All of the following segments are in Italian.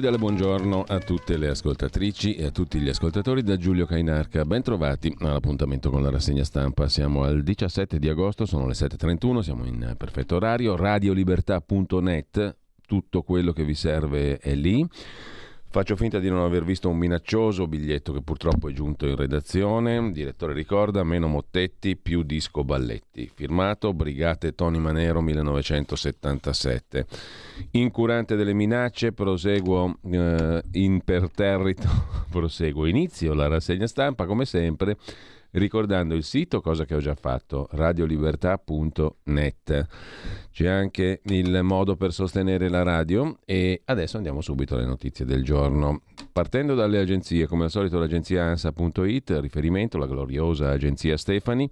Cordiale buongiorno a tutte le ascoltatrici e a tutti gli ascoltatori da Giulio Cainarca. Bentrovati all'appuntamento con la rassegna stampa. Siamo al 17 di agosto, sono le 7.31, siamo in perfetto orario. Radiolibertà.net, tutto quello che vi serve è lì. Faccio finta di non aver visto un minaccioso biglietto che purtroppo è giunto in redazione. Direttore ricorda meno Mottetti più disco balletti. Firmato Brigate Tony Manero 1977. Incurante delle minacce, proseguo eh, imperterrito, proseguo, inizio la rassegna stampa come sempre ricordando il sito, cosa che ho già fatto, radiolibertà.net. C'è anche il modo per sostenere la radio e adesso andiamo subito alle notizie del giorno. Partendo dalle agenzie, come al solito l'agenzia ANSA.it, riferimento alla gloriosa agenzia Stefani,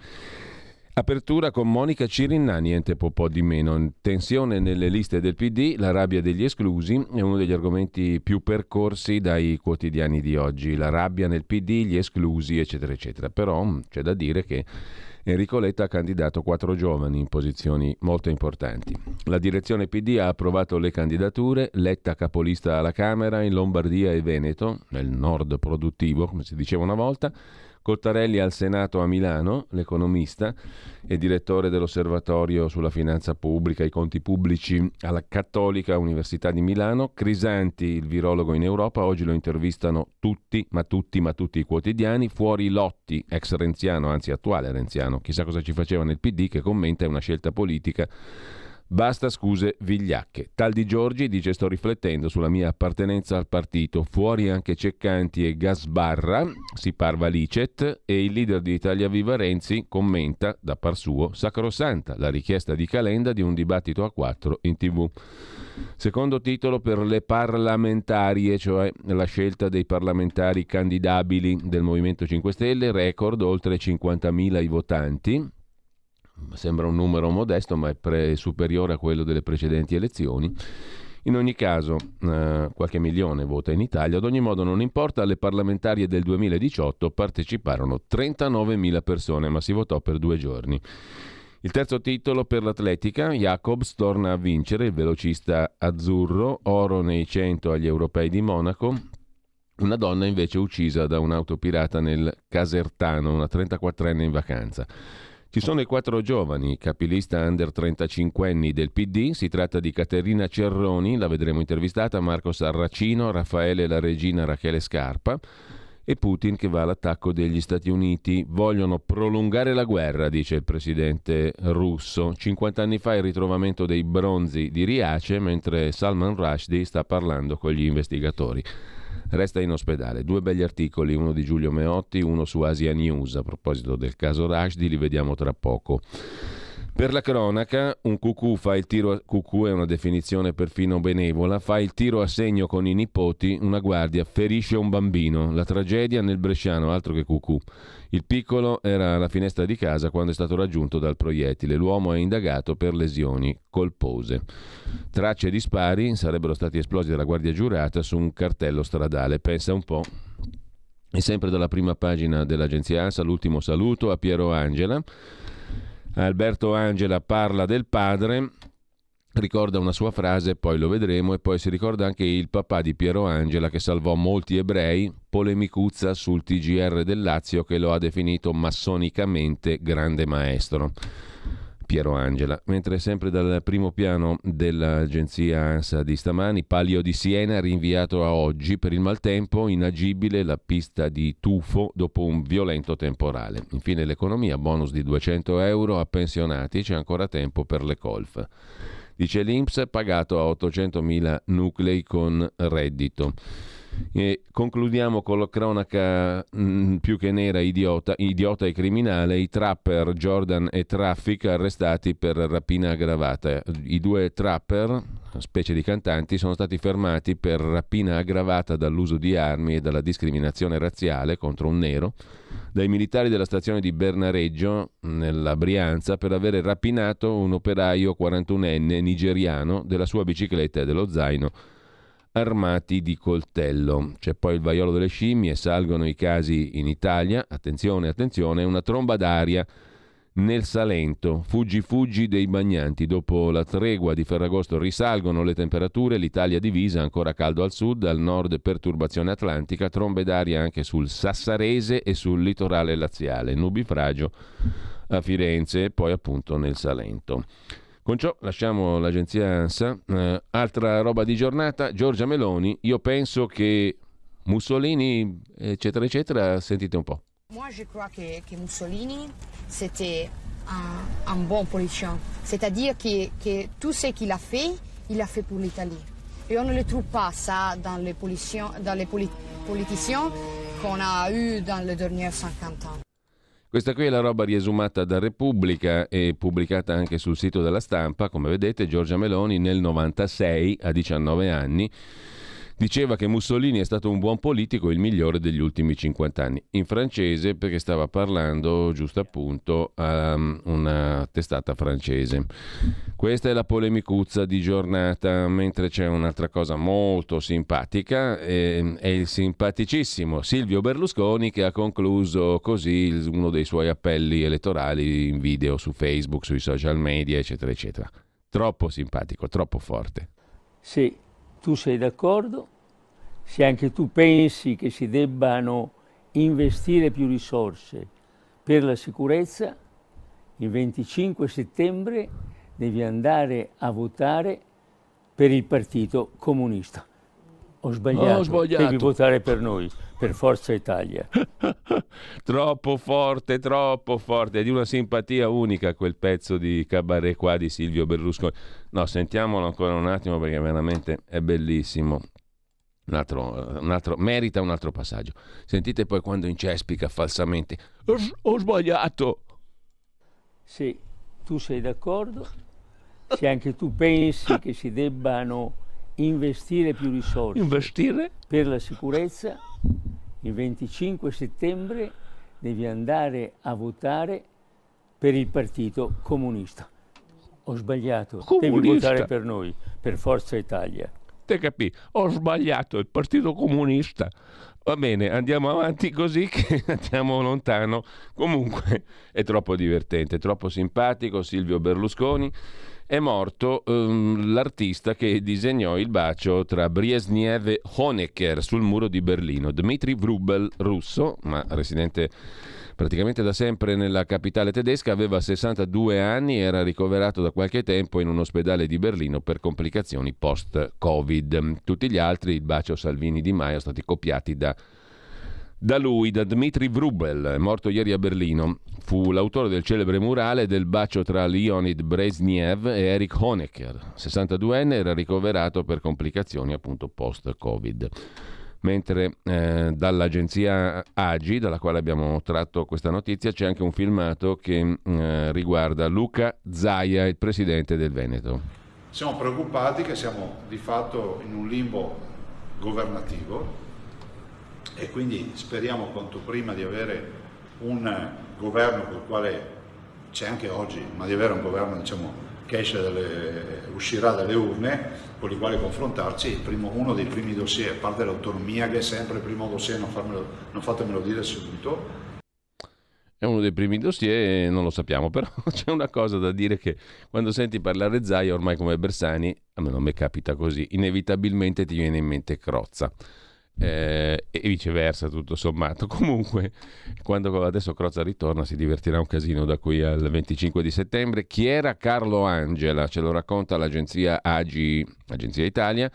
Apertura con Monica Cirinna, niente po', po' di meno. Tensione nelle liste del PD, la rabbia degli esclusi è uno degli argomenti più percorsi dai quotidiani di oggi. La rabbia nel PD, gli esclusi, eccetera, eccetera. Però mm, c'è da dire che Enrico Letta ha candidato quattro giovani in posizioni molto importanti. La direzione PD ha approvato le candidature, Letta capolista alla Camera in Lombardia e Veneto, nel nord produttivo, come si diceva una volta, Cottarelli al Senato a Milano, l'economista e direttore dell'Osservatorio sulla finanza pubblica e i conti pubblici alla Cattolica Università di Milano, Crisanti, il virologo in Europa, oggi lo intervistano tutti, ma tutti, ma tutti i quotidiani, fuori Lotti, ex renziano, anzi attuale renziano, chissà cosa ci faceva nel PD, che commenta è una scelta politica Basta scuse vigliacche. Tal di Giorgi dice sto riflettendo sulla mia appartenenza al partito, fuori anche Ceccanti e Gasbarra, si parva licet e il leader di Italia Viva Renzi commenta da par suo sacrosanta la richiesta di Calenda di un dibattito a quattro in tv. Secondo titolo per le parlamentarie, cioè la scelta dei parlamentari candidabili del Movimento 5 Stelle, record oltre 50.000 i votanti, sembra un numero modesto, ma è pre- superiore a quello delle precedenti elezioni. In ogni caso, eh, qualche milione vota in Italia. Ad ogni modo, non importa, alle parlamentarie del 2018 parteciparono 39.000 persone, ma si votò per due giorni. Il terzo titolo per l'atletica, Jacobs torna a vincere, il velocista azzurro, oro nei 100 agli europei di Monaco. Una donna invece uccisa da un'auto pirata nel Casertano, una 34enne in vacanza. Ci sono i quattro giovani, capilista under 35 anni del PD, si tratta di Caterina Cerroni, la vedremo intervistata, Marco Sarracino, Raffaele la regina Rachele Scarpa e Putin che va all'attacco degli Stati Uniti. Vogliono prolungare la guerra, dice il presidente russo. 50 anni fa il ritrovamento dei bronzi di Riace, mentre Salman Rushdie sta parlando con gli investigatori resta in ospedale. Due begli articoli, uno di Giulio Meotti, uno su Asia News a proposito del caso Rashdi, li vediamo tra poco. Per la cronaca, un cucù fa il tiro a... cucù è una definizione perfino benevola, fa il tiro a segno con i nipoti, una guardia ferisce un bambino. La tragedia nel Bresciano, altro che cucù. Il piccolo era alla finestra di casa quando è stato raggiunto dal proiettile. L'uomo è indagato per lesioni colpose. Tracce di spari sarebbero stati esplosi dalla guardia giurata su un cartello stradale. Pensa un po'. E sempre dalla prima pagina dell'agenzia ANSA, l'ultimo saluto a Piero Angela Alberto Angela parla del padre, ricorda una sua frase, poi lo vedremo, e poi si ricorda anche il papà di Piero Angela che salvò molti ebrei, polemicuzza sul TGR del Lazio che lo ha definito massonicamente grande maestro. Piero Angela. Mentre sempre dal primo piano dell'agenzia ANSA di stamani, Palio di Siena rinviato a oggi per il maltempo, inagibile la pista di tufo dopo un violento temporale. Infine l'economia, bonus di 200 euro a pensionati, c'è ancora tempo per le colf. Dice l'Inps, pagato a 800.000 nuclei con reddito. E concludiamo con la cronaca mh, mm, più che nera, idiota, idiota e criminale, i trapper Jordan e Traffic arrestati per rapina aggravata. I due trapper, specie di cantanti, sono stati fermati per rapina aggravata dall'uso di armi e dalla discriminazione razziale contro un nero dai militari della stazione di Bernareggio, nella Brianza, per avere rapinato un operaio 41enne nigeriano della sua bicicletta e dello zaino armati di coltello. C'è poi il vaiolo delle scimmie, salgono i casi in Italia, attenzione, attenzione, una tromba d'aria nel Salento, fuggi fuggi dei bagnanti. Dopo la tregua di Ferragosto risalgono le temperature, l'Italia divisa, ancora caldo al sud, al nord perturbazione atlantica, trombe d'aria anche sul Sassarese e sul litorale laziale, nubifragio a Firenze e poi appunto nel Salento. Con ciò lasciamo l'agenzia ANSA. Uh, altra roba di giornata, Giorgia Meloni. Io penso che Mussolini, eccetera, eccetera, sentite un po'. Moi, je crois que, que Mussolini, c'était un, un, bon politicien. C'est-à-dire que, que tout ce qu'il a fait, il a fait pour l'Italie. Et on ne le trouve pas ça dans les, dans les politiciens qu'on a eu dans les derniers 50 ans. Questa qui è la roba riesumata da Repubblica e pubblicata anche sul sito della stampa. Come vedete, Giorgia Meloni nel 96, a 19 anni, Diceva che Mussolini è stato un buon politico, il migliore degli ultimi 50 anni. In francese perché stava parlando, giusto appunto, a um, una testata francese. Questa è la polemicuzza di giornata, mentre c'è un'altra cosa molto simpatica, eh, è il simpaticissimo Silvio Berlusconi che ha concluso così uno dei suoi appelli elettorali in video su Facebook, sui social media, eccetera, eccetera. Troppo simpatico, troppo forte. Sì, tu sei d'accordo, se anche tu pensi che si debbano investire più risorse per la sicurezza, il 25 settembre devi andare a votare per il Partito Comunista. Ho sbagliato. Ho sbagliato. Devi votare per noi, per Forza Italia. troppo forte, troppo forte. È di una simpatia unica quel pezzo di cabaret qua di Silvio Berlusconi. No, sentiamolo ancora un attimo perché veramente è bellissimo. Un altro, un altro, merita un altro passaggio. Sentite poi quando incespica falsamente. Ho, ho sbagliato. Sì, tu sei d'accordo? Se anche tu pensi che si debbano investire più risorse investire? per la sicurezza, il 25 settembre devi andare a votare per il Partito Comunista. Ho sbagliato, Comunista. devi votare per noi, per Forza Italia. Te capì? Ho sbagliato, il Partito Comunista. Va bene, andiamo avanti così che andiamo lontano. Comunque è troppo divertente, troppo simpatico Silvio Berlusconi è morto um, l'artista che disegnò il bacio tra Brezhnev e Honecker sul muro di Berlino. Dmitry Vrubel, russo, ma residente praticamente da sempre nella capitale tedesca, aveva 62 anni e era ricoverato da qualche tempo in un ospedale di Berlino per complicazioni post-Covid. Tutti gli altri, il bacio Salvini di Maio, sono stati copiati da da lui, da Dmitry Vrubel, morto ieri a Berlino. Fu l'autore del celebre murale del bacio tra Leonid Brezhnev e Erich Honecker. 62enne era ricoverato per complicazioni appunto post-Covid. Mentre eh, dall'agenzia AGI, dalla quale abbiamo tratto questa notizia, c'è anche un filmato che eh, riguarda Luca Zaia, il presidente del Veneto. Siamo preoccupati che siamo di fatto in un limbo governativo e quindi speriamo quanto prima di avere un governo con il quale c'è anche oggi, ma di avere un governo diciamo, che dalle, uscirà dalle urne con i quali confrontarci, primo, uno dei primi dossier, a parte l'autonomia che è sempre il primo dossier, non, farmelo, non fatemelo dire subito, è uno dei primi dossier, non lo sappiamo, però c'è una cosa da dire che quando senti parlare Zaia, ormai come Bersani, a me non mi capita così, inevitabilmente ti viene in mente Crozza eh, e viceversa tutto sommato. Comunque quando adesso Crozza ritorna si divertirà un casino da qui al 25 di settembre. Chi era Carlo Angela? Ce lo racconta l'agenzia AGI, Agenzia Italia.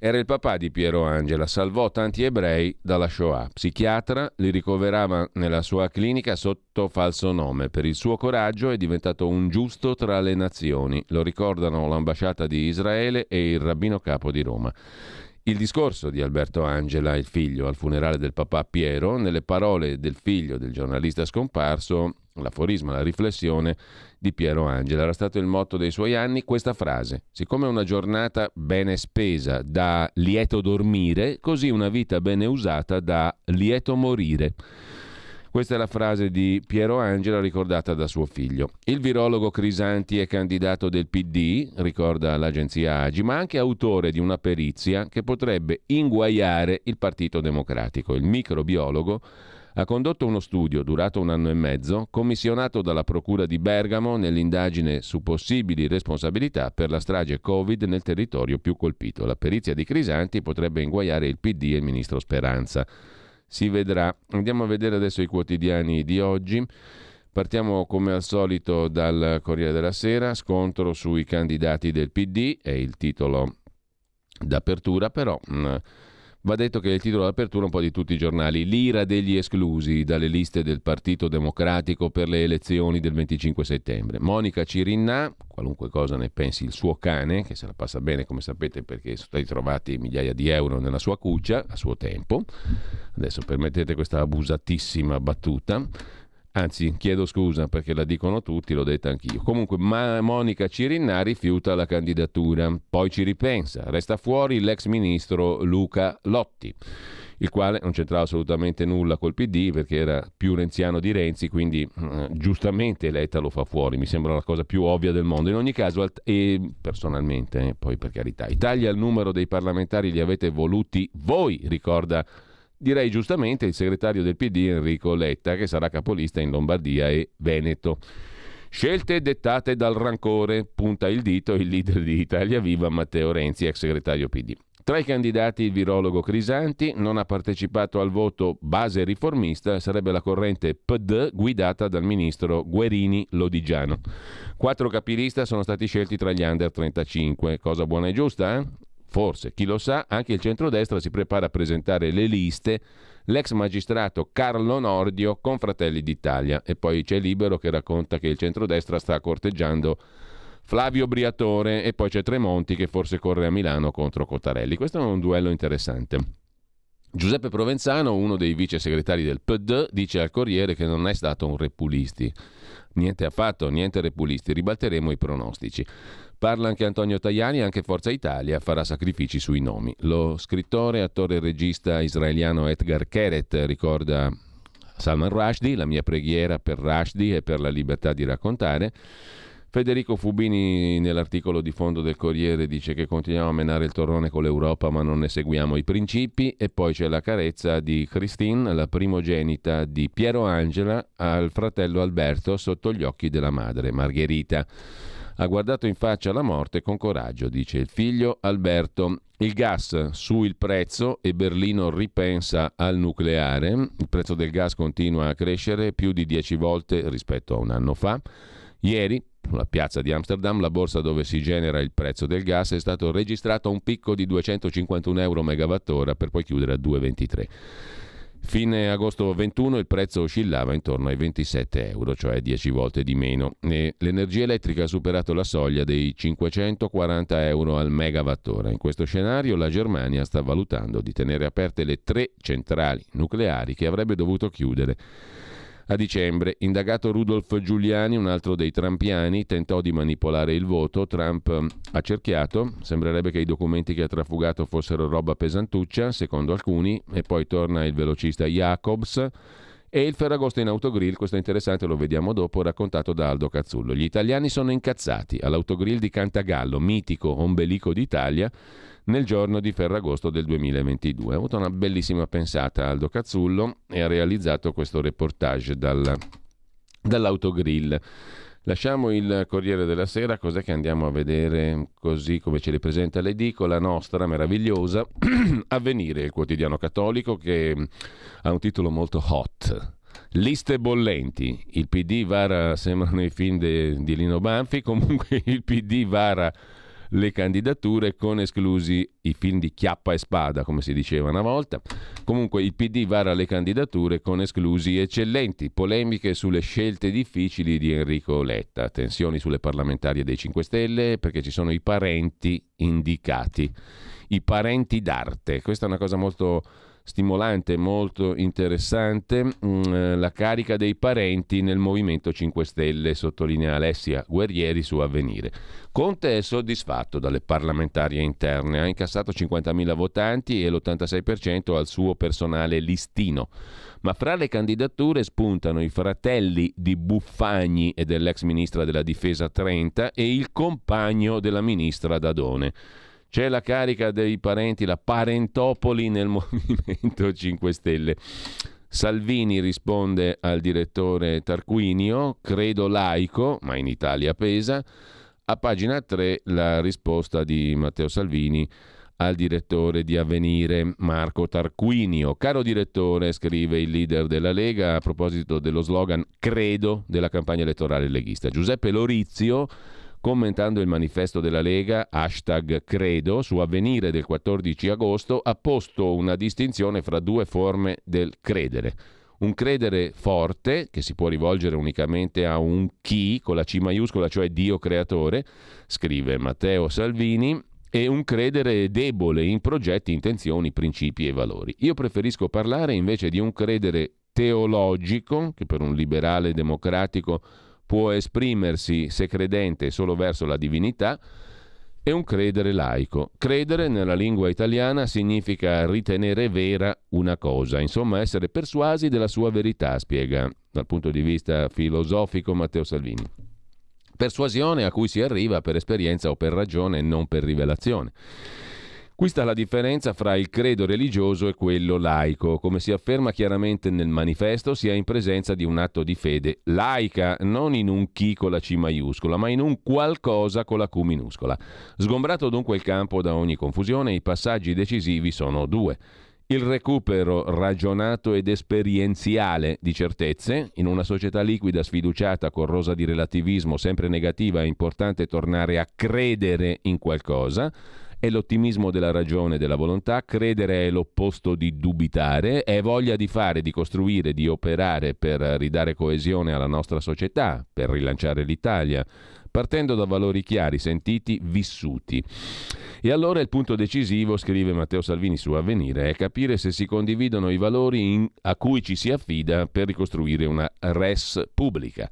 Era il papà di Piero Angela, salvò tanti ebrei dalla Shoah. Psichiatra, li ricoverava nella sua clinica sotto falso nome. Per il suo coraggio è diventato un giusto tra le nazioni. Lo ricordano l'ambasciata di Israele e il rabbino capo di Roma. Il discorso di Alberto Angela, il figlio, al funerale del papà Piero, nelle parole del figlio del giornalista scomparso, l'aforisma, la riflessione di Piero Angela. Era stato il motto dei suoi anni questa frase. Siccome una giornata bene spesa da lieto dormire, così una vita bene usata da lieto morire. Questa è la frase di Piero Angela ricordata da suo figlio. Il virologo Crisanti è candidato del PD, ricorda l'agenzia Agi, ma anche autore di una perizia che potrebbe inguaiare il Partito Democratico. Il microbiologo ha condotto uno studio durato un anno e mezzo, commissionato dalla Procura di Bergamo nell'indagine su possibili responsabilità per la strage Covid nel territorio più colpito. La perizia di Crisanti potrebbe inguaiare il PD e il ministro Speranza. Si vedrà. Andiamo a vedere adesso i quotidiani di oggi. Partiamo come al solito dal Corriere della Sera, scontro sui candidati del PD, è il titolo d'apertura, però... Mh, mm, Va detto che è il titolo d'apertura un po' di tutti i giornali. L'ira degli esclusi dalle liste del Partito Democratico per le elezioni del 25 settembre. Monica Cirinna, qualunque cosa ne pensi il suo cane, che se la passa bene come sapete perché sono stati trovati migliaia di euro nella sua cuccia a suo tempo. Adesso permettete questa abusatissima battuta Anzi, chiedo scusa perché la dicono tutti, l'ho detta anch'io. Comunque, Monica Cirinna rifiuta la candidatura, poi ci ripensa. Resta fuori l'ex ministro Luca Lotti, il quale non c'entrava assolutamente nulla col PD perché era più renziano di Renzi, quindi eh, giustamente Letta lo fa fuori. Mi sembra la cosa più ovvia del mondo. In ogni caso, alt- e personalmente, eh, poi per carità, Italia il numero dei parlamentari li avete voluti voi, ricorda Direi giustamente il segretario del PD Enrico Letta, che sarà capolista in Lombardia e Veneto. Scelte dettate dal rancore, punta il dito il leader di Italia Viva Matteo Renzi, ex segretario PD. Tra i candidati il virologo Crisanti non ha partecipato al voto base riformista, sarebbe la corrente PD guidata dal ministro Guerini Lodigiano. Quattro capilista sono stati scelti tra gli under 35, cosa buona e giusta? Eh? Forse, chi lo sa, anche il centrodestra si prepara a presentare le liste l'ex magistrato Carlo Nordio con Fratelli d'Italia e poi c'è Libero che racconta che il centrodestra sta corteggiando Flavio Briatore e poi c'è Tremonti che forse corre a Milano contro Cottarelli. Questo è un duello interessante. Giuseppe Provenzano, uno dei vice segretari del PD, dice al Corriere che non è stato un repulisti. Niente affatto, niente repulisti, ribalteremo i pronostici. Parla anche Antonio Tajani, anche Forza Italia farà sacrifici sui nomi. Lo scrittore, attore e regista israeliano Edgar Keret ricorda Salman Rushdie, la mia preghiera per Rushdie e per la libertà di raccontare. Federico Fubini nell'articolo di fondo del Corriere dice che continuiamo a menare il torrone con l'Europa ma non ne seguiamo i principi e poi c'è la carezza di Christine, la primogenita di Piero Angela, al fratello Alberto sotto gli occhi della madre Margherita. Ha guardato in faccia la morte con coraggio, dice il figlio Alberto. Il gas su il prezzo e Berlino ripensa al nucleare. Il prezzo del gas continua a crescere più di 10 volte rispetto a un anno fa. Ieri, sulla piazza di Amsterdam, la borsa dove si genera il prezzo del gas, è stato registrato un picco di 251 euro megawattora per poi chiudere a 2,23. Fine agosto 21 il prezzo oscillava intorno ai 27 euro, cioè 10 volte di meno. E l'energia elettrica ha superato la soglia dei 540 euro al megawattora. In questo scenario la Germania sta valutando di tenere aperte le tre centrali nucleari che avrebbe dovuto chiudere a dicembre, indagato Rudolf Giuliani, un altro dei trampiani, tentò di manipolare il voto. Trump mm, ha cerchiato. Sembrerebbe che i documenti che ha trafugato fossero roba pesantuccia, secondo alcuni. E poi torna il velocista Jacobs. E il Ferragosto in autogrill, questo è interessante, lo vediamo dopo, raccontato da Aldo Cazzullo. Gli italiani sono incazzati all'autogrill di Cantagallo, mitico ombelico d'Italia nel giorno di Ferragosto del 2022. Ha avuto una bellissima pensata Aldo Cazzullo e ha realizzato questo reportage dal, dall'autogrill. Lasciamo il Corriere della Sera, cos'è che andiamo a vedere così come ce li presenta l'edicola nostra meravigliosa? Avvenire, il quotidiano cattolico che ha un titolo molto hot. Liste bollenti. Il PD vara, sembrano i film de, di Lino Banfi, comunque il PD vara le candidature con esclusi i film di chiappa e spada, come si diceva una volta. Comunque il PD vara le candidature con esclusi eccellenti, polemiche sulle scelte difficili di Enrico Letta, tensioni sulle parlamentarie dei 5 Stelle perché ci sono i parenti indicati, i parenti d'arte. Questa è una cosa molto stimolante, molto interessante, mm, eh, la carica dei parenti nel Movimento 5 Stelle, sottolinea Alessia Guerrieri su Avvenire. Conte è soddisfatto dalle parlamentarie interne, ha incassato 50.000 votanti e l'86% al suo personale listino. Ma fra le candidature spuntano i fratelli di Buffagni e dell'ex ministra della difesa Trenta e il compagno della ministra Dadone. C'è la carica dei parenti, la parentopoli nel Movimento 5 Stelle. Salvini risponde al direttore Tarquinio, credo laico, ma in Italia pesa. A pagina 3 la risposta di Matteo Salvini al direttore di Avvenire Marco Tarquinio. Caro direttore, scrive il leader della Lega a proposito dello slogan Credo della campagna elettorale leghista. Giuseppe Lorizio commentando il manifesto della Lega, hashtag credo, su avvenire del 14 agosto, ha posto una distinzione fra due forme del credere. Un credere forte, che si può rivolgere unicamente a un chi, con la C maiuscola, cioè Dio creatore, scrive Matteo Salvini, e un credere debole in progetti, intenzioni, principi e valori. Io preferisco parlare invece di un credere teologico, che per un liberale democratico può esprimersi, se credente, solo verso la divinità, e un credere laico. Credere nella lingua italiana significa ritenere vera una cosa, insomma essere persuasi della sua verità, spiega dal punto di vista filosofico Matteo Salvini. Persuasione a cui si arriva per esperienza o per ragione, non per rivelazione. Qui sta la differenza fra il credo religioso e quello laico. Come si afferma chiaramente nel manifesto, si è in presenza di un atto di fede laica, non in un chi con la C maiuscola, ma in un qualcosa con la Q minuscola. Sgombrato dunque il campo da ogni confusione, i passaggi decisivi sono due. Il recupero ragionato ed esperienziale di certezze. In una società liquida, sfiduciata, corrosa di relativismo, sempre negativa, è importante tornare a credere in qualcosa è l'ottimismo della ragione e della volontà, credere è l'opposto di dubitare, è voglia di fare, di costruire, di operare per ridare coesione alla nostra società, per rilanciare l'Italia, partendo da valori chiari, sentiti, vissuti. E allora il punto decisivo, scrive Matteo Salvini su Avvenire, è capire se si condividono i valori in, a cui ci si affida per ricostruire una res pubblica.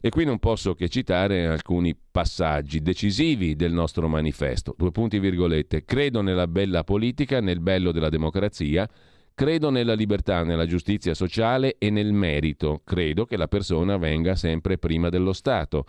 E qui non posso che citare alcuni passaggi decisivi del nostro manifesto. Due punti virgolette. Credo nella bella politica, nel bello della democrazia. Credo nella libertà, nella giustizia sociale e nel merito. Credo che la persona venga sempre prima dello Stato.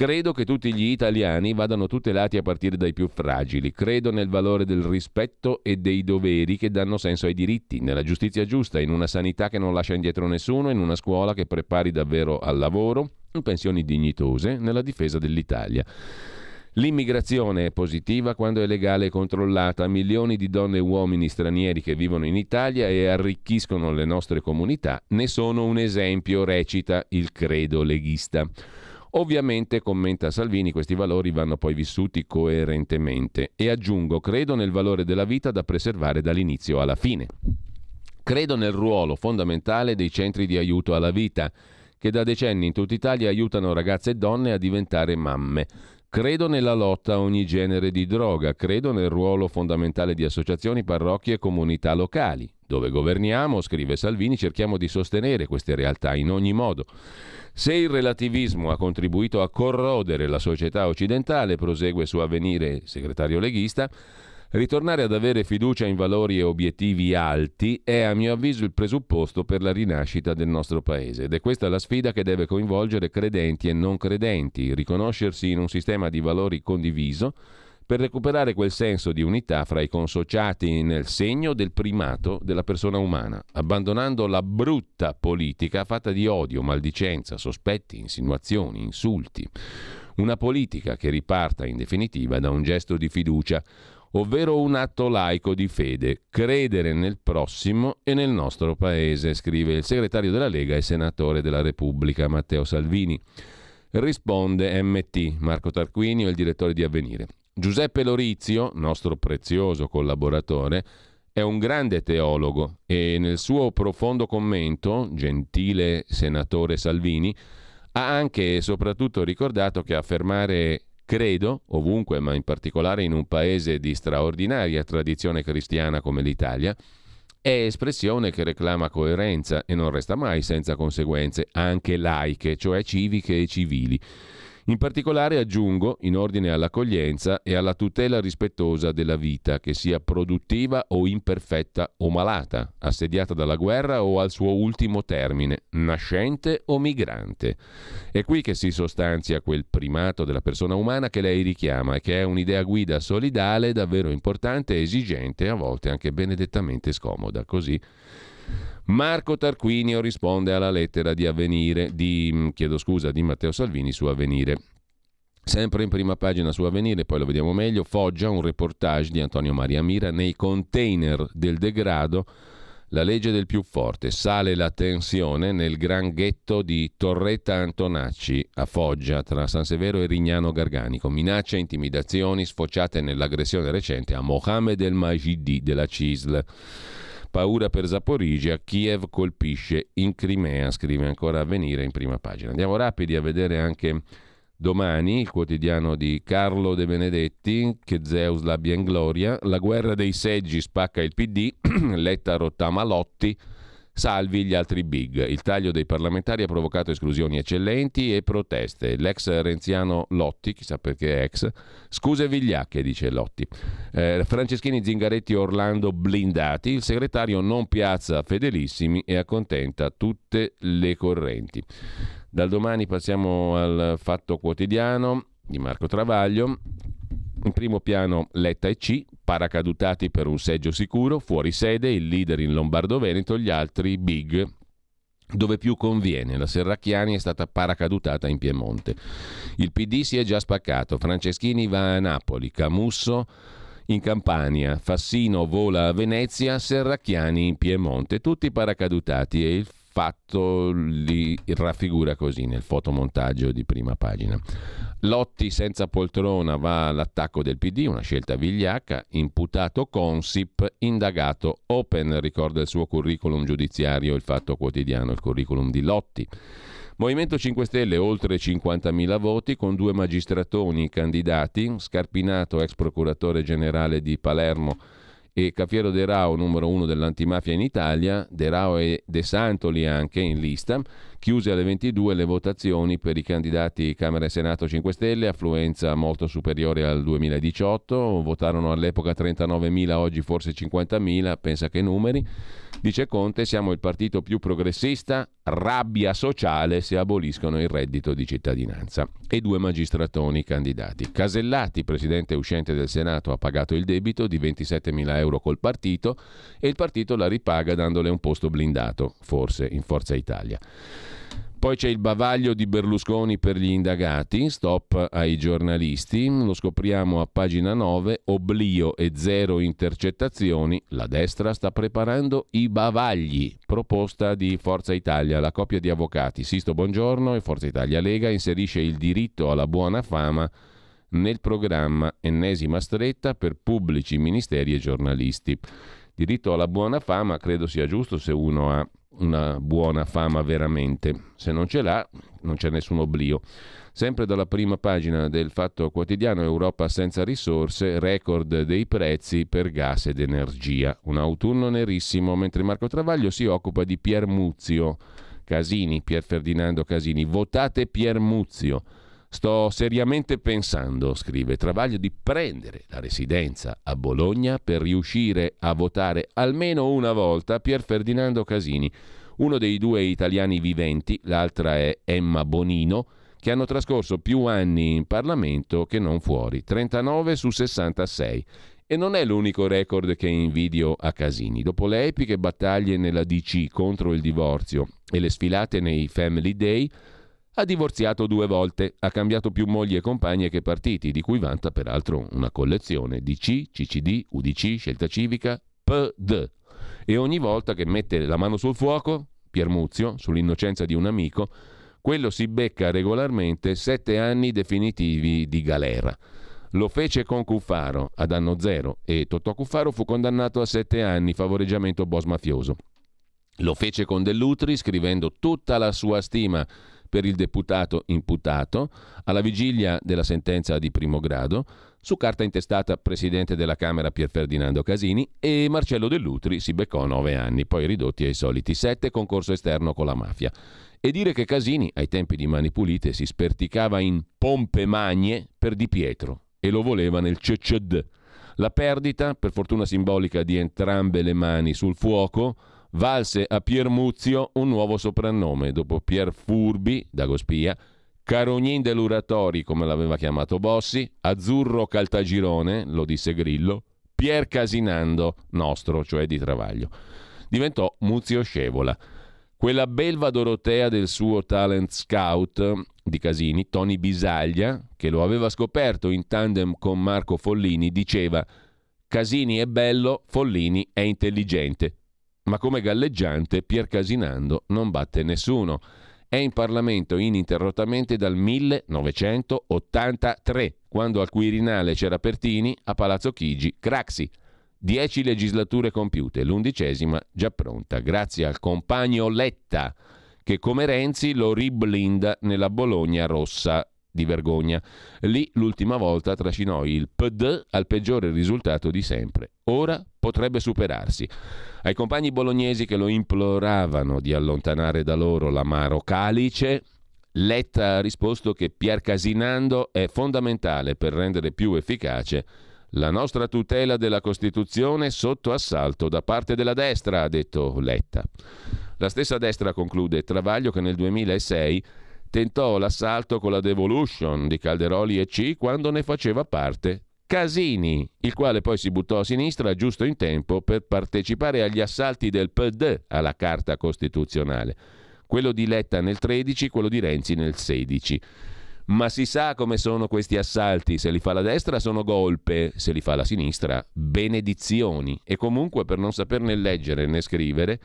Credo che tutti gli italiani vadano tutelati a partire dai più fragili. Credo nel valore del rispetto e dei doveri che danno senso ai diritti, nella giustizia giusta, in una sanità che non lascia indietro nessuno, in una scuola che prepari davvero al lavoro, in pensioni dignitose, nella difesa dell'Italia. L'immigrazione è positiva quando è legale e controllata. Milioni di donne e uomini stranieri che vivono in Italia e arricchiscono le nostre comunità ne sono un esempio, recita il credo leghista. Ovviamente, commenta Salvini, questi valori vanno poi vissuti coerentemente e aggiungo, credo nel valore della vita da preservare dall'inizio alla fine. Credo nel ruolo fondamentale dei centri di aiuto alla vita, che da decenni in tutta Italia aiutano ragazze e donne a diventare mamme. Credo nella lotta a ogni genere di droga, credo nel ruolo fondamentale di associazioni, parrocchie e comunità locali. Dove governiamo, scrive Salvini, cerchiamo di sostenere queste realtà in ogni modo. Se il relativismo ha contribuito a corrodere la società occidentale, prosegue su avvenire segretario leghista, ritornare ad avere fiducia in valori e obiettivi alti è a mio avviso il presupposto per la rinascita del nostro paese ed è questa la sfida che deve coinvolgere credenti e non credenti, riconoscersi in un sistema di valori condiviso per recuperare quel senso di unità fra i consociati nel segno del primato della persona umana, abbandonando la brutta politica fatta di odio, maldicenza, sospetti, insinuazioni, insulti. Una politica che riparta in definitiva da un gesto di fiducia, ovvero un atto laico di fede, credere nel prossimo e nel nostro paese, scrive il segretario della Lega e senatore della Repubblica Matteo Salvini. Risponde MT, Marco Tarquinio, il direttore di Avvenire. Giuseppe Lorizio, nostro prezioso collaboratore, è un grande teologo e nel suo profondo commento, gentile senatore Salvini, ha anche e soprattutto ricordato che affermare credo, ovunque, ma in particolare in un paese di straordinaria tradizione cristiana come l'Italia, è espressione che reclama coerenza e non resta mai senza conseguenze, anche laiche, cioè civiche e civili. In particolare aggiungo, in ordine all'accoglienza e alla tutela rispettosa della vita, che sia produttiva o imperfetta o malata, assediata dalla guerra o al suo ultimo termine, nascente o migrante. È qui che si sostanzia quel primato della persona umana che lei richiama e che è un'idea guida solidale davvero importante, esigente e a volte anche benedettamente scomoda. Così Marco Tarquinio risponde alla lettera di Avvenire, di, mm, scusa, di Matteo Salvini su Avvenire. Sempre in prima pagina su Avvenire, poi lo vediamo meglio, Foggia, un reportage di Antonio Maria Mira, nei container del degrado, la legge del più forte, sale la tensione nel gran ghetto di Torretta Antonacci a Foggia tra San Severo e Rignano Garganico, minacce e intimidazioni sfociate nell'aggressione recente a Mohamed El Majidi della CISL. Paura per Zaporizia, Kiev colpisce in Crimea, scrive ancora a venire in prima pagina. Andiamo rapidi a vedere anche domani il quotidiano di Carlo De Benedetti, che Zeus l'abbia in gloria, la guerra dei seggi spacca il PD, Letta rottama Lotti, salvi gli altri big. Il taglio dei parlamentari ha provocato esclusioni eccellenti e proteste. L'ex renziano Lotti, chissà perché ex, scuse vigliacche, dice Lotti. Eh, Franceschini, Zingaretti, Orlando blindati. Il segretario non piazza fedelissimi e accontenta tutte le correnti. Dal domani passiamo al fatto quotidiano di Marco Travaglio. In primo piano Letta e C, paracadutati per un seggio sicuro, fuori sede il leader in Lombardo-Veneto, gli altri big dove più conviene. La Serracchiani è stata paracadutata in Piemonte. Il PD si è già spaccato, Franceschini va a Napoli, Camusso in Campania, Fassino vola a Venezia, Serracchiani in Piemonte, tutti paracadutati e il fatto li raffigura così nel fotomontaggio di prima pagina. Lotti senza poltrona va all'attacco del PD, una scelta vigliacca, imputato Consip, indagato Open, ricorda il suo curriculum giudiziario, il fatto quotidiano, il curriculum di Lotti. Movimento 5 Stelle oltre 50.000 voti con due magistratoni candidati, Scarpinato ex procuratore generale di Palermo e Cafiero De Rao, numero uno dell'antimafia in Italia, De Rao e De Santoli anche in lista, chiuse alle 22 le votazioni per i candidati Camera e Senato 5 Stelle, affluenza molto superiore al 2018, votarono all'epoca 39.000, oggi forse 50.000, pensa che numeri. Dice Conte, siamo il partito più progressista, rabbia sociale se aboliscono il reddito di cittadinanza. E due magistratoni candidati. Casellati, presidente uscente del Senato, ha pagato il debito di 27.000 euro col partito e il partito la ripaga dandole un posto blindato, forse in Forza Italia. Poi c'è il bavaglio di Berlusconi per gli indagati, stop ai giornalisti, lo scopriamo a pagina 9, oblio e zero intercettazioni, la destra sta preparando i bavagli, proposta di Forza Italia, la coppia di avvocati. Sisto Buongiorno e Forza Italia Lega inserisce il diritto alla buona fama nel programma ennesima stretta per pubblici ministeri e giornalisti. Diritto alla buona fama credo sia giusto se uno ha una buona fama veramente. Se non ce l'ha, non c'è nessun oblio. Sempre dalla prima pagina del Fatto Quotidiano, Europa senza risorse, record dei prezzi per gas ed energia. Un autunno nerissimo, mentre Marco Travaglio si occupa di Pier Muzio. Casini, Pier Ferdinando Casini, votate Pier Muzio. Sto seriamente pensando, scrive Travaglio, di prendere la residenza a Bologna per riuscire a votare almeno una volta Pier Ferdinando Casini, uno dei due italiani viventi, l'altra è Emma Bonino, che hanno trascorso più anni in Parlamento che non fuori, 39 su 66. E non è l'unico record che invidio a Casini. Dopo le epiche battaglie nella DC contro il divorzio e le sfilate nei Family Day, Ha divorziato due volte, ha cambiato più mogli e compagne che partiti, di cui vanta peraltro una collezione DC, CCD, UDC, Scelta Civica, PD. E ogni volta che mette la mano sul fuoco, Piermuzio, sull'innocenza di un amico, quello si becca regolarmente sette anni definitivi di galera. Lo fece con Cuffaro ad anno zero e Totò Cuffaro fu condannato a sette anni favoreggiamento boss mafioso. Lo fece con Dell'Utri scrivendo tutta la sua stima per il deputato imputato alla vigilia della sentenza di primo grado su carta intestata Presidente della Camera Pier Ferdinando Casini e Marcello Dell'Utri si beccò nove anni, poi ridotti ai soliti sette concorso esterno con la mafia. E dire che Casini, ai tempi di Mani Pulite, si sperticava in pompe magne per Di Pietro e lo voleva nel CCD. La perdita, per fortuna simbolica di entrambe le mani sul fuoco, valse a Pier Muzio un nuovo soprannome, dopo Pier Furbi, Dagospia, Carognin dell'Uratori, come l'aveva chiamato Bossi, Azzurro Caltagirone, lo disse Grillo, Pier Casinando, nostro, cioè di Travaglio. Diventò Muzio Scevola. Quella belva Dorotea del suo talent scout di Casini, Tony Bisaglia, che lo aveva scoperto in tandem con Marco Follini, diceva Casini è bello, Follini è intelligente, ma come galleggiante Pier Casinando non batte nessuno. È in Parlamento ininterrottamente dal 1983, quando al Quirinale c'era Pertini, a Palazzo Chigi Craxi. Dieci legislature compiute, l'undicesima già pronta, grazie al compagno Letta, che come Renzi lo riblinda nella Bologna rossa di vergogna. Lì l'ultima volta trascinò il PD al peggiore risultato di sempre. Ora potrebbe superarsi. Ai compagni bolognesi che lo imploravano di allontanare da loro l'amaro calice, Letta ha risposto che Pier Casinando è fondamentale per rendere più efficace la nostra tutela della Costituzione sotto assalto da parte della destra, ha detto Letta. La stessa destra conclude Travaglio che nel 2006 tentò l'assalto con la devolution di Calderoli e C quando ne faceva parte Casini, il quale poi si buttò a sinistra giusto in tempo per partecipare agli assalti del PD alla Carta Costituzionale. Quello di Letta nel 13, quello di Renzi nel 16. Ma si sa come sono questi assalti, se li fa la destra sono golpe, se li fa la sinistra benedizioni. E comunque per non saperne leggere né scrivere,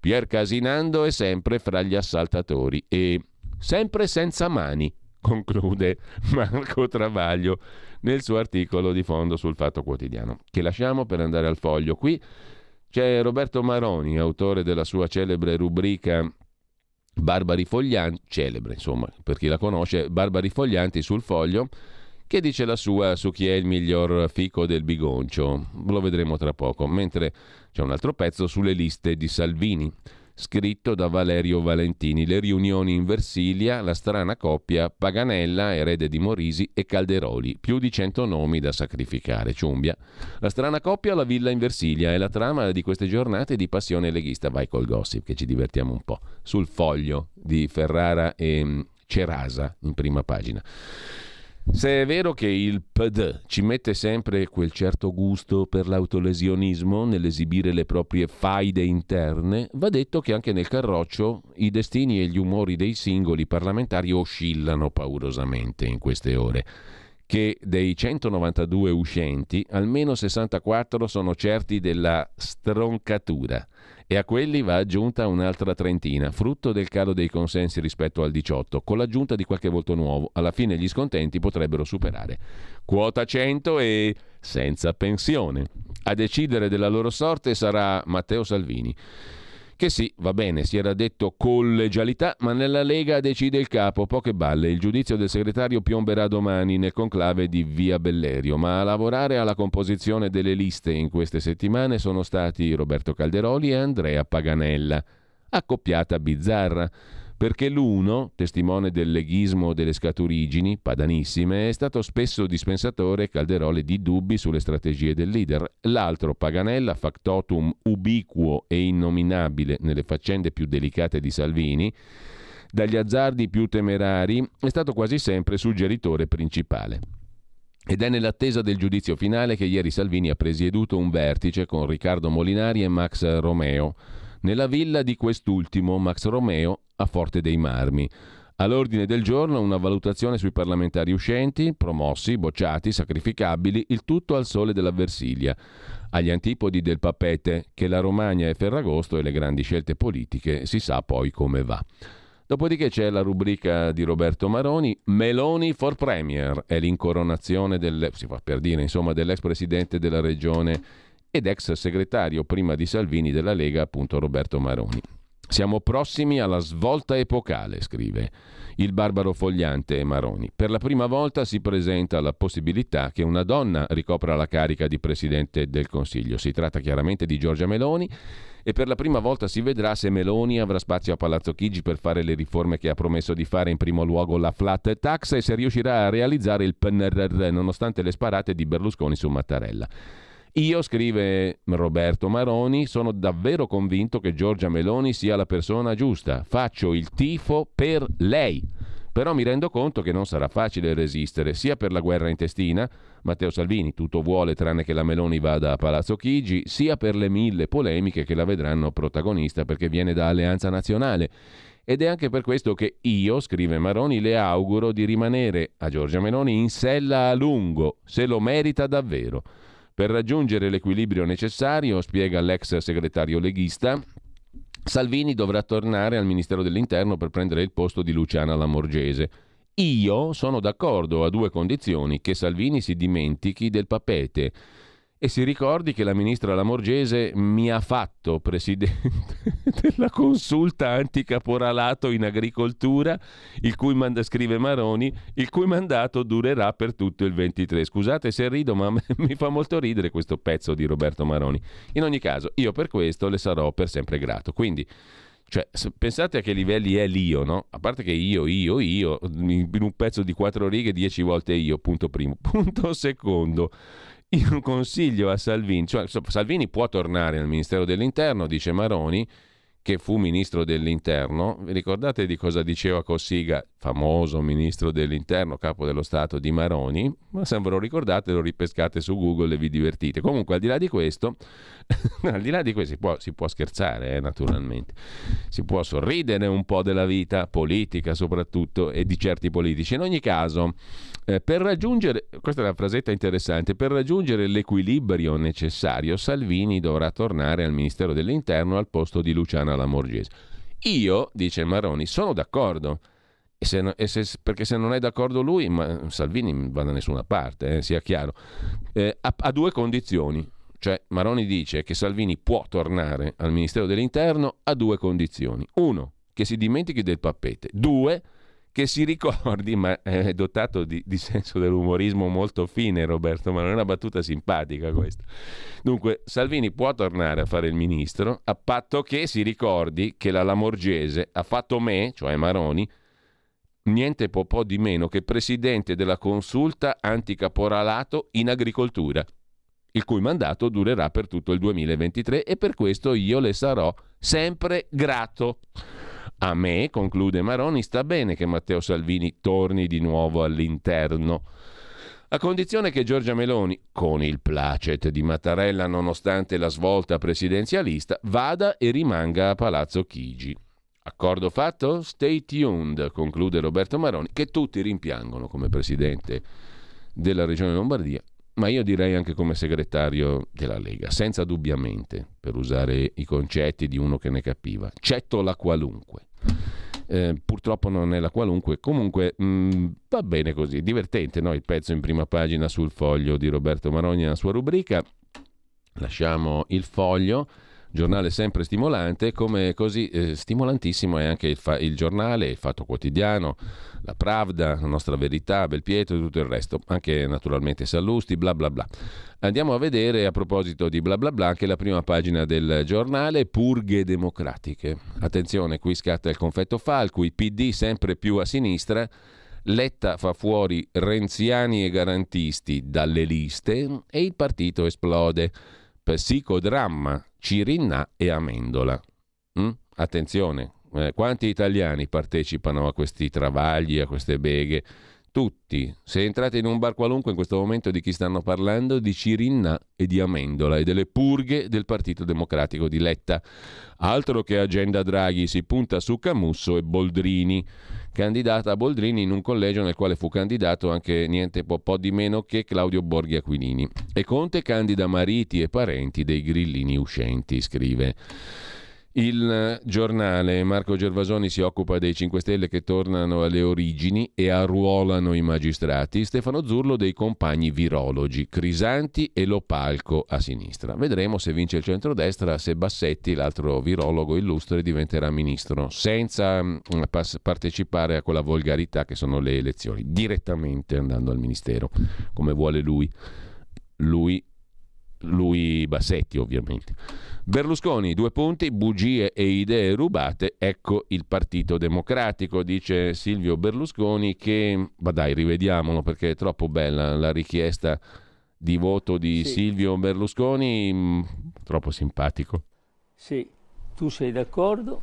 Pier Casinando è sempre fra gli assaltatori e sempre senza mani, conclude Marco Travaglio nel suo articolo di fondo sul Fatto Quotidiano, che lasciamo per andare al foglio. Qui c'è Roberto Maroni, autore della sua celebre rubrica Barbari Foglianti, celebre insomma, per chi la conosce, Barbari Foglianti sul foglio, che dice la sua su chi è il miglior fico del bigoncio. Lo vedremo tra poco, mentre c'è un altro pezzo sulle liste di Salvini scritto da Valerio Valentini. Le riunioni in Versilia, la strana coppia Paganella, erede di Morisi e Calderoli. Più di cento nomi da sacrificare. Ciumbia. La strana coppia, la villa in Versilia. È la trama di queste giornate di passione leghista. Vai col gossip che ci divertiamo un po'. Sul foglio di Ferrara e mm, Cerasa in prima pagina. Se è vero che il PD ci mette sempre quel certo gusto per l'autolesionismo nell'esibire le proprie faide interne, va detto che anche nel Carroccio i destini e gli umori dei singoli parlamentari oscillano paurosamente in queste ore. Che dei 192 uscenti almeno 64 sono certi della stroncatura e a quelli va aggiunta un'altra trentina, frutto del calo dei consensi rispetto al 18, con l'aggiunta di qualche voto nuovo. Alla fine gli scontenti potrebbero superare quota 100 e senza pensione. A decidere della loro sorte sarà Matteo Salvini che sì, va bene, si era detto collegialità, ma nella Lega decide il capo, poche balle. Il giudizio del segretario piomberà domani nel conclave di Via Bellerio, ma a lavorare alla composizione delle liste in queste settimane sono stati Roberto Calderoli e Andrea Paganella. Accoppiata bizzarra perché l'uno, testimone del leghismo delle scaturigini, padanissime, è stato spesso dispensatore Calderoli di dubbi sulle strategie del leader, l'altro, Paganella, factotum ubiquo e innominabile nelle faccende più delicate di Salvini, dagli azzardi più temerari, è stato quasi sempre suggeritore principale. Ed è nell'attesa del giudizio finale che ieri Salvini ha presieduto un vertice con Riccardo Molinari e Max Romeo nella villa di quest'ultimo, Max Romeo, a Forte dei Marmi. All'ordine del giorno una valutazione sui parlamentari uscenti, promossi, bocciati, sacrificabili, il tutto al sole della Versilia, agli antipodi del papete, che la Romagna è Ferragosto e le grandi scelte politiche si sa poi come va. Dopodiché c'è la rubrica di Roberto Maroni, Meloni for Premier, è l'incoronazione del, per dire, insomma, dell'ex presidente della regione ed ex segretario prima di Salvini della Lega, appunto Roberto Maroni. Siamo prossimi alla svolta epocale, scrive il barbaro fogliante Maroni. Per la prima volta si presenta la possibilità che una donna ricopra la carica di Presidente del Consiglio. Si tratta chiaramente di Giorgia Meloni e per la prima volta si vedrà se Meloni avrà spazio a Palazzo Chigi per fare le riforme che ha promesso di fare in primo luogo la flat tax e se riuscirà a realizzare il PNRR nonostante le sparate di Berlusconi su Mattarella. Io, scrive Roberto Maroni, sono davvero convinto che Giorgia Meloni sia la persona giusta. Faccio il tifo per lei. Però mi rendo conto che non sarà facile resistere, sia per la guerra intestina, Matteo Salvini tutto vuole tranne che la Meloni vada a Palazzo Chigi, sia per le mille polemiche che la vedranno protagonista perché viene da Alleanza Nazionale. Ed è anche per questo che io, scrive Maroni, le auguro di rimanere a Giorgia Meloni in sella a lungo, se lo merita davvero. Per raggiungere l'equilibrio necessario, spiega l'ex segretario leghista, Salvini dovrà tornare al Ministero dell'Interno per prendere il posto di Luciana Lamorgese. Io sono d'accordo a due condizioni, che Salvini si dimentichi del papete e si ricordi che la ministra Lamorgese mi ha fatto presidente della consulta anticaporalato in agricoltura, il cui manda, scrive Maroni, il cui mandato durerà per tutto il 23. Scusate se rido, ma mi fa molto ridere questo pezzo di Roberto Maroni. In ogni caso, io per questo le sarò per sempre grato. Quindi, cioè, pensate a che livelli è l'io, no? A parte che io, io, io, in un pezzo di quattro righe, dieci volte io, punto primo. Punto secondo. Io consiglio a Salvini, cioè Salvini può tornare al Ministero dell'Interno, dice Maroni, che fu ministro dell'interno, vi ricordate di cosa diceva Cossiga, famoso ministro dell'interno, capo dello Stato di Maroni? Ma se ve lo ricordate lo ripescate su Google e vi divertite. Comunque al di là di questo, al di là di questo si può, si può scherzare eh, naturalmente, si può sorridere un po' della vita politica soprattutto e di certi politici. In ogni caso, eh, per raggiungere, questa è una frasetta interessante, per raggiungere l'equilibrio necessario Salvini dovrà tornare al Ministero dell'Interno al posto di Luciana Lamorgese. Io, dice Maroni, sono d'accordo. E se, e se, perché se non è d'accordo lui, ma Salvini va da nessuna parte, eh, sia chiaro. Eh, ha, ha due condizioni. Cioè Maroni dice che Salvini può tornare al Ministero dell'Interno a due condizioni. Uno, che si dimentichi del pappete. Due, che si ricordi, ma è dotato di, di, senso dell'umorismo molto fine Roberto, ma non è una battuta simpatica questa. Dunque, Salvini può tornare a fare il ministro a patto che si ricordi che la Lamorgese ha fatto me, cioè Maroni, niente po', po di meno che presidente della consulta anticaporalato in agricoltura, il cui mandato durerà per tutto il 2023 e per questo io le sarò sempre grato. A me, conclude Maroni, sta bene che Matteo Salvini torni di nuovo all'interno, a condizione che Giorgia Meloni, con il placet di Mattarella nonostante la svolta presidenzialista, vada e rimanga a Palazzo Chigi. Accordo fatto? Stay tuned, conclude Roberto Maroni, che tutti rimpiangono come presidente della Regione Lombardia, ma io direi anche come segretario della Lega, senza dubbiamente, per usare i concetti di uno che ne capiva. Cetto la qualunque. Eh, purtroppo non è la qualunque, comunque mh, mm, va bene così, divertente no? il pezzo in prima pagina sul foglio di Roberto Maroni nella sua rubrica. Lasciamo il foglio, giornale sempre stimolante, come così eh, stimolantissimo è anche il, fa- il giornale, il Fatto Quotidiano, la Pravda, la nostra verità, Belpietro e tutto il resto, anche naturalmente Sallusti, bla bla bla. Andiamo a vedere a proposito di bla bla bla anche la prima pagina del giornale, purghe democratiche. Attenzione, qui scatta il confetto Falco, i PD sempre più a sinistra. Letta fa fuori renziani e garantisti dalle liste e il partito esplode. Psicodramma, Cirinna e Amendola. Mm? Attenzione, eh, quanti italiani partecipano a questi travagli, a queste beghe? Tutti. Se entrate in un bar qualunque in questo momento di chi stanno parlando? Di Cirinna e di Amendola e delle purghe del Partito Democratico di Letta. Altro che agenda Draghi, si punta su Camusso e Boldrini. Candidata a Boldrini in un collegio nel quale fu candidato anche niente po', po di meno che Claudio Borghi Aquilini. E Conte candida mariti e parenti dei grillini uscenti, scrive. Il giornale Marco Gervasoni si occupa dei 5 Stelle che tornano alle origini e arruolano i magistrati, Stefano Zurlo dei compagni virologi, Crisanti e Lopalco a sinistra. Vedremo se vince il centrodestra, se Bassetti, l'altro virologo illustre, diventerà ministro, senza mm, partecipare a quella volgarità che sono le elezioni, direttamente andando al ministero, come vuole lui. Lui, lui Bassetti ovviamente. Berlusconi, due punti, bugie e idee rubate, ecco il Partito Democratico, dice Silvio Berlusconi che, ma dai, rivediamolo perché è troppo bella la richiesta di voto di sì. Silvio Berlusconi, mm, troppo simpatico. Sì, tu sei d'accordo?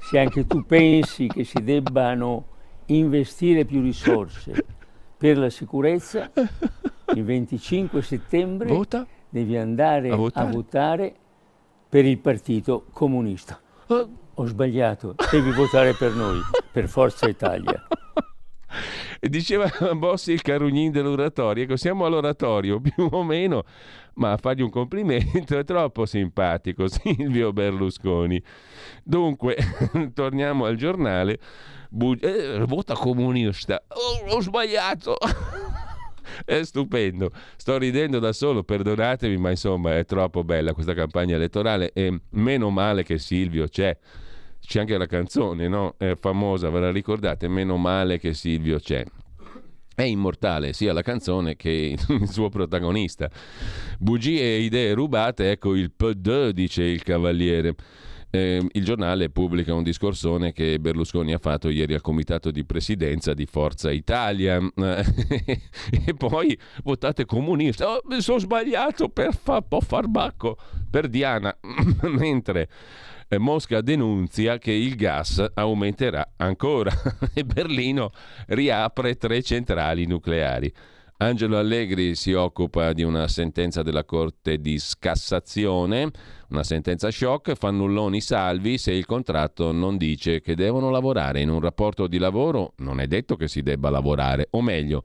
Se anche tu pensi che si debbano investire più risorse per la sicurezza, il 25 settembre Vota? devi andare a votare, a votare per il Partito Comunista. Ho sbagliato, devi votare per noi, per Forza Italia. Diceva Bossi il Carugnin dell'oratorio, ecco siamo all'oratorio più o meno, ma a fargli un complimento è troppo simpatico Silvio Berlusconi. Dunque, torniamo al giornale, Bu- eh, vota comunista, oh, ho sbagliato. è stupendo. Sto ridendo da solo, perdonatemi, ma insomma è troppo bella questa campagna elettorale e meno male che Silvio c'è. C'è anche la canzone, no? È famosa, ve la ricordate? Meno male che Silvio c'è. È immortale sia la canzone che il suo protagonista. Bugie e idee rubate, ecco il PD, dice il cavaliere. Eh, il giornale pubblica un discorsone che Berlusconi ha fatto ieri al comitato di presidenza di Forza Italia e poi votate comunista. Oh, mi sono sbagliato per fa, po' farbacco per Diana, mentre eh, Mosca denunzia che il gas aumenterà ancora e Berlino riapre tre centrali nucleari. Angelo Allegri si occupa di una sentenza della Corte di Scassazione, una sentenza shock, fannulloni salvi se il contratto non dice che devono lavorare in un rapporto di lavoro, non è detto che si debba lavorare, o meglio,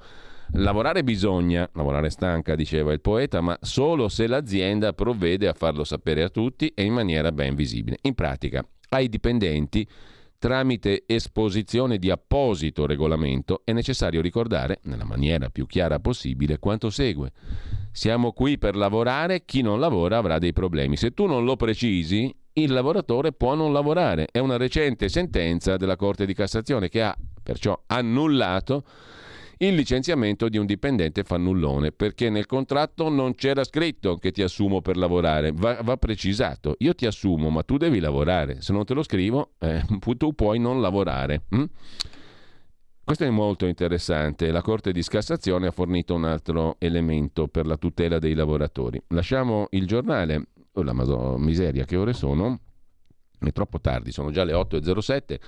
lavorare bisogna, lavorare stanca diceva il poeta, ma solo se l'azienda provvede a farlo sapere a tutti e in maniera ben visibile. In pratica, ai dipendenti tramite esposizione di apposito regolamento, è necessario ricordare, nella maniera più chiara possibile, quanto segue. Siamo qui per lavorare, chi non lavora avrà dei problemi. Se tu non lo precisi, il lavoratore può non lavorare. È una recente sentenza della Corte di Cassazione che ha perciò annullato il licenziamento di un dipendente fannullone, perché nel contratto non c'era scritto che ti assumo per lavorare, va, va precisato, io ti assumo ma tu devi lavorare, se non te lo scrivo eh, tu puoi non lavorare. Hm? Questo è molto interessante. La Corte di Scassazione ha fornito un altro elemento per la tutela dei lavoratori. Lasciamo il giornale. Oh, la miseria, che ore sono? È troppo tardi, sono già le 8.07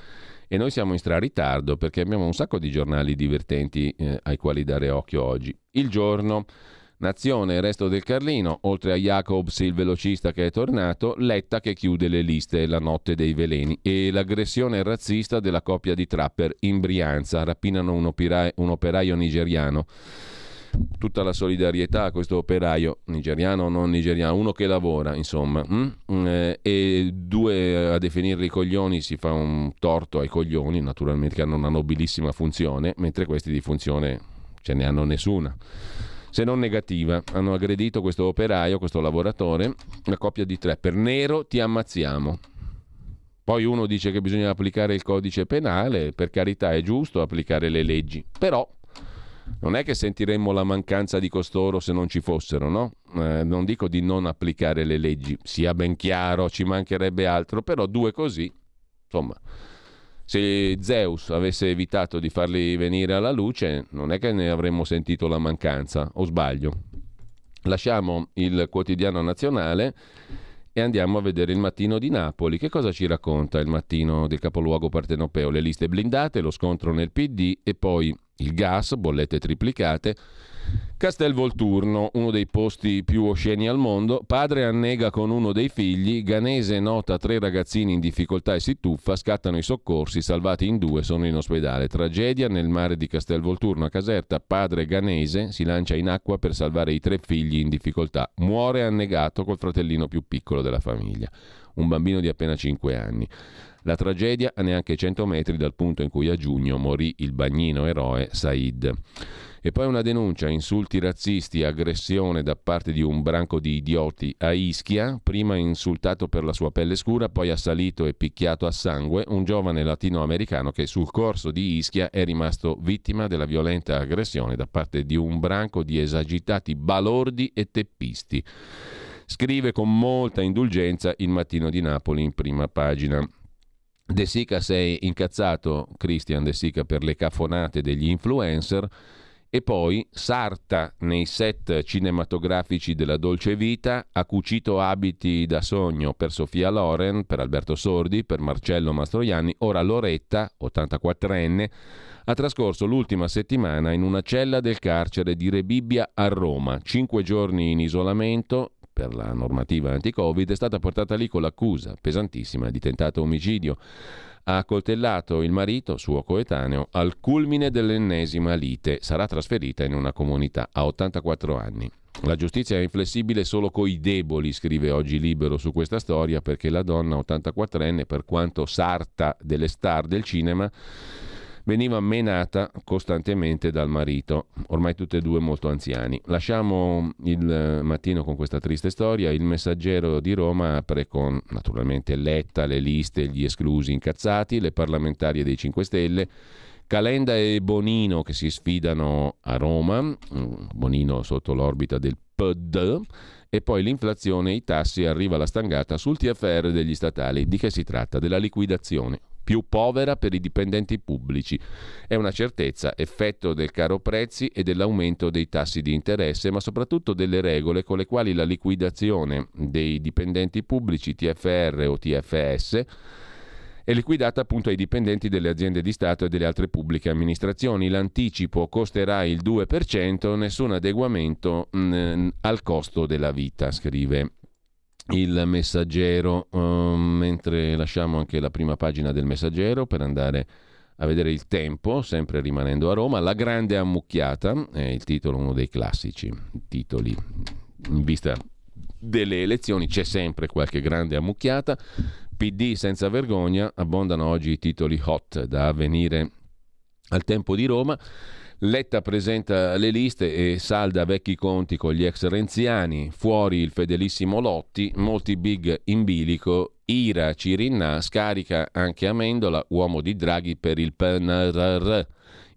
e noi siamo in straritardo perché abbiamo un sacco di giornali divertenti eh, ai quali dare occhio oggi. Il giorno, Nazione, resto del Carlino, oltre a Jacobs il velocista che è tornato, Letta che chiude le liste La notte dei veleni e l'aggressione razzista della coppia di trapper in Brianza, rapinano un, operaio, un operaio nigeriano tutta la solidarietà a questo operaio nigeriano o non nigeriano, uno che lavora, insomma, mm? mm eh, e due a definirli coglioni si fa un torto ai coglioni, naturalmente che hanno una nobilissima funzione, mentre questi di funzione ce ne hanno nessuna. Se non negativa, hanno aggredito questo operaio, questo lavoratore, una coppia di tre. Per nero ti ammazziamo. Poi uno dice che bisogna applicare il codice penale, per carità è giusto applicare le leggi, però non è che sentiremmo la mancanza di costoro se non ci fossero, no? Eh, non dico di non applicare le leggi, sia ben chiaro, ci mancherebbe altro, però due così, insomma, se Zeus avesse evitato di farli venire alla luce, non è che ne avremmo sentito la mancanza, o sbaglio? Lasciamo il quotidiano nazionale e andiamo a vedere il mattino di Napoli. Che cosa ci racconta il mattino del capoluogo partenopeo? Le liste blindate, lo scontro nel PD e poi Il gas, bollette triplicate. Castel Volturno, uno dei posti più osceni al mondo, padre annega con uno dei figli, Ganese nota tre ragazzini in difficoltà e si tuffa, scattano i soccorsi, salvati in due, sono in ospedale. Tragedia nel mare di Castel Volturno a Caserta, padre Ganese si lancia in acqua per salvare i tre figli in difficoltà, muore annegato col fratellino più piccolo della famiglia, un bambino di appena 5 anni. La tragedia a neanche 100 metri dal punto in cui a giugno morì il bagnino eroe Said. E poi una denuncia, insulti razzisti, aggressione da parte di un branco di idioti a Ischia, prima insultato per la sua pelle scura, poi assalito e picchiato a sangue, un giovane latinoamericano che sul corso di Ischia è rimasto vittima della violenta aggressione da parte di un branco di esagitati balordi e teppisti. Scrive con molta indulgenza il mattino di Napoli in prima pagina. De Sica sei incazzato, Christian De Sica, per le cafonate degli influencer e poi Sarta nei set cinematografici della Dolce Vita ha cucito abiti da sogno per Sofia Loren, per Alberto Sordi, per Marcello Mastroianni, ora Loretta, 84enne, ha trascorso l'ultima settimana in una cella del carcere di Rebibbia a Roma, cinque giorni in isolamento per la normativa anti-Covid, è stata portata lì con l'accusa pesantissima di tentato omicidio ha accoltellato il marito, suo coetaneo, al culmine dell'ennesima lite. Sarà trasferita in una comunità a 84 anni. La giustizia è inflessibile solo coi deboli, scrive oggi Libero su questa storia, perché la donna 84enne, per quanto sarta delle star del cinema, veniva menata costantemente dal marito, ormai tutte e due molto anziani. Lasciamo il mattino con questa triste storia, il messaggero di Roma apre con naturalmente Letta, le liste, gli esclusi incazzati, le parlamentarie dei 5 Stelle, Calenda e Bonino che si sfidano a Roma, mm, Bonino sotto l'orbita del PD, e poi l'inflazione e i tassi arriva la stangata sul TFR degli statali. Di che si tratta? Della liquidazione più povera per i dipendenti pubblici. È una certezza, effetto del caro prezzi e dell'aumento dei tassi di interesse, ma soprattutto delle regole con le quali la liquidazione dei dipendenti pubblici TFR o TFS è liquidata appunto ai dipendenti delle aziende di Stato e delle altre pubbliche amministrazioni. L'anticipo costerà il 2%, nessun adeguamento mh, mm, al costo della vita, scrive il messaggero, um, mentre lasciamo anche la prima pagina del messaggero per andare a vedere il tempo, sempre rimanendo a Roma, La grande ammucchiata, è il titolo, uno dei classici titoli in vista delle elezioni, c'è sempre qualche grande ammucchiata, PD senza vergogna, abbondano oggi i titoli hot da avvenire al tempo di Roma. Letta presenta le liste e salda vecchi conti con gli ex renziani, fuori il fedelissimo Lotti, molti big in bilico, Ira Cirinna scarica anche Amendola, uomo di Draghi per il PNRR.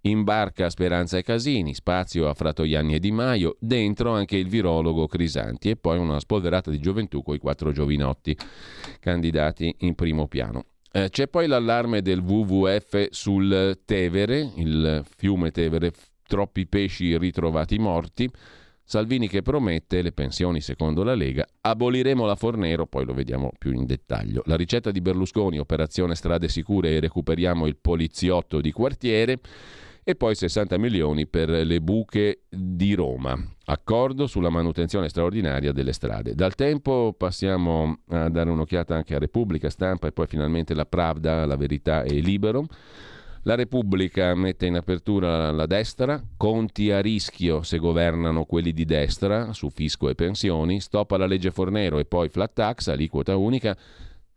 Imbarca Speranza e Casini, spazio a Fratoianni e Di Maio, dentro anche il virologo Crisanti e poi una spolverata di gioventù con i quattro giovinotti candidati in primo piano. Eh, c'è poi l'allarme del WWF sul Tevere, il fiume Tevere, troppi pesci ritrovati morti. Salvini che promette le pensioni secondo la Lega, aboliremo la Fornero, poi lo vediamo più in dettaglio. La ricetta di Berlusconi, operazione strade sicure e recuperiamo il poliziotto di quartiere e poi 60 milioni per le buche di Roma. Accordo sulla manutenzione straordinaria delle strade. Dal tempo passiamo a dare un'occhiata anche a Repubblica, Stampa e poi finalmente la Pravda, la Verità e Libero. La Repubblica mette in apertura la destra, conti a rischio se governano quelli di destra su fisco e pensioni, stop alla legge Fornero e poi flat tax, aliquota unica,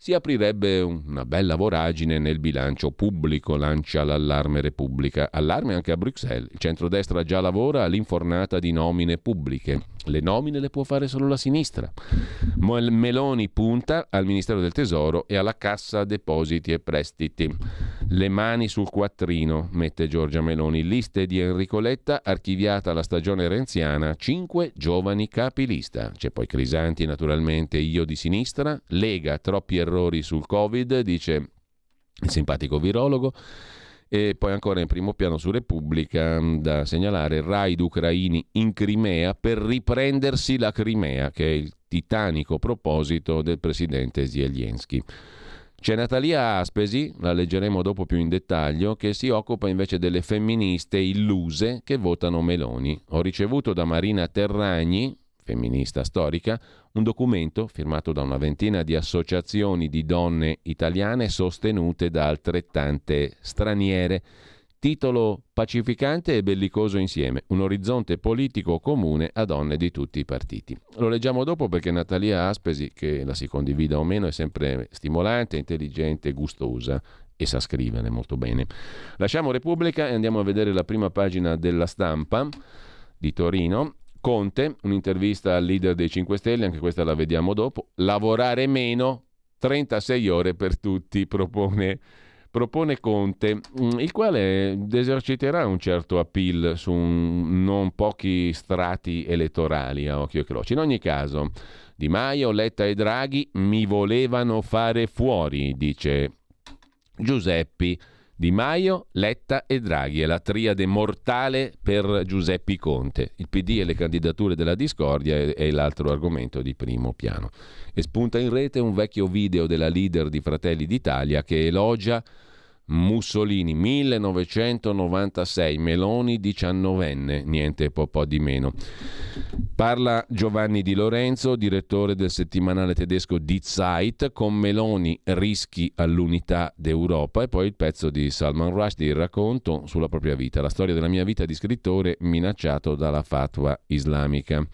si aprirebbe una bella voragine nel bilancio pubblico, lancia l'allarme Repubblica. Allarme anche a Bruxelles. Il centrodestra già lavora all'infornata di nomine pubbliche. Le nomine le può fare solo la sinistra. Meloni punta al Ministero del Tesoro e alla Cassa Depositi e Prestiti. Le mani sul quattrino, mette Giorgia Meloni. Liste di Enrico Letta, archiviata la stagione renziana, cinque giovani capi lista. C'è poi Crisanti, naturalmente, io di sinistra, Lega, troppi errori sul Covid, dice il simpatico virologo. E poi ancora in primo piano su Repubblica mm, da segnalare raid ucraini in Crimea per riprendersi la Crimea, che è il titanico proposito del presidente Zelensky. C'è Natalia Aspesi, la leggeremo dopo più in dettaglio, che si occupa invece delle femministe illuse che votano Meloni. Ho ricevuto da Marina Terragni, femminista storica, un documento firmato da una ventina di associazioni di donne italiane sostenute da altrettante straniere. Titolo pacificante e bellicoso insieme, un orizzonte politico comune a donne di tutti i partiti. Lo leggiamo dopo perché Natalia Aspesi, che la si condivida o meno, è sempre stimolante, intelligente, gustosa e sa scrivere molto bene. Lasciamo Repubblica e andiamo a vedere la prima pagina della stampa di Torino Conte, un'intervista al leader dei 5 Stelle, anche questa la vediamo dopo, lavorare meno, 36 ore per tutti, propone, propone Conte, mm, il quale eserciterà un certo appeal su un, non pochi strati elettorali a occhio e croce. In ogni caso, Di Maio, Letta e Draghi mi volevano fare fuori, dice Giuseppi. Di Maio, Letta e Draghi è la triade mortale per Giuseppe Conte. Il PD e le candidature della discordia è, l'altro argomento di primo piano. E spunta in rete un vecchio video della leader di Fratelli d'Italia che elogia Mussolini 1996, Meloni 19enne, niente po', po' di meno. Parla Giovanni Di Lorenzo, direttore del settimanale tedesco Die Zeit, con Meloni rischi all'unità d'Europa e poi il pezzo di Salman Rushdie, il racconto sulla propria vita, la storia della mia vita di scrittore minacciato dalla fatwa islamica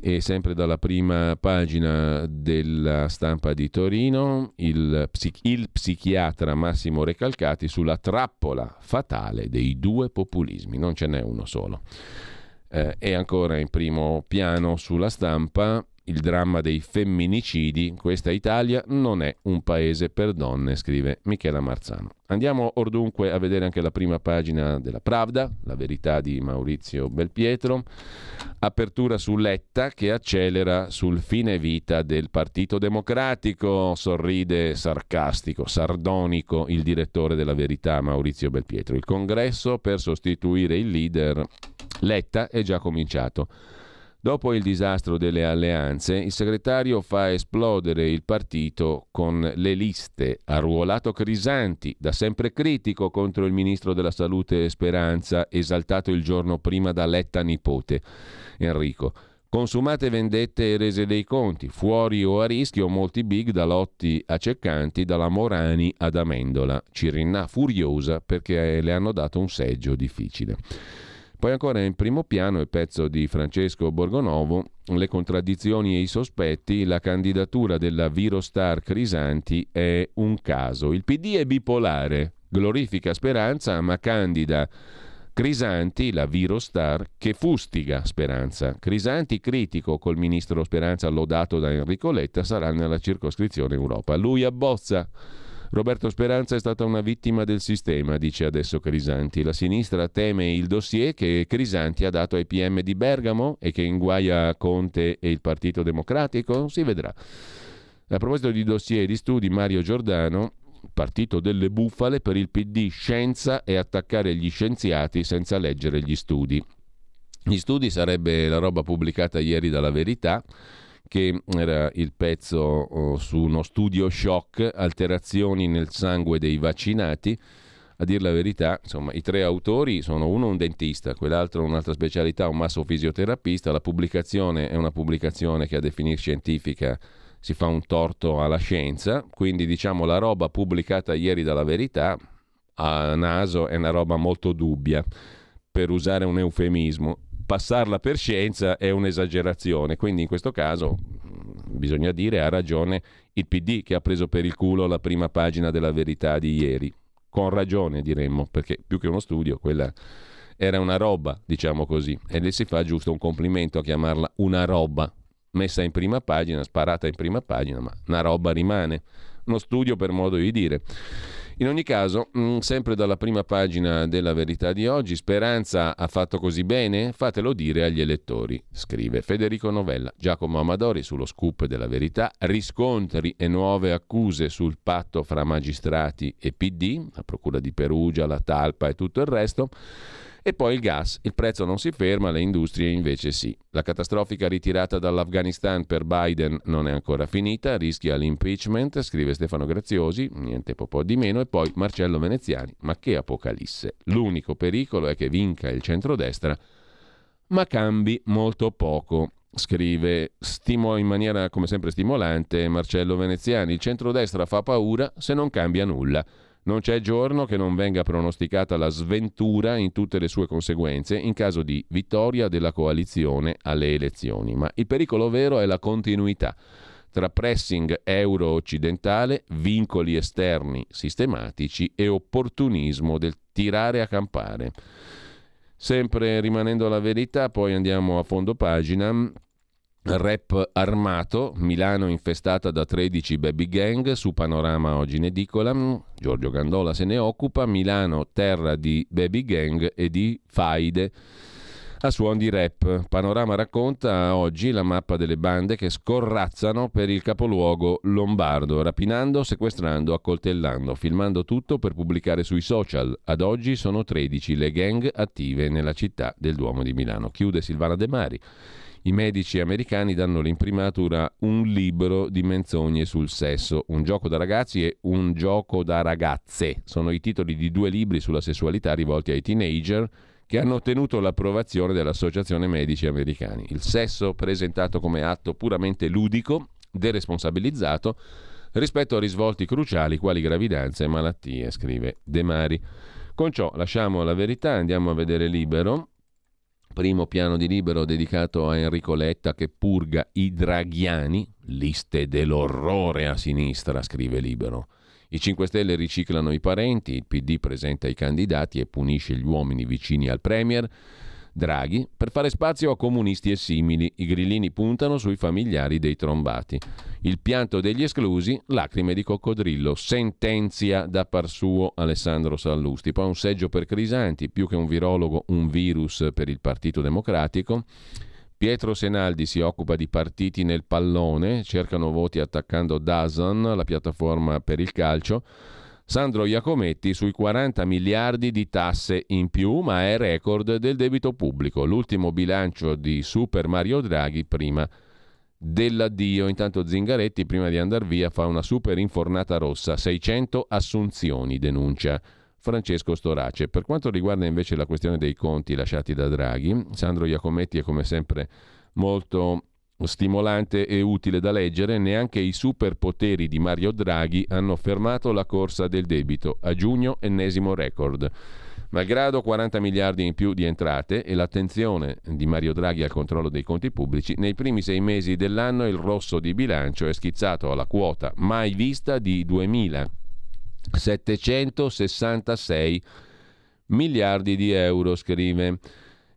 e sempre dalla prima pagina della stampa di Torino, il, psich- il, psichiatra Massimo Recalcati sulla trappola fatale dei due populismi, non ce n'è uno solo. Eh, e ancora in primo piano sulla stampa il dramma dei femminicidi, questa Italia non è un paese per donne, scrive Michela Marzano. Andiamo or dunque a vedere anche la prima pagina della Pravda, la verità di Maurizio Belpietro, apertura su Letta che accelera sul fine vita del Partito Democratico, sorride sarcastico, sardonico il direttore della verità Maurizio Belpietro. Il congresso per sostituire il leader Letta è già cominciato. Dopo il disastro delle alleanze, il segretario fa esplodere il partito con le liste. Arruolato Crisanti, da sempre critico contro il ministro della Salute Speranza, esaltato il giorno prima da Letta nipote, Enrico. Consumate vendette e rese dei conti, fuori o a rischio molti big da Lotti a Ceccanti, dalla Morani ad Amendola. Cirinna furiosa perché le hanno dato un seggio difficile. Poi ancora in primo piano il pezzo di Francesco Borgonovo, le contraddizioni e i sospetti, la candidatura della Virostar Crisanti è un caso. Il PD è bipolare, glorifica Speranza ma candida Crisanti, la Virostar, che fustiga Speranza. Crisanti, critico col ministro Speranza lodato da Enrico Letta, sarà nella circoscrizione Europa. Lui abbozza Roberto Speranza è stata una vittima del sistema, dice adesso Crisanti. La sinistra teme il dossier che Crisanti ha dato ai PM di Bergamo e che inguaia Conte e il Partito Democratico? Si vedrà. A proposito di dossier e di studi, Mario Giordano, partito delle bufale per il PD scienza e attaccare gli scienziati senza leggere gli studi. Gli studi sarebbe la roba pubblicata ieri dalla Verità che era il pezzo oh, su uno studio shock, alterazioni nel sangue dei vaccinati. A dire la verità, insomma, i tre autori sono uno un dentista, quell'altro un'altra specialità, un massofisioterapista. La pubblicazione è una pubblicazione che a definire scientifica si fa un torto alla scienza, quindi diciamo la roba pubblicata ieri dalla verità a naso è una roba molto dubbia, per usare un eufemismo passarla per scienza è un'esagerazione. Quindi in questo caso mm, bisogna dire ha ragione il PD che ha preso per il culo la prima pagina della verità di ieri. Con ragione diremmo, perché più che uno studio, quella era una roba, diciamo così, e le si fa giusto un complimento a chiamarla una roba, messa in prima pagina, sparata in prima pagina, ma una roba rimane. Uno studio per modo di dire. In ogni caso, mm, sempre dalla prima pagina della verità di oggi, Speranza ha fatto così bene? Fatelo dire agli elettori, scrive Federico Novella. Giacomo Amadori sullo scoop della verità, riscontri e nuove accuse sul patto fra magistrati e PD, la Procura di Perugia, la Talpa e tutto il resto. E poi il gas, il prezzo non si ferma, le industrie invece sì. La catastrofica ritirata dall'Afghanistan per Biden non è ancora finita, rischia l'impeachment, scrive Stefano Graziosi, niente po' di meno, e poi Marcello Veneziani, ma che apocalisse. L'unico pericolo è che vinca il centrodestra, ma cambi molto poco. Scrive stimo in maniera come sempre stimolante Marcello Veneziani, il centrodestra fa paura se non cambia nulla. Non c'è giorno che non venga pronosticata la sventura in tutte le sue conseguenze in caso di vittoria della coalizione alle elezioni, ma il pericolo vero è la continuità tra pressing euro-occidentale, vincoli esterni sistematici e opportunismo del tirare a campare. Sempre rimanendo alla verità, poi andiamo a fondo pagina. Rap armato, Milano infestata da 13 baby gang, su Panorama oggi in edicola, Giorgio Gandola se ne occupa, Milano terra di baby gang e di faide a suon di rap. Panorama racconta oggi la mappa delle bande che scorrazzano per il capoluogo lombardo, rapinando, sequestrando, accoltellando, filmando tutto per pubblicare sui social. Ad oggi sono 13 le gang attive nella città del Duomo di Milano. Chiude Silvana De Mari. I medici americani danno l'imprimatura un libro di menzogne sul sesso, un gioco da ragazzi e un gioco da ragazze. Sono i titoli di due libri sulla sessualità rivolti ai teenager che hanno ottenuto l'approvazione dell'Associazione Medici Americani. Il sesso presentato come atto puramente ludico, deresponsabilizzato, rispetto a risvolti cruciali quali gravidanza e malattie, scrive De Mari. Con ciò lasciamo la verità, andiamo a vedere Libero. Primo piano di Libero dedicato a Enrico Letta che purga i draghiani, liste dell'orrore a sinistra, scrive Libero. I 5 Stelle riciclano i parenti, il PD presenta i candidati e punisce gli uomini vicini al Premier. Draghi, per fare spazio a comunisti e simili, i grillini puntano sui familiari dei trombati. Il pianto degli esclusi, lacrime di coccodrillo, sentenzia da par suo Alessandro Sallusti. Poi un seggio per Crisanti, più che un virologo, un virus per il Partito Democratico. Pietro Senaldi si occupa di partiti nel pallone, cercano voti attaccando Dazon, la piattaforma per il calcio. Sandro Iacometti sui 40 miliardi di tasse in più, ma è record del debito pubblico. L'ultimo bilancio di Super Mario Draghi prima dell'addio. Intanto Zingaretti, prima di andare via, fa una super infornata rossa. 600 assunzioni, denuncia. Francesco Storace. Per quanto riguarda invece la questione dei conti lasciati da Draghi, Sandro Iacometti è come sempre molto stimolante e utile da leggere, neanche i superpoteri di Mario Draghi hanno fermato la corsa del debito. A giugno ennesimo record. Malgrado 40 miliardi in più di entrate e l'attenzione di Mario Draghi al controllo dei conti pubblici, nei primi sei mesi dell'anno il rosso di bilancio è schizzato alla quota mai vista di 2000 766 miliardi di euro, scrive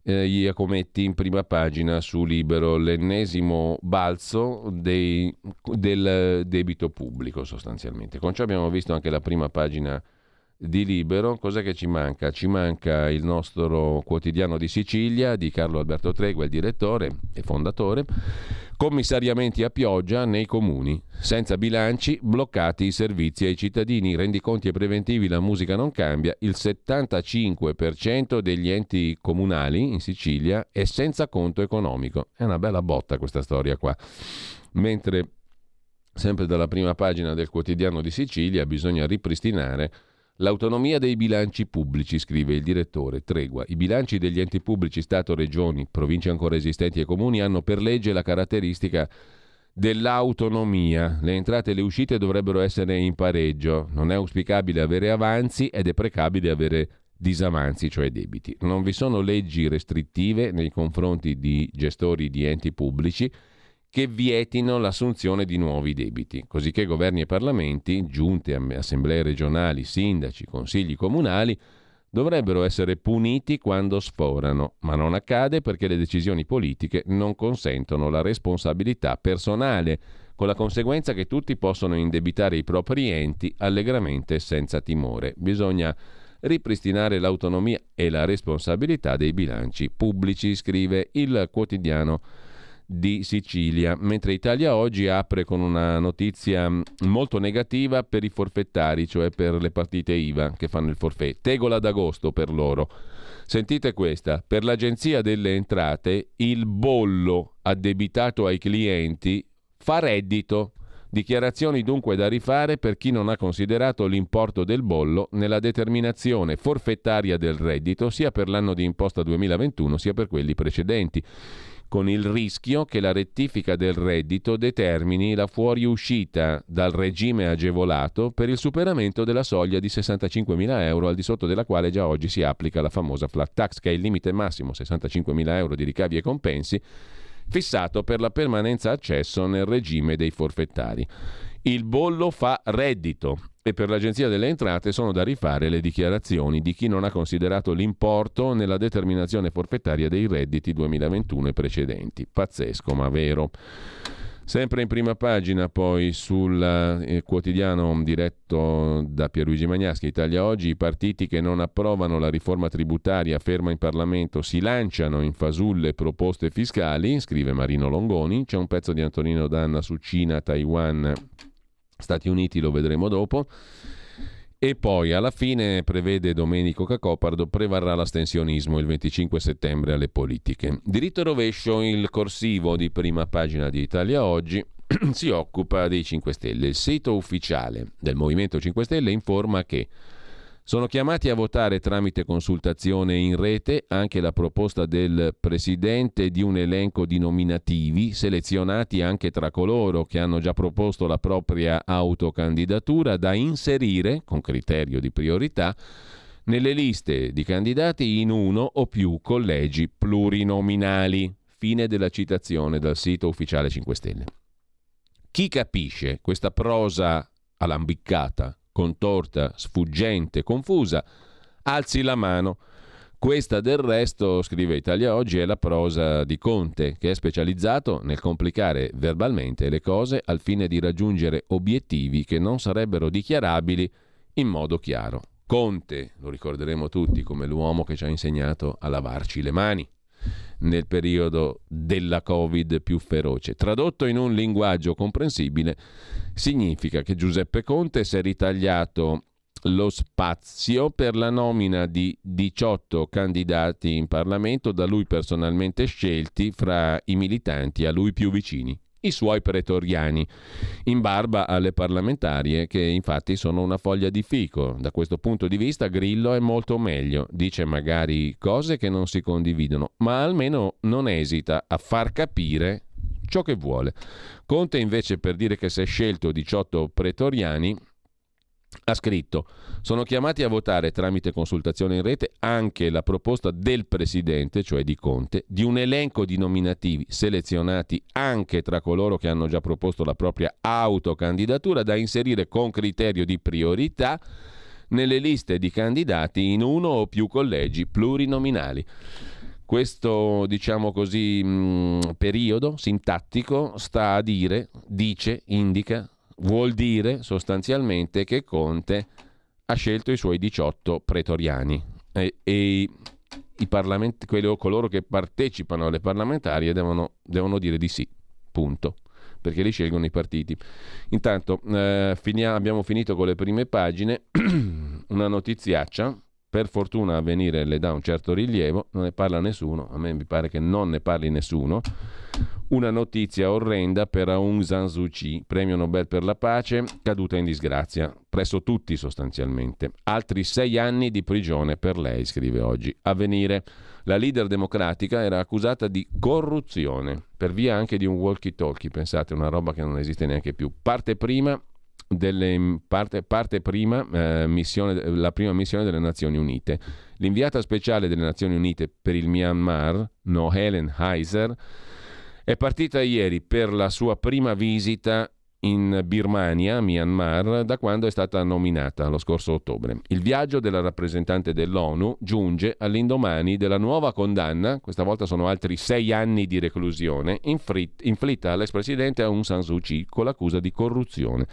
eh, Iacometti in prima pagina su Libero, l'ennesimo balzo dei, del debito pubblico sostanzialmente. Con ciò abbiamo visto anche la prima pagina di Libero, cos'è che ci manca? Ci manca il nostro quotidiano di Sicilia di Carlo Alberto Tregua, il direttore e fondatore, commissariamenti a pioggia nei comuni, senza bilanci, bloccati i servizi ai cittadini, rendiconti e preventivi, la musica non cambia, il 75% degli enti comunali in Sicilia è senza conto economico. È una bella botta questa storia qua. Mentre sempre dalla prima pagina del quotidiano di Sicilia bisogna ripristinare L'autonomia dei bilanci pubblici, scrive il direttore Tregua. I bilanci degli enti pubblici, Stato, Regioni, province ancora esistenti e comuni hanno per legge la caratteristica dell'autonomia. Le entrate e le uscite dovrebbero essere in pareggio. Non è auspicabile avere avanzi ed è precabile avere disavanzi, cioè debiti. Non vi sono leggi restrittive nei confronti di gestori di enti pubblici che vietino l'assunzione di nuovi debiti, così che governi e parlamenti, giunte, assemblee regionali, sindaci, consigli comunali, dovrebbero essere puniti quando sforano, ma non accade perché le decisioni politiche non consentono la responsabilità personale, con la conseguenza che tutti possono indebitare i propri enti allegramente e senza timore. Bisogna ripristinare l'autonomia e la responsabilità dei bilanci pubblici, scrive il quotidiano di Sicilia, mentre Italia oggi apre con una notizia molto negativa per i forfettari, cioè per le partite IVA che fanno il forfè. Tegola d'agosto per loro. Sentite questa, per l'Agenzia delle Entrate il bollo addebitato ai clienti fa reddito. Dichiarazioni dunque da rifare per chi non ha considerato l'importo del bollo nella determinazione forfettaria del reddito sia per l'anno di imposta 2021 sia per quelli precedenti con il rischio che la rettifica del reddito determini la fuoriuscita dal regime agevolato per il superamento della soglia di 65.000 euro al di sotto della quale già oggi si applica la famosa flat tax che è il limite massimo 65.000 euro di ricavi e compensi fissato per la permanenza accesso nel regime dei forfettari. Il bollo fa reddito e per l'Agenzia delle Entrate sono da rifare le dichiarazioni di chi non ha considerato l'importo nella determinazione forfettaria dei redditi 2021 e precedenti. Pazzesco, ma vero. Sempre in prima pagina poi sul eh, quotidiano diretto da Pierluigi Magnaschi, Italia Oggi, i partiti che non approvano la riforma tributaria ferma in Parlamento si lanciano in fasulle proposte fiscali, scrive Marino Longoni, c'è un pezzo di Antonino Danna su Cina, Taiwan, Stati Uniti, lo vedremo dopo. E poi alla fine prevede Domenico Cacopardo prevarrà l'astensionismo il 25 settembre alle politiche. Diritto e rovescio, il corsivo di prima pagina di Italia Oggi si occupa dei 5 Stelle. Il sito ufficiale del Movimento 5 Stelle informa che sono chiamati a votare tramite consultazione in rete anche la proposta del Presidente di un elenco di nominativi selezionati anche tra coloro che hanno già proposto la propria autocandidatura da inserire, con criterio di priorità, nelle liste di candidati in uno o più collegi plurinominali. Fine della citazione dal sito ufficiale 5 Stelle. Chi capisce questa prosa alambiccata contorta, sfuggente, confusa, alzi la mano. Questa del resto, scrive Italia Oggi, è la prosa di Conte, che è specializzato nel complicare verbalmente le cose al fine di raggiungere obiettivi che non sarebbero dichiarabili in modo chiaro. Conte, lo ricorderemo tutti come l'uomo che ci ha insegnato a lavarci le mani nel periodo della Covid più feroce. Tradotto in un linguaggio comprensibile, significa che Giuseppe Conte si è ritagliato lo spazio per la nomina di 18 candidati in Parlamento da lui personalmente scelti fra i militanti a lui più vicini i suoi pretoriani, in barba alle parlamentarie che infatti sono una foglia di fico. Da questo punto di vista Grillo è molto meglio, dice magari cose che non si condividono, ma almeno non esita a far capire ciò che vuole. Conte invece per dire che si è scelto 18 pretoriani ha scritto sono chiamati a votare tramite consultazione in rete anche la proposta del Presidente, cioè di Conte, di un elenco di nominativi selezionati anche tra coloro che hanno già proposto la propria autocandidatura da inserire con criterio di priorità nelle liste di candidati in uno o più collegi plurinominali. Questo, diciamo così, mh, periodo sintattico sta a dire, dice, indica, vuol dire sostanzialmente che Conte ha scelto i suoi 18 pretoriani. E, e quello, coloro che partecipano alle parlamentarie devono, devono, dire di sì, punto, perché li scelgono i partiti. Intanto eh, finia- abbiamo finito con le prime pagine, una notiziaccia. Per fortuna Avvenire le dà un certo rilievo, non ne parla nessuno, a me mi pare che non ne parli nessuno. Una notizia orrenda per Aung San Suu Kyi, premio Nobel per la pace, caduta in disgrazia, presso tutti sostanzialmente. Altri sei anni di prigione per lei, scrive oggi. Avvenire. La leader democratica era accusata di corruzione, per via anche di un walkie-talkie, pensate, una roba che non esiste neanche più. Parte prima delle, parte, parte prima, eh, missione, la prima missione delle Nazioni Unite. L'inviata speciale delle Nazioni Unite per il Myanmar, No Helen Heiser, è partita ieri per la sua prima visita in Birmania, Myanmar, da quando è stata nominata lo scorso ottobre. Il viaggio della rappresentante dell'ONU giunge all'indomani della nuova condanna, questa volta sono altri sei anni di reclusione, inflitta all'ex presidente Aung San Suu Kyi con l'accusa di corruzione.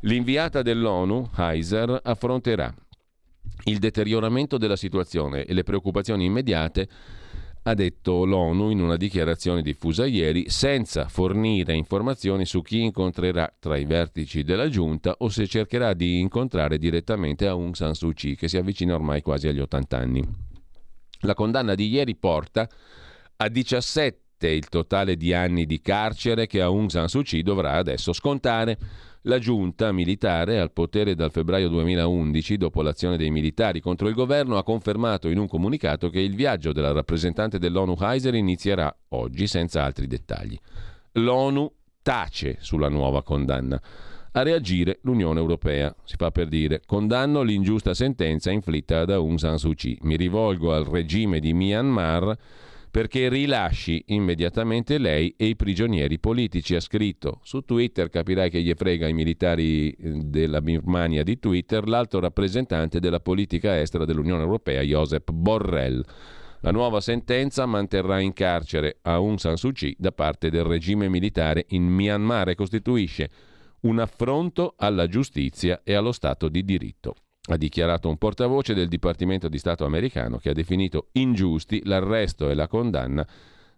L'inviata dell'ONU, Heiser, affronterà il deterioramento della situazione e le preoccupazioni immediate ha detto l'ONU in una dichiarazione diffusa ieri, senza fornire informazioni su chi incontrerà tra i vertici della giunta o se cercherà di incontrare direttamente Aung San Suu Kyi, che si avvicina ormai quasi agli 80 anni. La condanna di ieri porta a 17 il totale di anni di carcere che Aung San Suu Kyi dovrà adesso scontare. La giunta militare al potere dal febbraio 2011, dopo l'azione dei militari contro il governo, ha confermato in un comunicato che il viaggio della rappresentante dell'ONU Heiser inizierà oggi senza altri dettagli. L'ONU tace sulla nuova condanna. A reagire l'Unione Europea. Si fa per dire condanno l'ingiusta sentenza inflitta da Aung San Suu Kyi. Mi rivolgo al regime di Myanmar perché rilasci immediatamente lei e i prigionieri politici, ha scritto. Su Twitter capirai che gli frega i militari eh, della Birmania di Twitter l'alto rappresentante della politica estera dell'Unione Europea, Josep Borrell. La nuova sentenza manterrà in carcere Aung San Suu Kyi da parte del regime militare in Myanmar e costituisce un affronto alla giustizia e allo Stato di diritto ha dichiarato un portavoce del Dipartimento di Stato americano che ha definito ingiusti l'arresto e la condanna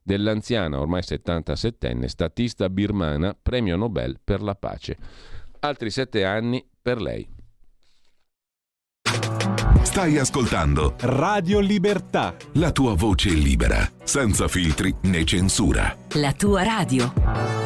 dell'anziana, ormai 77enne, statista birmana, premio Nobel per la pace. Altri sette anni per lei. Stai ascoltando Radio Libertà. La tua voce libera, senza filtri né censura. La tua radio.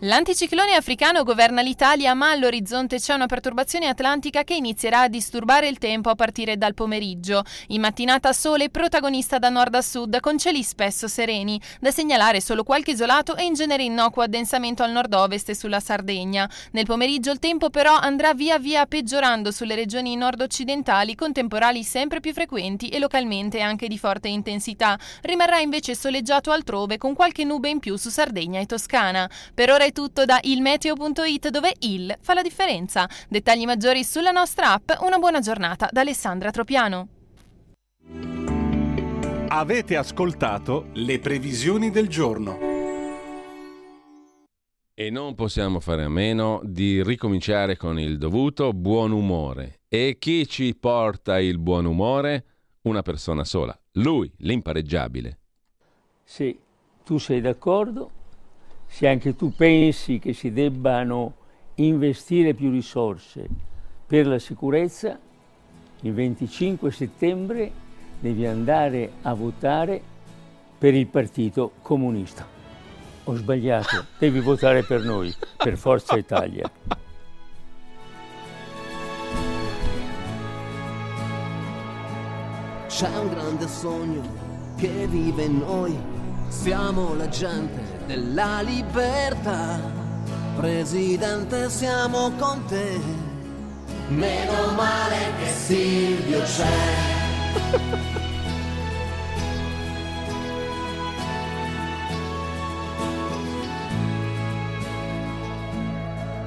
L'anticiclone africano governa l'Italia, ma all'orizzonte c'è una perturbazione atlantica che inizierà a disturbare il tempo a partire dal pomeriggio. In mattinata sole protagonista da nord a sud, con cieli spesso sereni. Da segnalare solo qualche isolato e in genere innocuo addensamento al nord-ovest e sulla Sardegna. Nel pomeriggio il tempo però andrà via via peggiorando sulle regioni nord-occidentali, con temporali sempre più frequenti e localmente anche di forte intensità. Rimarrà invece soleggiato altrove, con qualche nube in più su Sardegna e Toscana. Per ora è tutto da ilmeteo.it dove il fa la differenza. Dettagli maggiori sulla nostra app. Una buona giornata da Alessandra Tropiano. Avete ascoltato le previsioni del giorno. E non possiamo fare a meno di ricominciare con il dovuto buon umore. E chi ci porta il buon umore? Una persona sola, lui, l'impareggiabile. Se tu sei d'accordo, se anche tu pensi che si debbano investire più risorse per la sicurezza, il 25 settembre devi andare a votare per il Partito Comunista. Ho sbagliato, devi votare per noi, per Forza Italia. C'è un grande sogno che vive in noi, siamo la gente della libertà. Presidente, siamo con te. Meno male che Silvio c'è.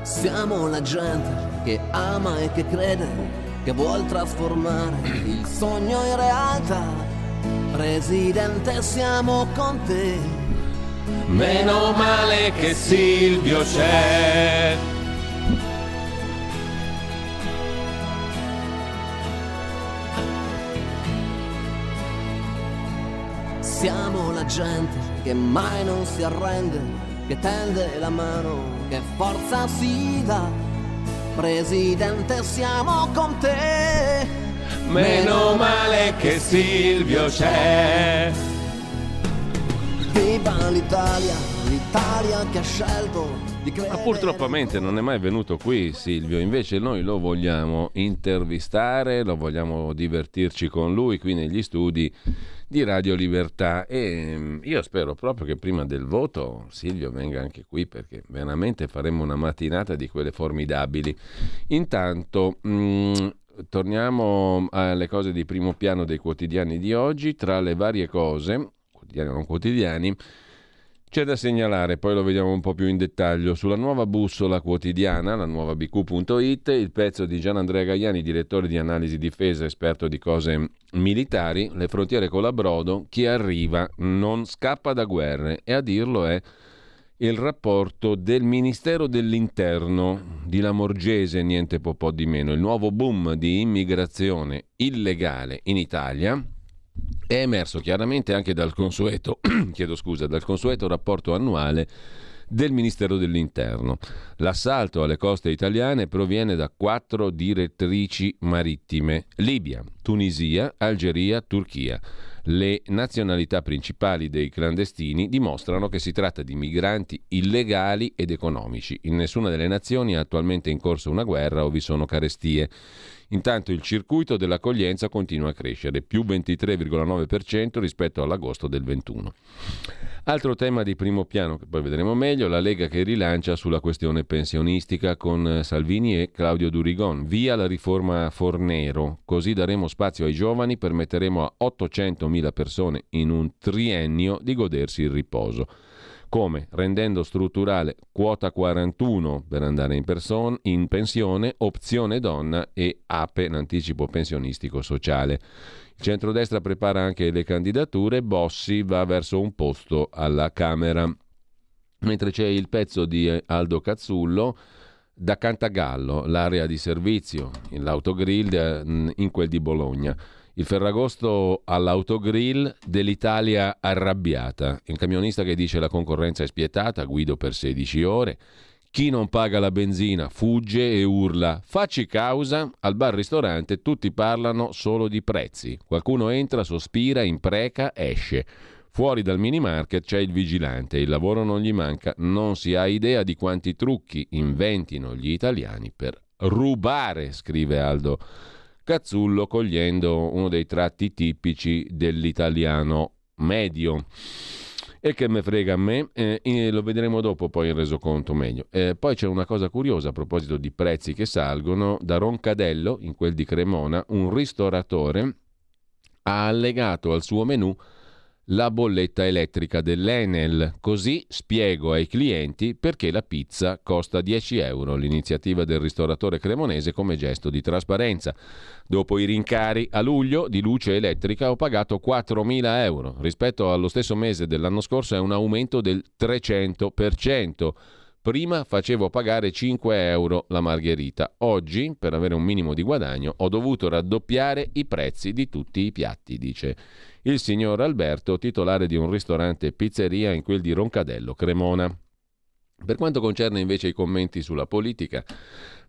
Siamo la gente che ama e che crede, che vuol trasformare il sogno in realtà. Presidente, siamo con te. Meno male che Silvio c'è. Siamo la gente che mai non si arrende, che tende la mano, che forza si dà. Presidente, siamo con te. Meno male che Silvio c'è. Viva l'Italia, l'Italia che ha scelto di Ma purtroppamente non è mai venuto qui Silvio, invece noi lo vogliamo intervistare, lo vogliamo divertirci con lui qui negli studi di Radio Libertà. E mm, io spero proprio che prima del voto Silvio venga anche qui perché veramente faremo una mattinata di quelle formidabili. Intanto mm, torniamo alle cose di primo piano dei quotidiani di oggi, tra le varie cose, quotidiani non quotidiani, c'è da segnalare, poi lo vediamo un po' più in dettaglio, sulla nuova bussola quotidiana, la nuova bq.it, il pezzo di Gian Andrea Gaiani, direttore di analisi difesa, esperto di cose militari, le frontiere con la Brodo, chi arriva non scappa da guerre e a dirlo è il rapporto del Ministero dell'Interno di Lamorgese, niente po' di meno, il nuovo boom di immigrazione illegale in Italia è emerso chiaramente anche dal consueto, chiedo scusa, dal consueto rapporto annuale del Ministero dell'Interno. L'assalto alle coste italiane proviene da quattro direttrici marittime: Libia, Tunisia, Algeria, Turchia. Le nazionalità principali dei clandestini dimostrano che si tratta di migranti illegali ed economici. In nessuna delle nazioni è attualmente in corso una guerra o vi sono carestie. Intanto il circuito dell'accoglienza continua a crescere, più 23,9% rispetto all'agosto del 21. Altro tema di primo piano che poi vedremo meglio, la Lega che rilancia sulla questione pensionistica con Salvini e Claudio Durigon. Via la riforma Fornero, così daremo spazio ai giovani, permetteremo a 800.000 persone in un triennio di godersi il riposo. Come? Rendendo strutturale quota 41 per andare in, person- in pensione, opzione donna e APE, in anticipo pensionistico sociale. Il centrodestra prepara anche le candidature, Bossi va verso un posto alla Camera. Mentre c'è il pezzo di Aldo Cazzullo, da Cantagallo, l'area di servizio, l'autogrill eh, in quel di Bologna. Il Ferragosto all'autogrill dell'Italia arrabbiata. Il camionista che dice la concorrenza è spietata, guido per 16 ore. Chi non paga la benzina fugge e urla facci causa. Al bar ristorante tutti parlano solo di prezzi. Qualcuno entra, sospira, impreca, esce. Fuori dal mini market c'è il vigilante, il lavoro non gli manca, non si ha idea di quanti trucchi inventino gli italiani per rubare, scrive Aldo Cazzullo cogliendo uno dei tratti tipici dell'italiano medio. E che me frega a me, eh, lo vedremo dopo poi in resoconto meglio. Eh, poi c'è una cosa curiosa a proposito di prezzi che salgono. Da Roncadello, in quel di Cremona, un ristoratore ha allegato al suo menù la bolletta elettrica dell'Enel. Così spiego ai clienti perché la pizza costa 10 euro. L'iniziativa del ristoratore cremonese come gesto di trasparenza. Dopo i rincari a luglio di luce elettrica ho pagato 4.000 euro. Rispetto allo stesso mese dell'anno scorso è un aumento del 300%. Prima facevo pagare 5 euro la margherita. Oggi, per avere un minimo di guadagno, ho dovuto raddoppiare i prezzi di tutti i piatti, dice il signor Alberto, titolare di un ristorante e pizzeria in quel di Roncadello, Cremona. Per quanto concerne invece i commenti sulla politica,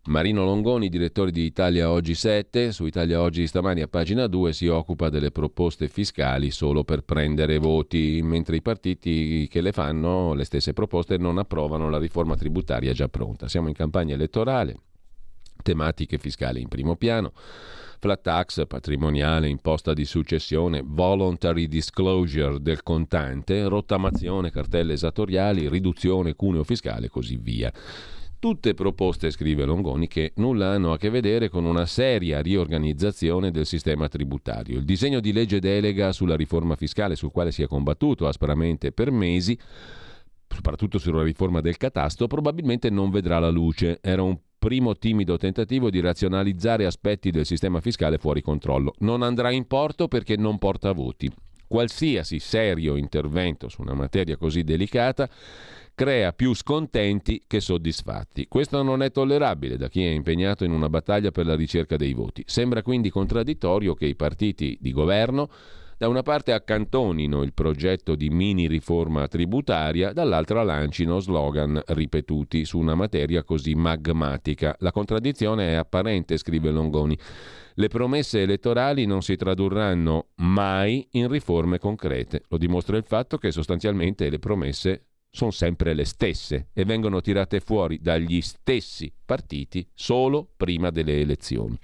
Marino Longoni, direttore di Italia Oggi 7, su Italia Oggi stamani a pagina 2 si occupa delle proposte fiscali solo per prendere voti, mentre i partiti che le fanno le stesse proposte non approvano la riforma tributaria già pronta. Siamo in campagna elettorale, tematiche fiscali in primo piano flat tax, patrimoniale, imposta di successione, voluntary disclosure del contante, rottamazione, cartelle esattoriali, riduzione cuneo fiscale e così via. Tutte proposte, scrive Longoni, che nulla hanno a che vedere con una seria riorganizzazione del sistema tributario. Il disegno di legge delega sulla riforma fiscale, sul quale si è combattuto aspramente per mesi, soprattutto sulla riforma del catasto, probabilmente non vedrà la luce. Era un primo timido tentativo di razionalizzare aspetti del sistema fiscale fuori controllo. Non andrà in porto perché non porta voti. Qualsiasi serio intervento su una materia così delicata crea più scontenti che soddisfatti. Questo non è tollerabile da chi è impegnato in una battaglia per la ricerca dei voti. Sembra quindi contraddittorio che i partiti di governo da una parte accantonino il progetto di mini riforma tributaria, dall'altra lancino slogan ripetuti su una materia così magmatica. La contraddizione è apparente, scrive Longoni. Le promesse elettorali non si tradurranno mai in riforme concrete. Lo dimostra il fatto che sostanzialmente le promesse sono sempre le stesse e vengono tirate fuori dagli stessi partiti solo prima delle elezioni.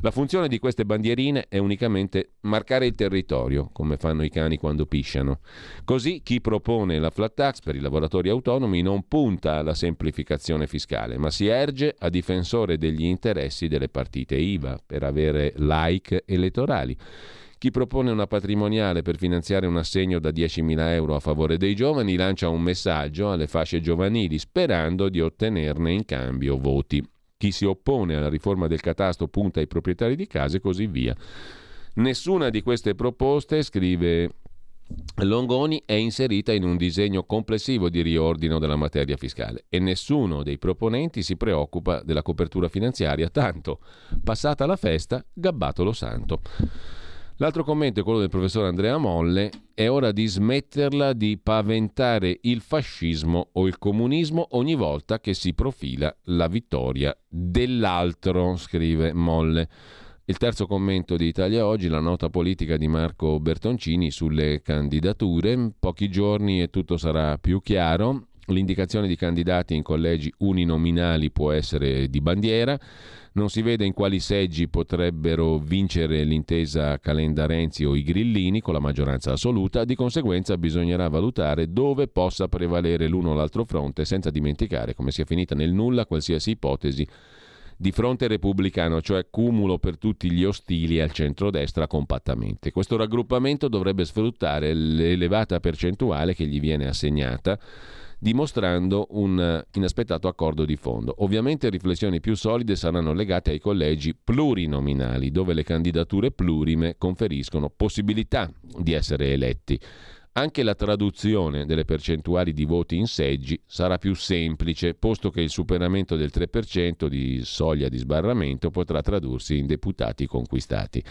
La funzione di queste bandierine è unicamente marcare il territorio, come fanno i cani quando pisciano. Così chi propone la flat tax per i lavoratori autonomi non punta alla semplificazione fiscale, ma si erge a difensore degli interessi delle partite IVA per avere like elettorali. Chi propone una patrimoniale per finanziare un assegno da 10.000 euro a favore dei giovani lancia un messaggio alle fasce giovanili sperando di ottenerne in cambio voti. Chi si oppone alla riforma del catasto punta ai proprietari di case e così via. Nessuna di queste proposte, scrive Longoni è inserita in un disegno complessivo di riordino della materia fiscale e nessuno dei proponenti si preoccupa della copertura finanziaria, tanto passata la festa, gabbato lo santo. L'altro commento è quello del professor Andrea Molle. È ora di smetterla di paventare il fascismo o il comunismo ogni volta che si profila la vittoria dell'altro, scrive Molle. Il terzo commento di Italia Oggi, la nota politica di Marco Bertoncini sulle candidature. Pochi giorni e tutto sarà più chiaro. L'indicazione di candidati in collegi uninominali può essere di bandiera. Non si vede in quali seggi potrebbero vincere l'intesa Calenda-Renzi o i Grillini con la maggioranza assoluta, di conseguenza bisognerà valutare dove possa prevalere l'uno o l'altro fronte, senza dimenticare come sia finita nel nulla qualsiasi ipotesi di fronte repubblicano, cioè cumulo per tutti gli ostili al centrodestra compattamente. Questo raggruppamento dovrebbe sfruttare l'elevata percentuale che gli viene assegnata dimostrando un inaspettato accordo di fondo. Ovviamente riflessioni più solide saranno legate ai collegi plurinominali, dove le candidature plurime conferiscono possibilità di essere eletti. Anche la traduzione delle percentuali di voti in seggi sarà più semplice, posto che il superamento del 3% di soglia di sbarramento potrà tradursi in deputati conquistati.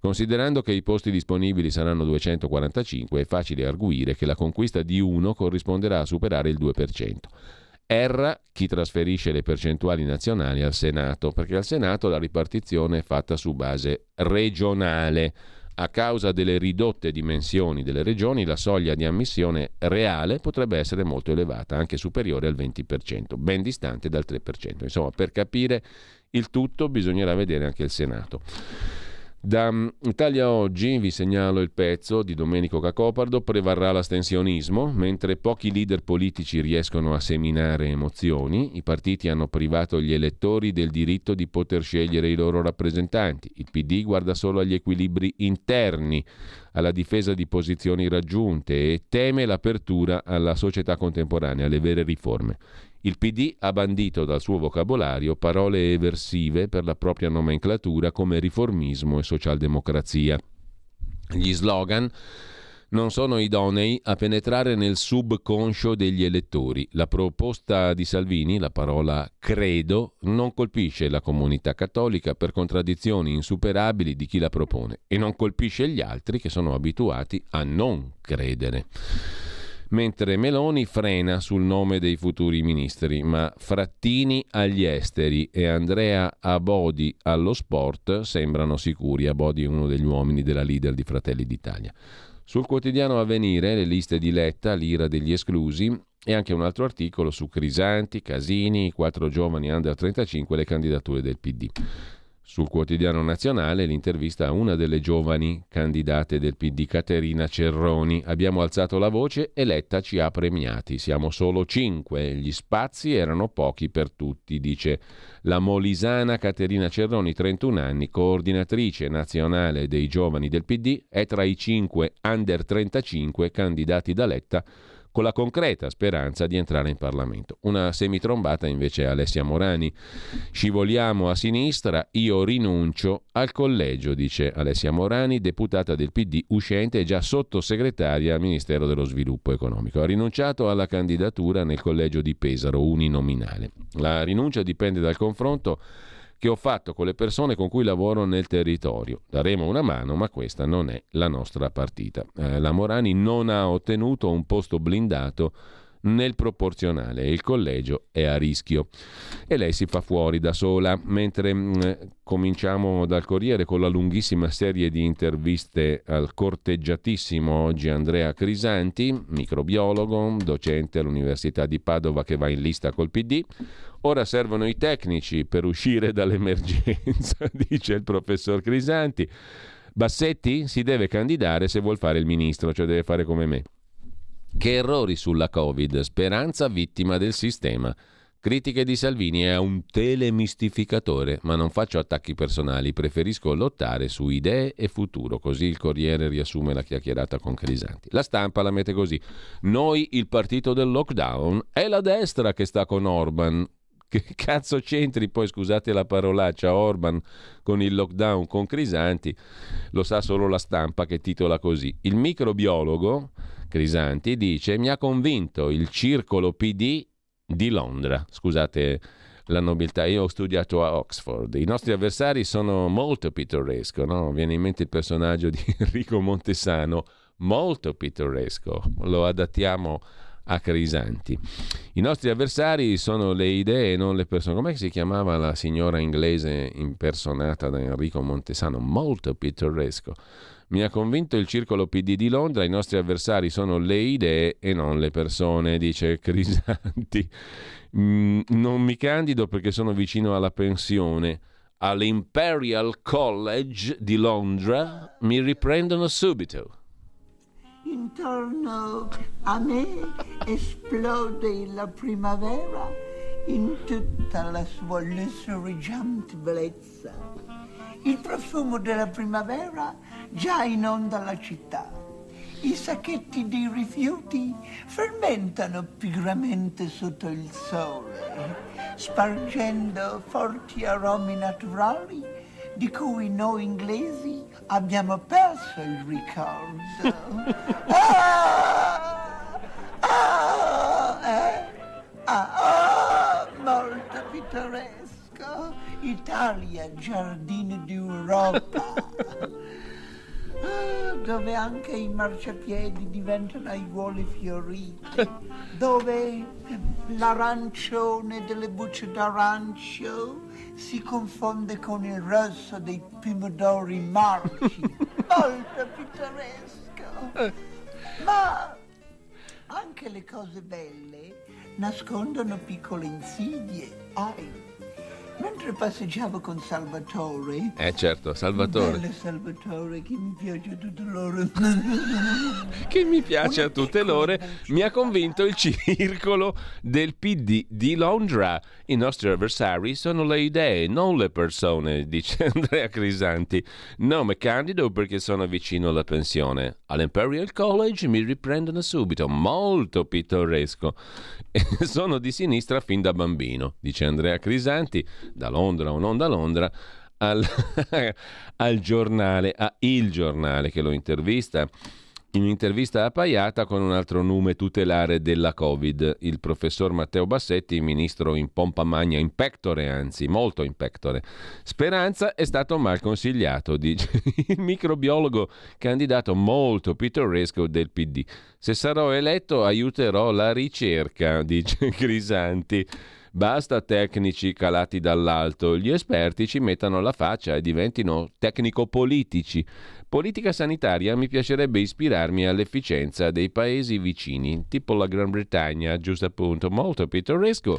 Considerando che i posti disponibili saranno 245, è facile arguire che la conquista di uno corrisponderà a superare il 2%. Erra chi trasferisce le percentuali nazionali al Senato, perché al Senato la ripartizione è fatta su base regionale a causa delle ridotte dimensioni delle regioni, la soglia di ammissione reale potrebbe essere molto elevata, anche superiore al 20%, ben distante dal 3%. Insomma, per capire il tutto bisognerà vedere anche il Senato. Da mm, Italia Oggi vi segnalo il pezzo di Domenico Cacopardo, prevarrà l'astensionismo, mentre pochi leader politici riescono a seminare emozioni, i partiti hanno privato gli elettori del diritto di poter scegliere i loro rappresentanti, il PD guarda solo agli equilibri interni, alla difesa di posizioni raggiunte e teme l'apertura alla società contemporanea, alle vere riforme. Il PD ha bandito dal suo vocabolario parole eversive per la propria nomenclatura come riformismo e socialdemocrazia. Gli slogan non sono idonei a penetrare nel subconscio degli elettori. La proposta di Salvini, la parola credo, non colpisce la comunità cattolica per contraddizioni insuperabili di chi la propone e non colpisce gli altri che sono abituati a non credere mentre Meloni frena sul nome dei futuri ministri, ma Frattini agli esteri e Andrea Abodi allo sport sembrano sicuri. Abodi è uno degli uomini della leader di Fratelli d'Italia. Sul quotidiano Avvenire le liste di Letta, l'ira degli esclusi e anche un altro articolo su Crisanti, Casini, i quattro giovani under 35 e le candidature del PD. Sul quotidiano nazionale l'intervista a una delle giovani candidate del PD, Caterina Cerroni. Abbiamo alzato la voce e Letta ci ha premiati. Siamo solo cinque. Gli spazi erano pochi per tutti, dice la molisana Caterina Cerroni, 31 anni, coordinatrice nazionale dei giovani del PD, è tra i cinque under 35 candidati da Letta con la concreta speranza di entrare in Parlamento. Una semitrombata invece è Alessia Morani. Scivoliamo a sinistra, io rinuncio al collegio, dice Alessia Morani, deputata del PD uscente e già sottosegretaria al Ministero dello Sviluppo Economico. Ha rinunciato alla candidatura nel collegio di Pesaro uninominale. La rinuncia dipende dal confronto che ho fatto con le persone con cui lavoro nel territorio. Daremo una mano, ma questa non è la nostra partita. Eh, la Morani non ha ottenuto un posto blindato nel proporzionale il collegio è a rischio. E lei si fa fuori da sola, mentre mh, mm, cominciamo dal Corriere con la lunghissima serie di interviste al corteggiatissimo oggi Andrea Crisanti, microbiologo, docente all'Università di Padova che va in lista col PD. Ora servono i tecnici per uscire dall'emergenza, dice il professor Crisanti. Bassetti si deve candidare se vuol fare il ministro, cioè deve fare come me. Che errori sulla Covid, speranza vittima del sistema. Critiche di Salvini è un telemistificatore, ma non faccio attacchi personali, preferisco lottare su idee e futuro, così il Corriere riassume la chiacchierata con Crisanti. La stampa la mette così: Noi il partito del lockdown è la destra che sta con Orban. Che cazzo c'entri poi, scusate la parolaccia, Orban con il lockdown con Crisanti? Lo sa solo la stampa che titola così. Il microbiologo Crisanti dice mi ha convinto il circolo PD di Londra. Scusate la nobiltà, io ho studiato a Oxford. I nostri avversari sono molto pittoresco, no? Viene in mente il personaggio di Enrico Montesano, molto pittoresco. Lo adattiamo a Crisanti. I nostri avversari sono le idee non le persone. Come si chiamava la signora inglese impersonata da Enrico Montesano? Molto pittoresco. Mi ha convinto il circolo PD di Londra, i nostri avversari sono le idee e non le persone, dice Crisanti. Mm, non mi candido perché sono vicino alla pensione. All'Imperial College di Londra mi riprendono subito. Intorno a me esplode la primavera in tutta la sua lussureggiante bellezza. Il profumo della primavera già inonda la città. I sacchetti di rifiuti fermentano pigramente sotto il sole, spargendo forti aromi naturali di cui noi inglesi abbiamo perso il ricordo. ah, ah, eh, ah, oh, molto pittoresco. Italia, giardino d'Europa. Dove anche i marciapiedi diventano aiuole fiorite, dove l'arancione delle bucce d'arancio si confonde con il rosso dei pomodori marci, molto pittoresco. Ma anche le cose belle nascondono piccole insidie. Ai, Mentre passeggiavo con Salvatore. Eh certo, Salvatore. Belle Salvatore, che mi piace a tutte loro. che mi piace a tutte loro, mi ha convinto il circolo del PD di Londra. I nostri avversari sono le idee, non le persone, dice Andrea Crisanti. Nome candido perché sono vicino alla pensione. All'Imperial College mi riprendono subito, molto pittoresco. sono di sinistra fin da bambino, dice Andrea Crisanti da Londra o non da Londra, al, al giornale, a Il Giornale che lo intervista in un'intervista appaiata con un altro nome tutelare della Covid, il professor Matteo Bassetti, ministro in pompa magna, in pectore anzi, molto in pectore. Speranza è stato mal consigliato, dice il microbiologo candidato molto pittoresco del PD. Se sarò eletto aiuterò la ricerca, dice Crisanti. Basta tecnici calati dall'alto, gli esperti ci mettano la faccia e diventino tecnico-politici. Politica sanitaria mi piacerebbe ispirarmi all'efficienza dei paesi vicini, tipo la Gran Bretagna, giusto appunto, molto pittoresco.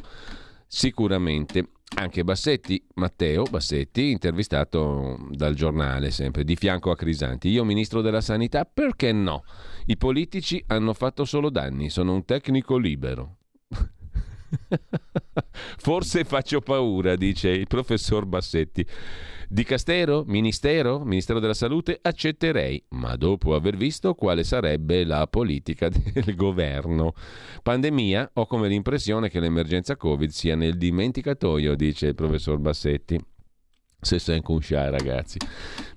Sicuramente. Anche Bassetti, Matteo Bassetti, intervistato dal giornale sempre, di fianco a Crisanti. Io ministro della sanità, perché no? I politici hanno fatto solo danni, sono un tecnico libero. Forse faccio paura, dice il professor Bassetti. Di Castero? Ministero? Ministero della Salute? Accetterei, ma dopo aver visto quale sarebbe la politica del governo. Pandemia? Ho come l'impressione che l'emergenza Covid sia nel dimenticatoio, dice il professor Bassetti. Se sen Kunsha, ragazzi.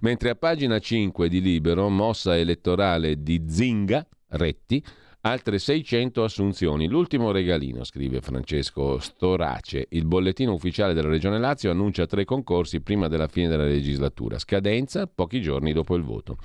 Mentre a pagina 5 di Libero, mossa elettorale di Zinga, Retti, altre 600 assunzioni. L'ultimo regalino, scrive Francesco Storace. Il bollettino ufficiale della Regione Lazio annuncia tre concorsi prima della fine della legislatura. Scadenza pochi giorni dopo il voto.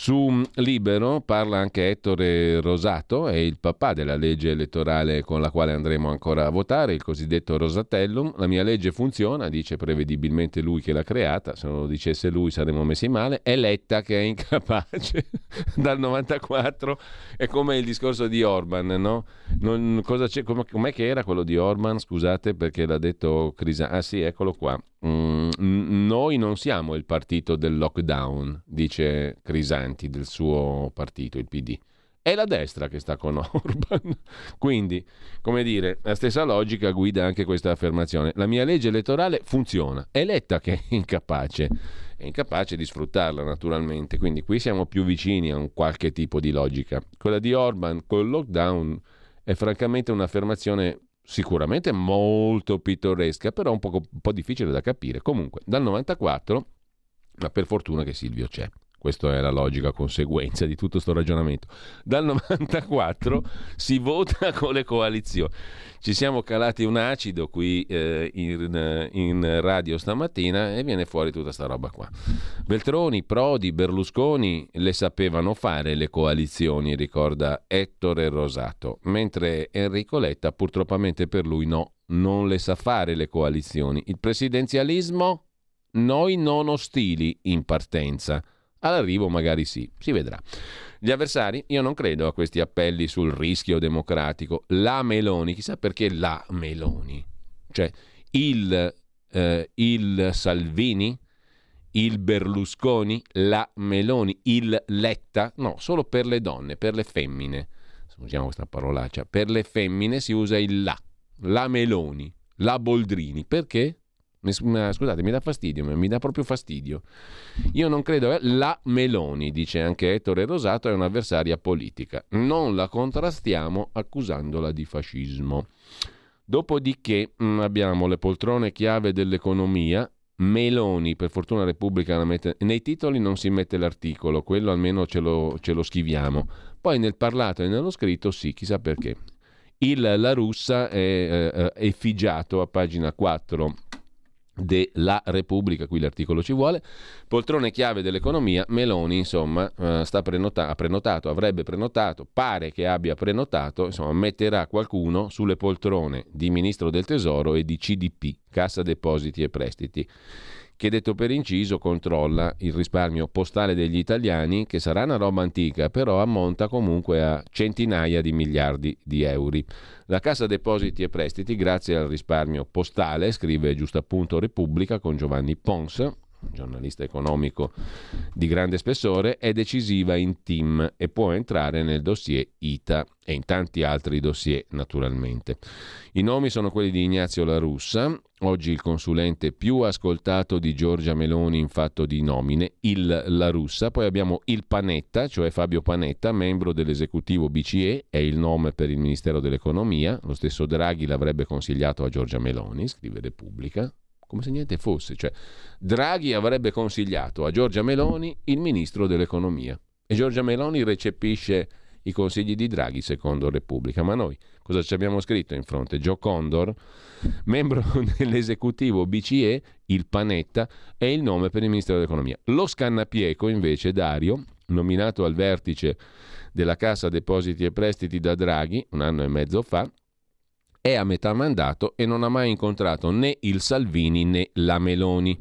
Su Libero parla anche Ettore Rosato, è il papà della legge elettorale con la quale andremo ancora a votare, il cosiddetto Rosatellum. La mia legge funziona, dice prevedibilmente lui che l'ha creata, se non lo dicesse lui saremmo messi male. È Letta che è incapace dal 94, è come il discorso di Orban, no? Non, c'è, com'è che era quello di Orban? Scusate perché l'ha detto Crisa. Ah sì, eccolo qua. Mm, noi non siamo il partito del lockdown, dice Crisanti del suo partito, il PD. È la destra che sta con Orban. Quindi, come dire, la stessa logica guida anche questa affermazione. La mia legge elettorale funziona, è Letta che è incapace, è incapace di sfruttarla naturalmente. Quindi qui siamo più vicini a un qualche tipo di logica. Quella di Orban col lockdown è francamente un'affermazione sicuramente molto pittoresca, però un po', un po' difficile da capire. Comunque, dal 94, ma per fortuna che Silvio c'è. Questa è la logica conseguenza di tutto questo ragionamento. Dal 94 si vota con le coalizioni. Ci siamo calati un acido qui eh, in, in, radio stamattina e viene fuori tutta questa roba qua. Beltroni, Prodi, Berlusconi le sapevano fare le coalizioni, ricorda Ettore Rosato, mentre Enrico Letta purtroppo per lui no, non le sa fare le coalizioni. Il presidenzialismo? Noi non ostili in partenza. All'arrivo magari sì, si vedrà. Gli avversari, io non credo a questi appelli sul rischio democratico. La Meloni, chissà perché la Meloni, cioè il, eh, il Salvini, il Berlusconi, la Meloni, il Letta, no, solo per le donne, per le femmine. Usiamo questa parolaccia. Per le femmine si usa il la, la Meloni, la Boldrini. Perché? Scusate, mi dà fastidio, mi dà proprio fastidio. Io non credo, eh? la Meloni, dice anche Ettore Rosato, è un'avversaria politica. Non la contrastiamo accusandola di fascismo. Dopodiché mm, abbiamo le poltrone chiave dell'economia. Meloni, per fortuna Repubblica la mette... Nei titoli non si mette l'articolo, quello almeno ce lo, ce lo scriviamo. Poi nel parlato e nello scritto sì, chissà perché. Il La Russa è eh, eh a pagina 4 della Repubblica, qui l'articolo ci vuole, poltrone chiave dell'economia, Meloni insomma eh, sta prenota- ha prenotato, avrebbe prenotato, pare che abbia prenotato, insomma metterà qualcuno sulle poltrone di Ministro del Tesoro e di CDP, Cassa Depositi e Prestiti che detto per inciso controlla il risparmio postale degli italiani, che sarà una roba antica, però ammonta comunque a centinaia di miliardi di euro. La Cassa Depositi e Prestiti, grazie al risparmio postale, scrive giusto appunto Repubblica con Giovanni Pons, giornalista economico di grande spessore, è decisiva in team e può entrare nel dossier ITA e in tanti altri dossier naturalmente. I nomi sono quelli di Ignazio La Russa, oggi il consulente più ascoltato di Giorgia Meloni in fatto di nomine, il La Russa, poi abbiamo il Panetta, cioè Fabio Panetta, membro dell'esecutivo BCE, è il nome per il Ministero dell'Economia, lo stesso Draghi l'avrebbe consigliato a Giorgia Meloni, scrive Repubblica, come se niente fosse. Cioè, Draghi avrebbe consigliato a Giorgia Meloni il ministro dell'economia e Giorgia Meloni recepisce i consigli di Draghi secondo Repubblica. Ma noi cosa ci abbiamo scritto in fronte? Joe Condor, membro dell'esecutivo BCE, il Panetta, è il nome per il ministro dell'economia. Lo Scannapieco invece, Dario, nominato al vertice della Cassa Depositi e Prestiti da Draghi un anno e mezzo fa, è a metà mandato e non ha mai incontrato né il Salvini né la Meloni.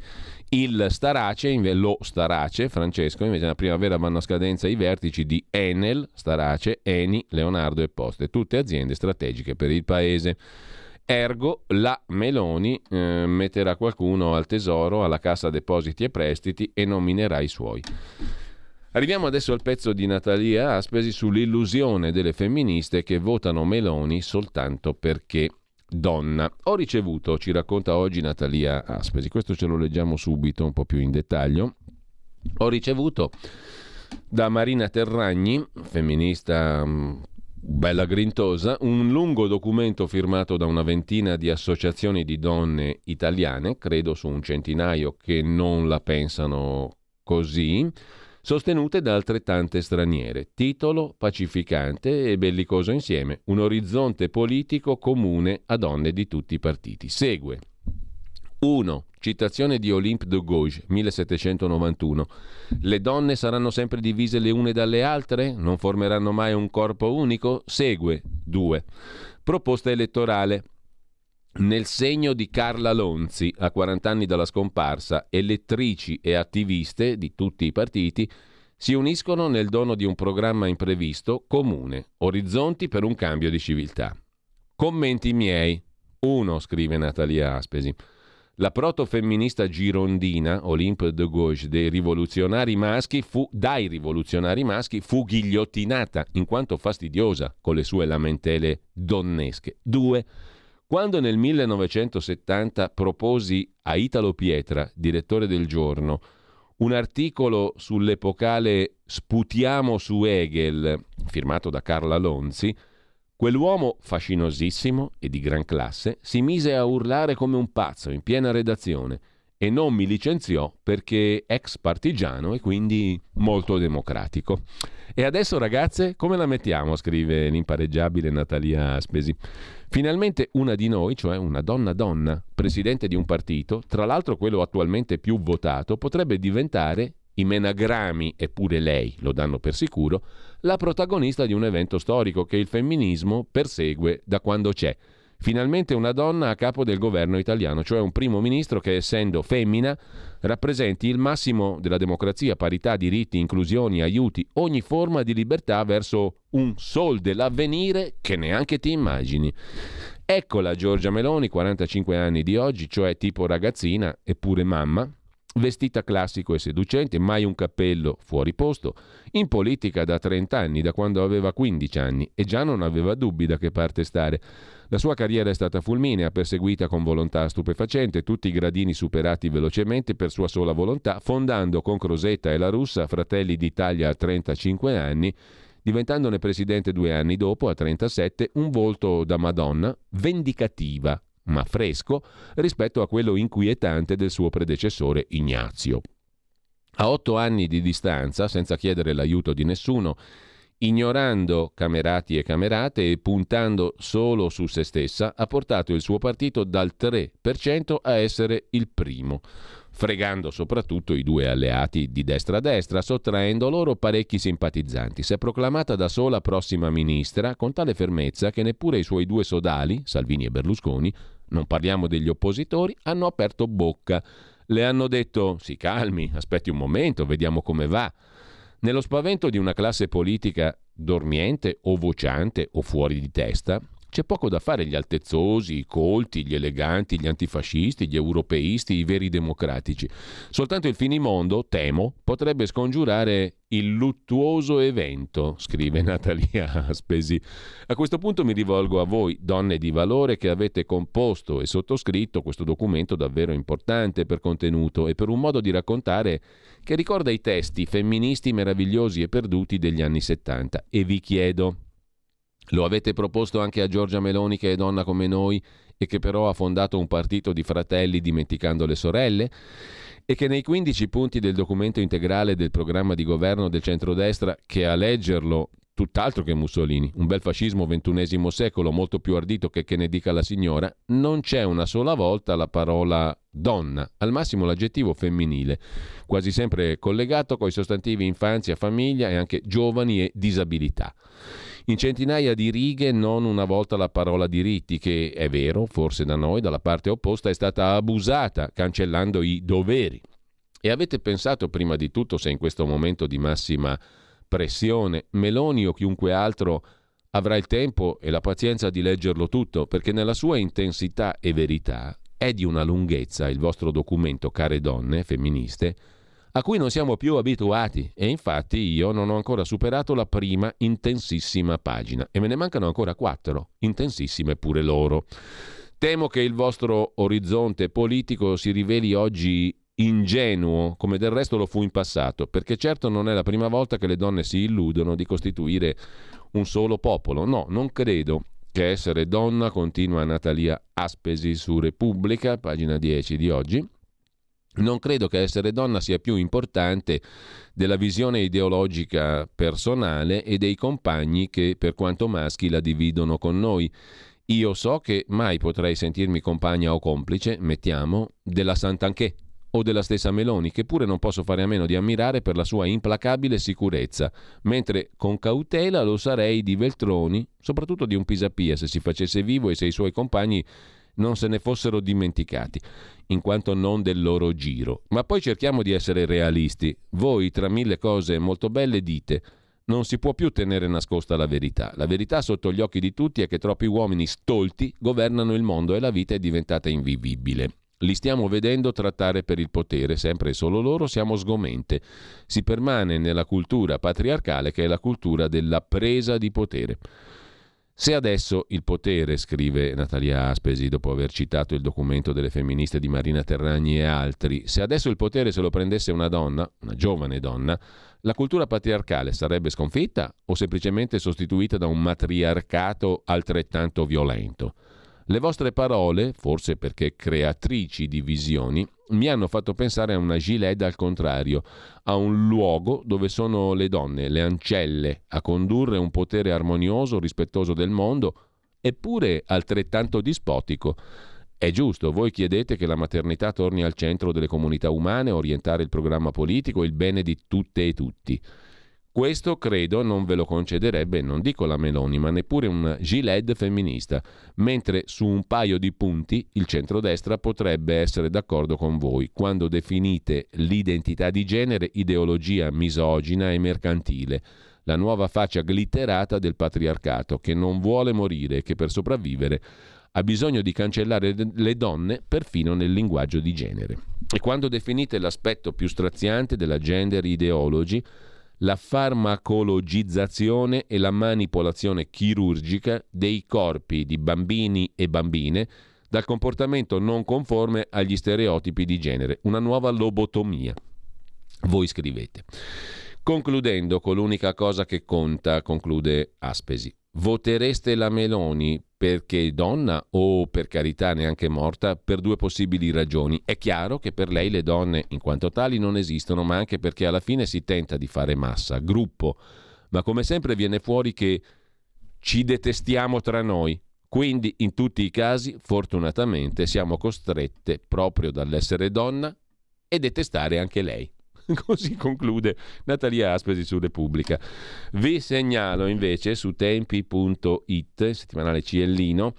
Il Starace, lo Starace, Francesco, invece nella primavera vanno a scadenza i vertici di Enel, Starace, Eni, Leonardo e Poste, tutte aziende strategiche per il paese. Ergo la Meloni eh, metterà qualcuno al tesoro, alla cassa depositi e prestiti e nominerà i suoi. Arriviamo adesso al pezzo di Natalia Aspesi sull'illusione delle femministe che votano Meloni soltanto perché donna. Ho ricevuto, ci racconta oggi Natalia Aspesi, questo ce lo leggiamo subito un po' più in dettaglio. Ho ricevuto da Marina Terragni, femminista mm, bella grintosa, un lungo documento firmato da una ventina di associazioni di donne italiane, credo su un centinaio che non la pensano così, sostenute da altrettante straniere. Titolo pacificante e bellicoso insieme, un orizzonte politico comune a donne di tutti i partiti. Segue 1. Citazione di Olympe de Gauche, 1791. Le donne saranno sempre divise le une dalle altre? Non formeranno mai un corpo unico? Segue 2. Proposta elettorale. Nel segno di Carla Lonzi, a 40 anni dalla scomparsa, elettrici e attiviste di tutti i partiti si uniscono nel dono di un programma imprevisto comune, Orizzonti per un cambio di civiltà. Commenti miei. 1. scrive Natalia Aspesi. La protofemminista girondina Olympe de Gauche dei rivoluzionari maschi fu, dai rivoluzionari maschi fu ghigliottinata in quanto fastidiosa con le sue lamentele donnesche. 2. Quando nel 1970 proposi a Italo Pietra, direttore del giorno, un articolo sull'epocale Sputiamo su Hegel, firmato da Carla Lonzi, Quell'uomo fascinosissimo e di gran classe si mise a urlare come un pazzo in piena redazione e non mi licenziò perché ex partigiano e quindi molto democratico. E adesso ragazze, come la mettiamo? scrive l'impareggiabile Natalia Aspesi. Finalmente una di noi, cioè una donna donna, presidente di un partito, tra l'altro quello attualmente più votato, potrebbe diventare i menagrami, eppure lei lo danno per sicuro, la protagonista di un evento storico che il femminismo persegue da quando c'è. Finalmente una donna a capo del governo italiano, cioè un primo ministro che essendo femmina rappresenti il massimo della democrazia, parità, diritti, inclusioni, aiuti, ogni forma di libertà verso un sol dell'avvenire che neanche ti immagini. Eccola Giorgia Meloni, 45 anni di oggi, cioè tipo ragazzina, eppure mamma, vestita classico e seducente, mai un cappello fuori posto, in politica da 30 anni, da quando aveva 15 anni, e già non aveva dubbi da che parte stare. La sua carriera è stata fulminea, perseguita con volontà stupefacente, tutti i gradini superati velocemente per sua sola volontà, fondando con Crosetta e la Russa Fratelli d'Italia a 35 anni, diventandone presidente due anni dopo, a 37, un volto da Madonna, vendicativa, ma fresco rispetto a quello inquietante del suo predecessore Ignazio. A otto anni di distanza, senza chiedere l'aiuto di nessuno, ignorando camerati e camerate e puntando solo su se stessa, ha portato il suo partito dal 3% a essere il primo, fregando soprattutto i due alleati di destra a destra, sottraendo loro parecchi simpatizzanti. Si è proclamata da sola prossima ministra con tale fermezza che neppure i suoi due sodali, Salvini e Berlusconi, non parliamo degli oppositori, hanno aperto bocca. Le hanno detto si calmi, aspetti un momento, vediamo come va. Nello spavento di una classe politica dormiente o vociante o fuori di testa, c'è poco da fare gli altezzosi, i colti, gli eleganti, gli antifascisti, gli europeisti, i veri democratici. Soltanto il finimondo, temo, potrebbe scongiurare il luttuoso evento, scrive Natalia Aspesi. A questo punto mi rivolgo a voi, donne di valore, che avete composto e sottoscritto questo documento davvero importante per contenuto e per un modo di raccontare che ricorda i testi femministi meravigliosi e perduti degli anni 70. E vi chiedo, lo avete proposto anche a Giorgia Meloni che è donna come noi e che però ha fondato un partito di fratelli dimenticando le sorelle? E che nei 15 punti del documento integrale del programma di governo del centrodestra, che a leggerlo tutt'altro che Mussolini, un bel fascismo XXI secolo molto più ardito che che ne dica la signora, non c'è una sola volta la parola donna, al massimo l'aggettivo femminile, quasi sempre collegato coi sostantivi infanzia, famiglia e anche giovani e disabilità in centinaia di righe non una volta la parola diritti, che è vero, forse da noi, dalla parte opposta, è stata abusata, cancellando i doveri. E avete pensato prima di tutto se in questo momento di massima pressione Meloni o chiunque altro avrà il tempo e la pazienza di leggerlo tutto, perché nella sua intensità e verità è di una lunghezza il vostro documento, care donne femministe, a cui non siamo più abituati e infatti io non ho ancora superato la prima intensissima pagina e me ne mancano ancora quattro, intensissime pure loro. Temo che il vostro orizzonte politico si riveli oggi ingenuo, come del resto lo fu in passato, perché certo non è la prima volta che le donne si illudono di costituire un solo popolo. No, non credo che essere donna, continua Natalia Aspesi su Repubblica, pagina 10 di oggi. Non credo che essere donna sia più importante della visione ideologica personale e dei compagni che, per quanto maschi, la dividono con noi. Io so che mai potrei sentirmi compagna o complice, mettiamo, della Sant'Anché o della stessa Meloni, che pure non posso fare a meno di ammirare per la sua implacabile sicurezza, mentre con cautela lo sarei di Veltroni, soprattutto di un Pisapia se si facesse vivo e se i suoi compagni non se ne fossero dimenticati, in quanto non del loro giro. Ma poi cerchiamo di essere realisti. Voi, tra mille cose molto belle, dite non si può più tenere nascosta la verità. La verità sotto gli occhi di tutti è che troppi uomini stolti governano il mondo e la vita è diventata invivibile. Li stiamo vedendo trattare per il potere, sempre e solo loro siamo sgomente. Si permane nella cultura patriarcale che è la cultura della presa di potere. Se adesso il potere, scrive Natalia Aspesi dopo aver citato il documento delle femministe di Marina Terragni e altri, se adesso il potere se lo prendesse una donna, una giovane donna, la cultura patriarcale sarebbe sconfitta o semplicemente sostituita da un matriarcato altrettanto violento? Le vostre parole, forse perché creatrici di visioni, mi hanno fatto pensare a una Gilead al contrario, a un luogo dove sono le donne, le ancelle, a condurre un potere armonioso, rispettoso del mondo, eppure altrettanto dispotico. È giusto, voi chiedete che la maternità torni al centro delle comunità umane, orientare il programma politico, il bene di tutte e tutti. Questo credo non ve lo concederebbe, non dico la Meloni, ma neppure un Giled femminista, mentre su un paio di punti il centrodestra potrebbe essere d'accordo con voi. Quando definite l'identità di genere ideologia misogina e mercantile, la nuova faccia glitterata del patriarcato che non vuole morire e che per sopravvivere ha bisogno di cancellare le donne perfino nel linguaggio di genere. E quando definite l'aspetto più straziante della gender ideology, la farmacologizzazione e la manipolazione chirurgica dei corpi di bambini e bambine dal comportamento non conforme agli stereotipi di genere, una nuova lobotomia. Voi scrivete. Concludendo con l'unica cosa che conta, conclude Aspesi, votereste la Meloni perché donna o per carità neanche morta per due possibili ragioni. È chiaro che per lei le donne in quanto tali non esistono, ma anche perché alla fine si tenta di fare massa, gruppo. Ma come sempre viene fuori che ci detestiamo tra noi. Quindi in tutti i casi, fortunatamente, siamo costrette, proprio dall'essere donna, a detestare anche lei. Così conclude Natalia Aspesi su Repubblica. Vi segnalo invece su tempi.it, settimanale Ciellino,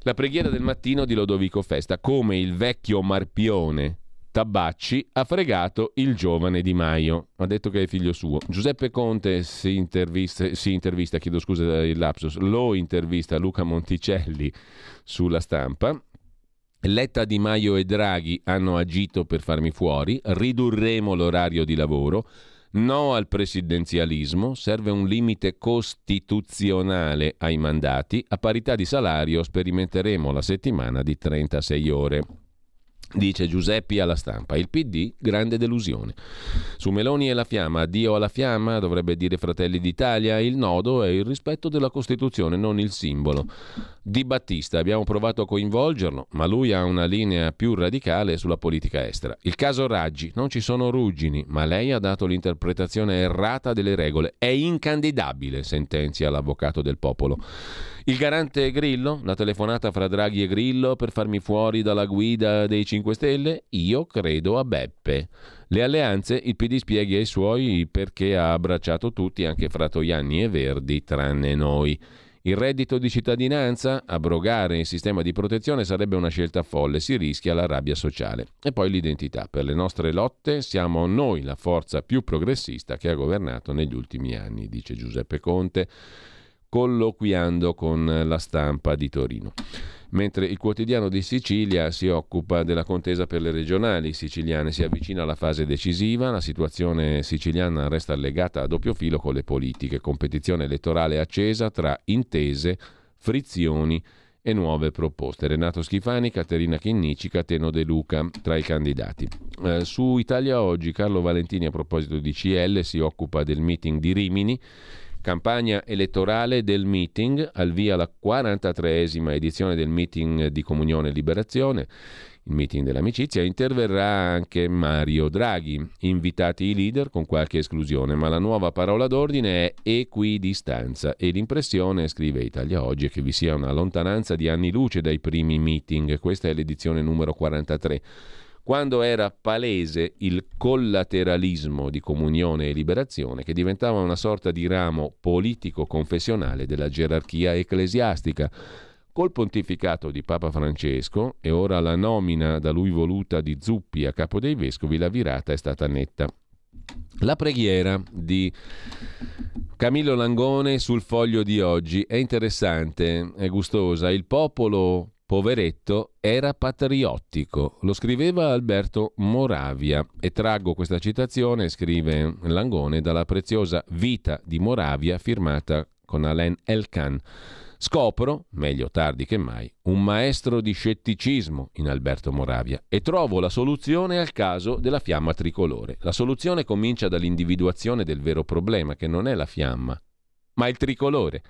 la preghiera del mattino di Lodovico Festa, come il vecchio Marpione Tabacci ha fregato il giovane Di Maio. Ha detto che è figlio suo. Giuseppe Conte si intervista, si intervista chiedo scusa il lapsus, lo intervista Luca Monticelli sulla stampa Letta Di Maio e Draghi hanno agito per farmi fuori, ridurremo l'orario di lavoro, no al presidenzialismo, serve un limite costituzionale ai mandati, a parità di salario sperimenteremo la settimana di 36 ore. Dice Giuseppi alla stampa, il PD grande delusione. Su Meloni e la fiamma, addio alla fiamma, dovrebbe dire Fratelli d'Italia, il nodo è il rispetto della Costituzione, non il simbolo. Di Battista abbiamo provato a coinvolgerlo, ma lui ha una linea più radicale sulla politica estera. Il caso Raggi, non ci sono ruggini, ma lei ha dato l'interpretazione errata delle regole. È incandidabile, sentenzia l'avvocato del popolo. Il garante Grillo, la telefonata fra Draghi e Grillo per farmi fuori dalla guida dei 5 Stelle? Io credo a Beppe. Le alleanze, il PD spieghi ai suoi perché ha abbracciato tutti, anche Fratoianni e Verdi, tranne noi. Il reddito di cittadinanza, abrogare il sistema di protezione sarebbe una scelta folle, si rischia la rabbia sociale. E poi l'identità. Per le nostre lotte siamo noi la forza più progressista che ha governato negli ultimi anni, dice Giuseppe Conte colloquiando con la stampa di Torino. Mentre il quotidiano di Sicilia si occupa della contesa per le regionali siciliane, si avvicina alla fase decisiva, la situazione siciliana resta legata a doppio filo con le politiche, competizione elettorale accesa tra intese, frizioni e nuove proposte. Renato Schifani, Caterina Chinnici, Cateno De Luca tra i candidati. Eh, su Italia Oggi Carlo Valentini a proposito di CL si occupa del meeting di Rimini Campagna elettorale del meeting, al via la 43esima edizione del meeting di Comunione e Liberazione, il meeting dell'amicizia, interverrà anche Mario Draghi, invitati i leader con qualche esclusione, ma la nuova parola d'ordine è equidistanza e l'impressione, scrive Italia Oggi, è che vi sia una lontananza di anni luce dai primi meeting, questa è l'edizione numero 43 quando era palese il collateralismo di comunione e liberazione, che diventava una sorta di ramo politico-confessionale della gerarchia ecclesiastica. Col pontificato di Papa Francesco e ora la nomina da lui voluta di Zuppi a capo dei vescovi, la virata è stata netta. La preghiera di Camillo Langone sul foglio di oggi è interessante, è gustosa. Il popolo poveretto, era patriottico. Lo scriveva Alberto Moravia e traggo questa citazione, scrive Langone, dalla preziosa Vita di Moravia firmata con Alain Elkan. Scopro, meglio tardi che mai, un maestro di scetticismo in Alberto Moravia e trovo la soluzione al caso della fiamma tricolore. La soluzione comincia dall'individuazione del vero problema, che non è la fiamma, ma il tricolore.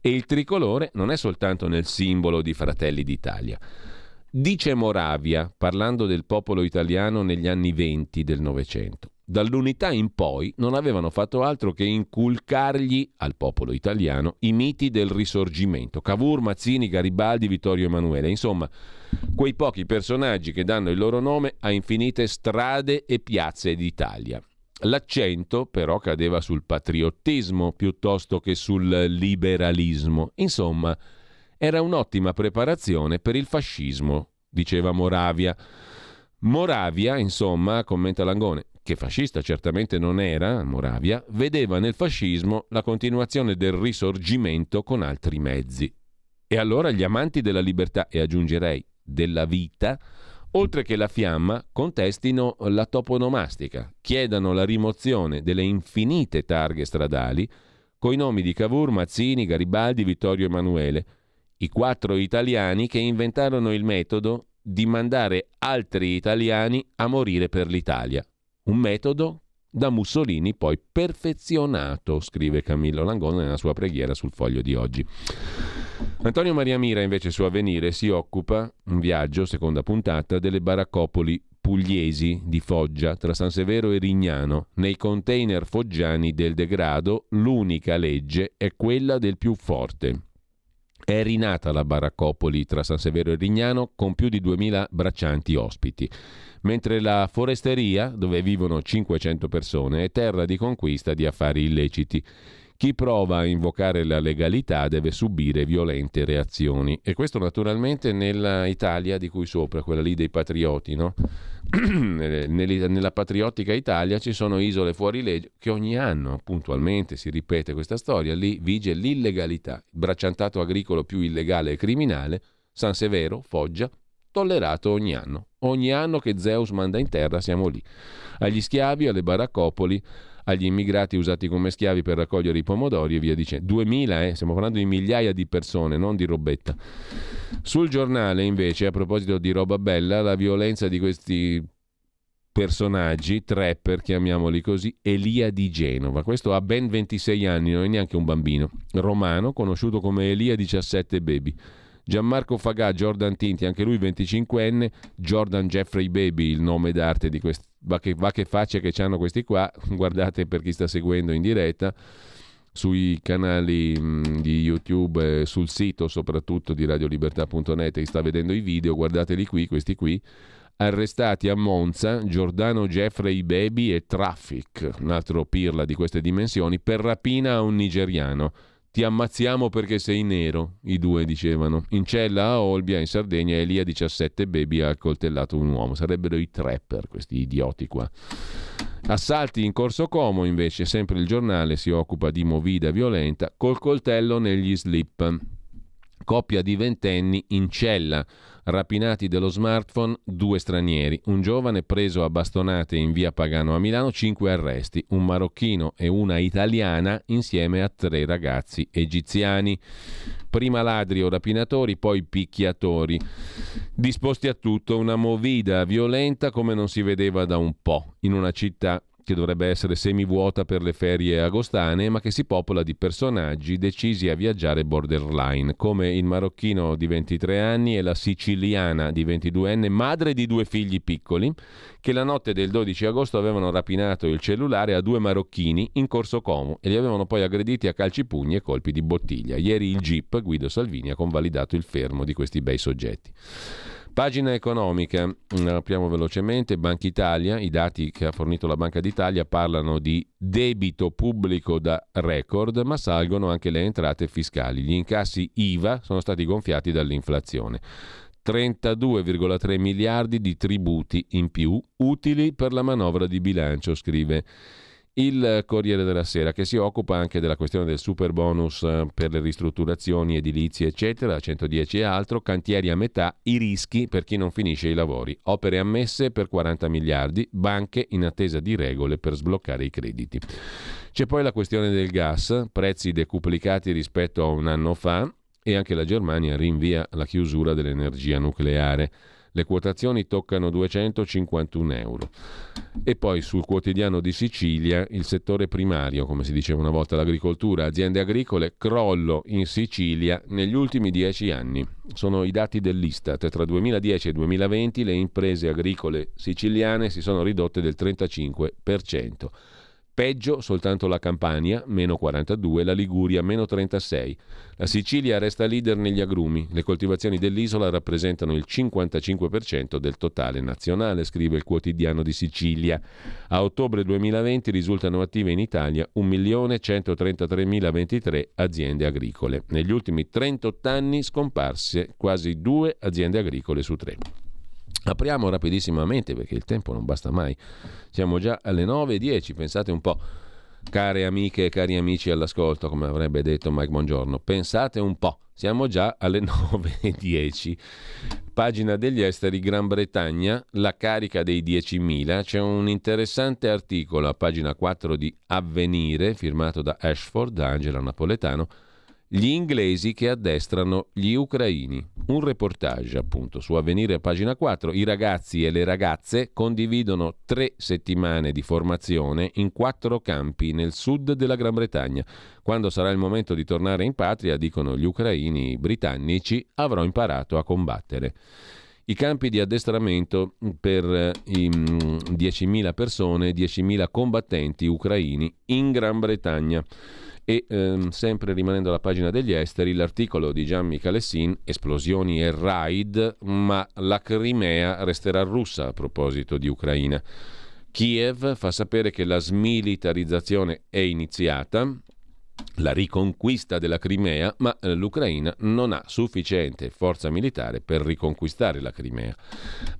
E il tricolore non è soltanto nel simbolo di Fratelli d'Italia. Dice Moravia, parlando del popolo italiano negli anni venti del Novecento. Dall'unità in poi non avevano fatto altro che inculcargli al popolo italiano i miti del risorgimento. Cavour, Mazzini, Garibaldi, Vittorio Emanuele. Insomma, quei pochi personaggi che danno il loro nome a infinite strade e piazze d'Italia. L'accento però cadeva sul patriottismo piuttosto che sul liberalismo. Insomma, era un'ottima preparazione per il fascismo, diceva Moravia. Moravia, insomma, commenta Langone, che fascista certamente non era, Moravia, vedeva nel fascismo la continuazione del risorgimento con altri mezzi. E allora gli amanti della libertà, e aggiungerei della vita, oltre che la fiamma, contestino la toponomastica, chiedano la rimozione delle infinite targhe stradali coi nomi di Cavour, Mazzini, Garibaldi, Vittorio Emanuele, i quattro italiani che inventarono il metodo di mandare altri italiani a morire per l'Italia. Un metodo da Mussolini poi perfezionato, scrive Camillo Langone nella sua preghiera sul foglio di oggi. Antonio Maria Mira invece su Avvenire si occupa, un viaggio, seconda puntata, delle baraccopoli pugliesi di Foggia tra San Severo e Rignano. Nei container foggiani del degrado l'unica legge è quella del più forte. È rinata la baraccopoli tra San Severo e Rignano con più di 2000 braccianti ospiti, mentre la foresteria, dove vivono 500 persone, è terra di conquista di affari illeciti. Chi prova a invocare la legalità deve subire violente reazioni. E questo naturalmente nella Italia di cui sopra, quella lì dei patrioti, no? nella patriottica Italia ci sono isole fuori legge che ogni anno puntualmente si ripete questa storia, lì vige l'illegalità, il bracciantato agricolo più illegale e criminale, San Severo, Foggia, tollerato ogni anno. Ogni anno che Zeus manda in terra siamo lì. Agli schiavi, alle baraccopoli, agli immigrati usati come schiavi per raccogliere i pomodori e via dicendo. 2000, eh? stiamo parlando di migliaia di persone, non di robetta. Sul giornale, invece, a proposito di roba bella, la violenza di questi personaggi, trapper chiamiamoli così, Elia di Genova. Questo ha ben 26 anni, non è neanche un bambino. Romano, conosciuto come Elia 17 Baby. Gianmarco Fagà, Jordan Tinti, anche lui 25enne, Jordan Jeffrey Baby, il nome d'arte di questi, va che, va che faccia che hanno questi qua, guardate per chi sta seguendo in diretta sui canali mh, di YouTube, eh, sul sito soprattutto di radiolibertà.net, chi sta vedendo i video, guardateli qui, questi qui, arrestati a Monza Giordano Jeffrey Baby e Traffic, un altro pirla di queste dimensioni, per rapina a un nigeriano. Ti ammazziamo perché sei nero, i due dicevano. In cella a Olbia, in Sardegna, Elia 17 baby ha accoltellato un uomo. Sarebbero i trapper, questi idioti qua. Assalti in Corso Como, invece, sempre il giornale si occupa di movida violenta, col coltello negli slip. Coppia di ventenni in cella. Rapinati dello smartphone due stranieri, un giovane preso a bastonate in via Pagano a Milano, cinque arresti, un marocchino e una italiana insieme a tre ragazzi egiziani. Prima ladri o rapinatori, poi picchiatori. Disposti a tutto, una movida violenta come non si vedeva da un po' in una città che dovrebbe essere semivuota per le ferie agostane, ma che si popola di personaggi decisi a viaggiare borderline, come il marocchino di 23 anni e la siciliana di 22enne, madre di due figli piccoli, che la notte del 12 agosto avevano rapinato il cellulare a due marocchini in Corso Como e li avevano poi aggrediti a calci pugni e colpi di bottiglia. Ieri il GIP, Guido Salvini, ha convalidato il fermo di questi bei soggetti. Pagina economica, apriamo velocemente, Banca Italia, i dati che ha fornito la Banca d'Italia parlano di debito pubblico da record, ma salgono anche le entrate fiscali. Gli incassi IVA sono stati gonfiati dall'inflazione. 32,3 miliardi di tributi in più utili per la manovra di bilancio, scrive il Corriere della Sera, che si occupa anche della questione del super bonus eh, per le ristrutturazioni edilizie, eccetera, 110 e altro, cantieri a metà, i rischi per chi non finisce i lavori, opere ammesse per 40 miliardi, banche in attesa di regole per sbloccare i crediti. C'è poi la questione del gas, prezzi decuplicati rispetto a un anno fa e anche la Germania rinvia la chiusura dell'energia nucleare. Le quotazioni toccano 251 euro. E poi sul quotidiano di Sicilia il settore primario, come si diceva una volta l'agricoltura, aziende agricole, crollo in Sicilia negli ultimi dieci anni. Sono i dati dell'Istat. Tra 2010 e 2020 le imprese agricole siciliane si sono ridotte del 35%. Peggio soltanto la Campania, meno 42, la Liguria, meno 36. La Sicilia resta leader negli agrumi. Le coltivazioni dell'isola rappresentano il 55% del totale nazionale, scrive il quotidiano di Sicilia. A ottobre 2020 risultano attive in Italia 1.133.023 aziende agricole. Negli ultimi 38 anni scomparse quasi due aziende agricole su tre. Apriamo rapidissimamente perché il tempo non basta mai. Siamo già alle 9.10, pensate un po', care amiche e cari amici all'ascolto, come avrebbe detto Mike Buongiorno, pensate un po', siamo già alle 9.10. Pagina degli esteri, Gran Bretagna, la carica dei 10.000. C'è un interessante articolo a pagina 4 di Avvenire, firmato da Ashford, da Angela Napoletano, gli inglesi che addestrano gli ucraini. Un reportage appunto su Avvenire pagina 4. I ragazzi e le ragazze condividono tre settimane di formazione in quattro campi nel sud della Gran Bretagna. Quando sarà il momento di tornare in patria, dicono gli ucraini britannici, avrò imparato a combattere. I campi di addestramento per i 10.000 persone, 10.000 combattenti ucraini in Gran Bretagna. E ehm, sempre rimanendo alla pagina degli esteri, l'articolo di Gian Michalessin, esplosioni e raid, ma la Crimea resterà russa a proposito di Ucraina. Kiev fa sapere che la smilitarizzazione è iniziata, la riconquista della Crimea, ma eh, l'Ucraina non ha sufficiente forza militare per riconquistare la Crimea.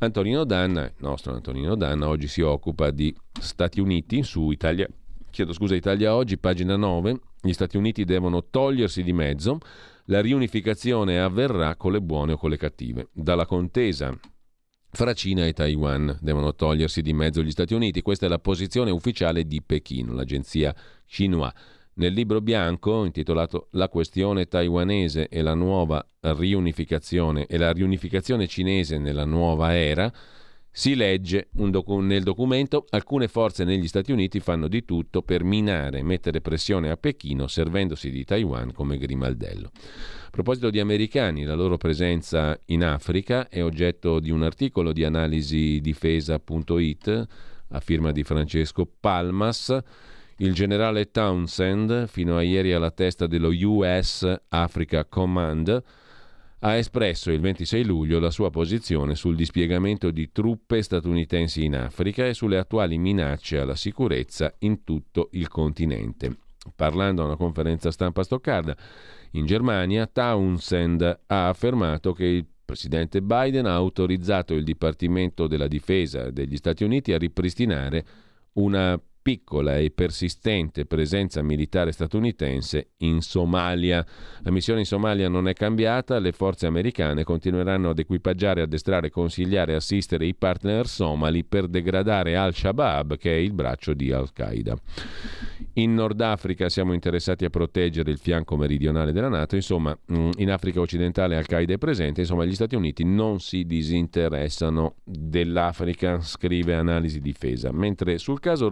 Antonino Danna, il nostro Antonino Danna, oggi si occupa di Stati Uniti su Italia, chiedo scusa, Italia Oggi, pagina 9, gli Stati Uniti devono togliersi di mezzo, la riunificazione avverrà con le buone o con le cattive. Dalla contesa fra Cina e Taiwan devono togliersi di mezzo gli Stati Uniti, questa è la posizione ufficiale di Pechino, l'agenzia Xinhua. Nel libro bianco intitolato La questione taiwanese e la nuova riunificazione e la riunificazione cinese nella nuova era, si legge docu- nel documento alcune forze negli Stati Uniti fanno di tutto per minare, mettere pressione a Pechino servendosi di Taiwan come grimaldello. A proposito di americani, la loro presenza in Africa è oggetto di un articolo di analisi difesa.it a firma di Francesco Palmas. Il generale Townsend, fino a ieri alla testa dello US Africa Command, ha espresso il 26 luglio la sua posizione sul dispiegamento di truppe statunitensi in Africa e sulle attuali minacce alla sicurezza in tutto il continente. Parlando a una conferenza stampa a Stoccarda, in Germania, Townsend ha affermato che il presidente Biden ha autorizzato il Dipartimento della Difesa degli Stati Uniti a ripristinare una piccola e persistente presenza militare statunitense in Somalia. La missione in Somalia non è cambiata, le forze americane continueranno ad equipaggiare, addestrare, consigliare e assistere i partner somali per degradare Al-Shabaab, che è il braccio di Al-Qaeda. In Nord Africa siamo interessati a proteggere il fianco meridionale della Nato, insomma mm, in Africa occidentale Al-Qaeda è presente, insomma gli Stati Uniti non si disinteressano dell'Africa, scrive Analisi Difesa. Mentre sul caso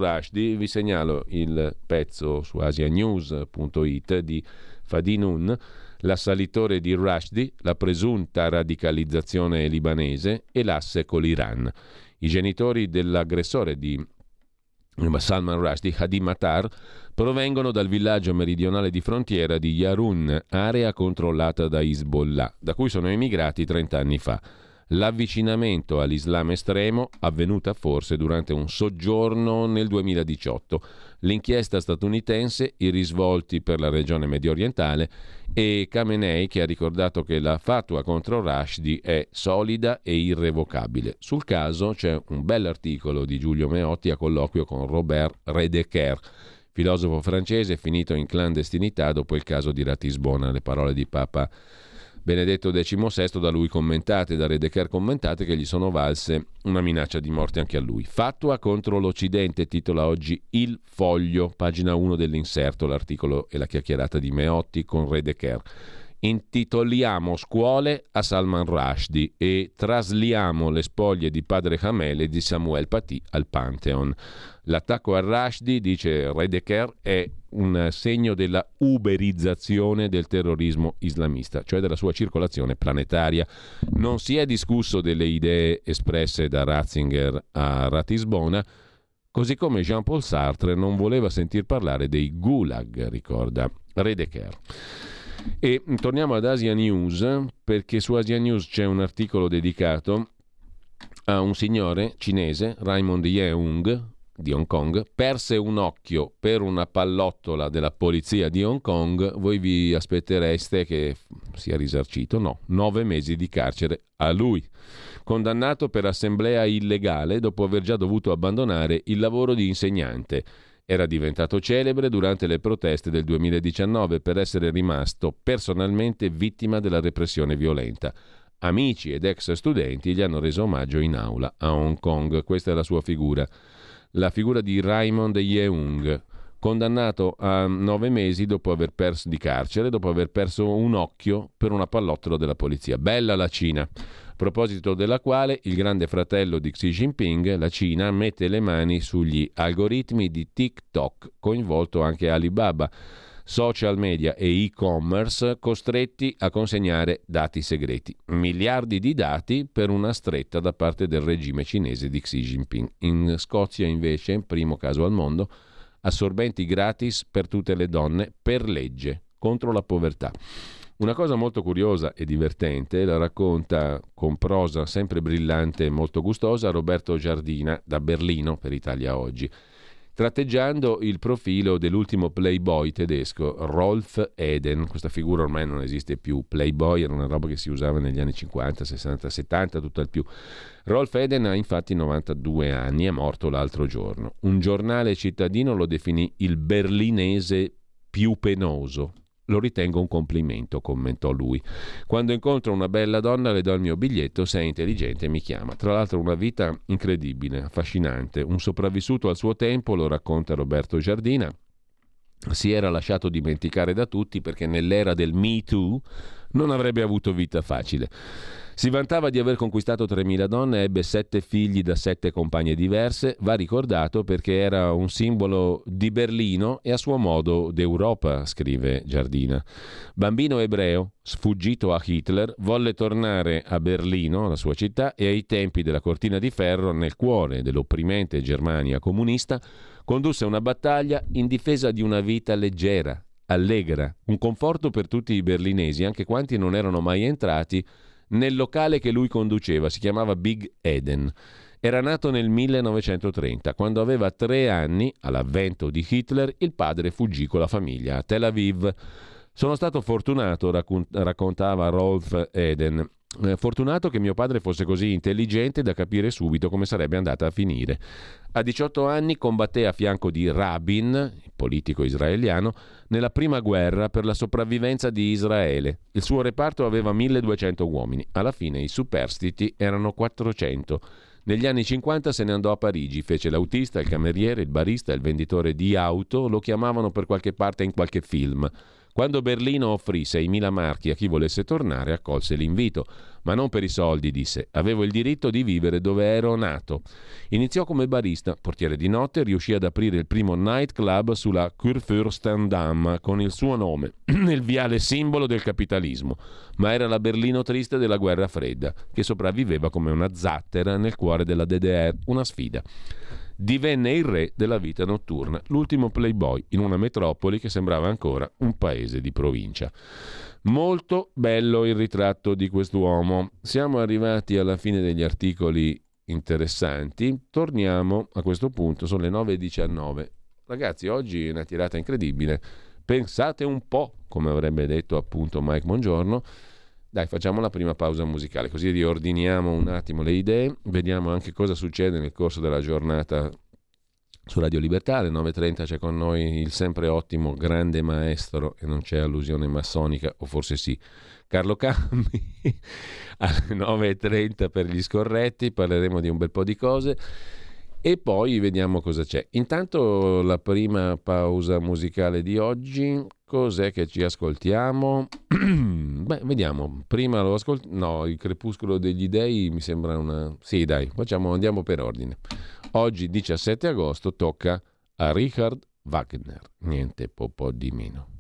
Vi segnalo il pezzo su asianews.it di Fadinun, l'assalitore di Rushdie, la presunta radicalizzazione libanese e l'asse con l'Iran. I genitori dell'aggressore di Salman Rushdie, Hadi Matar, provengono dal villaggio meridionale di frontiera di Yarun, area controllata da Hezbollah, da cui sono emigrati 30 anni fa. L'avvicinamento all'Islam estremo avvenuta forse durante un soggiorno nel 2018, l'inchiesta statunitense, i risvolti per la regione medio orientale e Khamenei che ha ricordato che la fatua contro Rashdi è solida e irrevocabile. Sul caso c'è un bell'articolo di Giulio Meotti a colloquio con Robert Redeker, filosofo francese finito in clandestinità dopo il caso di Ratisbona, le parole di Papa Benedetto XVI da lui commentate, da Redeker commentate, che gli sono valse una minaccia di morte anche a lui. Fatua contro l'Occidente, titola oggi Il Foglio, pagina 1 dell'inserto, l'articolo e la chiacchierata di Meotti con Redeker. Intitoliamo scuole a Salman Rushdie e trasliamo le spoglie di padre Hamel e di Samuel Paty al Pantheon. L'attacco a Rushdie, dice Redeker, è un segno della uberizzazione del terrorismo islamista, cioè della sua circolazione planetaria. Non si è discusso delle idee espresse da Ratzinger a Ratisbona, così come Jean-Paul Sartre non voleva sentir parlare dei gulag, ricorda Redeker. E torniamo ad Asia News, perché su Asia News c'è un articolo dedicato a un signore cinese, Raymond Yeung, di Hong Kong, perse un occhio per una pallottola della polizia di Hong Kong, voi vi aspettereste che sia risarcito? No, nove mesi di carcere a lui, condannato per assemblea illegale dopo aver già dovuto abbandonare il lavoro di insegnante. Era diventato celebre durante le proteste del 2019 per essere rimasto personalmente vittima della repressione violenta. Amici ed ex studenti gli hanno reso omaggio in aula a Hong Kong, questa è la sua figura la figura di Raymond Yeung, condannato a nove mesi perso di carcere, dopo aver perso un occhio per una pallottola della polizia. Bella la Cina. Proposito della quale il grande fratello di Xi Jinping, la Cina, mette le mani sugli algoritmi di TikTok, coinvolto anche Alibaba social media e e-commerce costretti a consegnare dati segreti. Miliardi di dati per una stretta da parte del regime cinese di Xi Jinping. In Scozia invece, primo caso al mondo, assorbenti gratis per tutte le donne per legge contro la povertà. Una cosa molto curiosa e divertente la racconta con prosa sempre brillante e molto gustosa Roberto Giardina da Berlino per Italia Oggi tratteggiando il profilo dell'ultimo playboy tedesco, Rolf Eden. Questa figura ormai non esiste più, playboy era una roba che si usava negli anni 50, 60, 70, tutto al più. Rolf Eden ha infatti 92 anni, è morto l'altro giorno. Un giornale cittadino lo definì il berlinese più penoso. Lo ritengo un complimento, commentò lui. Quando incontro una bella donna le do il mio biglietto, se è intelligente mi chiama. Tra l'altro una vita incredibile, affascinante, un sopravvissuto al suo tempo, lo racconta Roberto Giardina. Si era lasciato dimenticare da tutti perché nell'era del Me Too non avrebbe avuto vita facile. Si vantava di aver conquistato 3.000 donne, ebbe sette figli da sette compagne diverse, va ricordato perché era un simbolo di Berlino e a suo modo d'Europa, scrive Giardina. Bambino ebreo, sfuggito a Hitler, volle tornare a Berlino, la sua città, e ai tempi della cortina di ferro, nel cuore dell'opprimente Germania comunista, condusse una battaglia in difesa di una vita leggera, allegra, un conforto per tutti i berlinesi, anche quanti non erano mai entrati nel locale che lui conduceva, si chiamava Big Eden. Era nato nel 1930, quando aveva tre anni, all'avvento di Hitler, il padre fuggì con la famiglia a Tel Aviv. Sono stato fortunato, raccontava Rolf Eden. Eh, fortunato che mio padre fosse così intelligente da capire subito come sarebbe andata a finire. A 18 anni combatté a fianco di Rabin, politico israeliano, nella prima guerra per la sopravvivenza di Israele. Il suo reparto aveva 1200 uomini, alla fine i superstiti erano 400. Negli anni 50 se ne andò a Parigi, fece l'autista, il cameriere, il barista, il venditore di auto, lo chiamavano per qualche parte in qualche film. Quando Berlino offrì 6.000 marchi a chi volesse tornare, accolse l'invito. Ma non per i soldi, disse. Avevo il diritto di vivere dove ero nato. Iniziò come barista, portiere di notte, riuscì ad aprire il primo nightclub sulla Kurfürstendamm con il suo nome, nel viale simbolo del capitalismo. Ma era la Berlino triste della guerra fredda, che sopravviveva come una zattera nel cuore della DDR, una sfida divenne il re della vita notturna, l'ultimo playboy in una metropoli che sembrava ancora un paese di provincia. Molto bello il ritratto di quest'uomo. Siamo arrivati alla fine degli articoli interessanti. Torniamo a questo punto, sono le 9.19. Ragazzi, oggi è una tirata incredibile. Pensate un po', come avrebbe detto appunto Mike Buongiorno. Dai, facciamo la prima pausa musicale, così riordiniamo un attimo le idee, vediamo anche cosa succede nel corso della giornata su Radio Libertà. Alle 9.30 c'è con noi il sempre ottimo grande maestro, e non c'è allusione massonica, o forse sì, Carlo Cambi. Alle 9.30 per gli scorretti, parleremo di un bel po' di cose e poi vediamo cosa c'è. Intanto la prima pausa musicale di oggi, cos'è che ci ascoltiamo? Beh, vediamo. Prima lo ascolto. No, il crepuscolo degli dei mi sembra una. Sì, dai, facciamo, andiamo per ordine. Oggi, 17 agosto, tocca a Richard Wagner. Niente po', po di meno.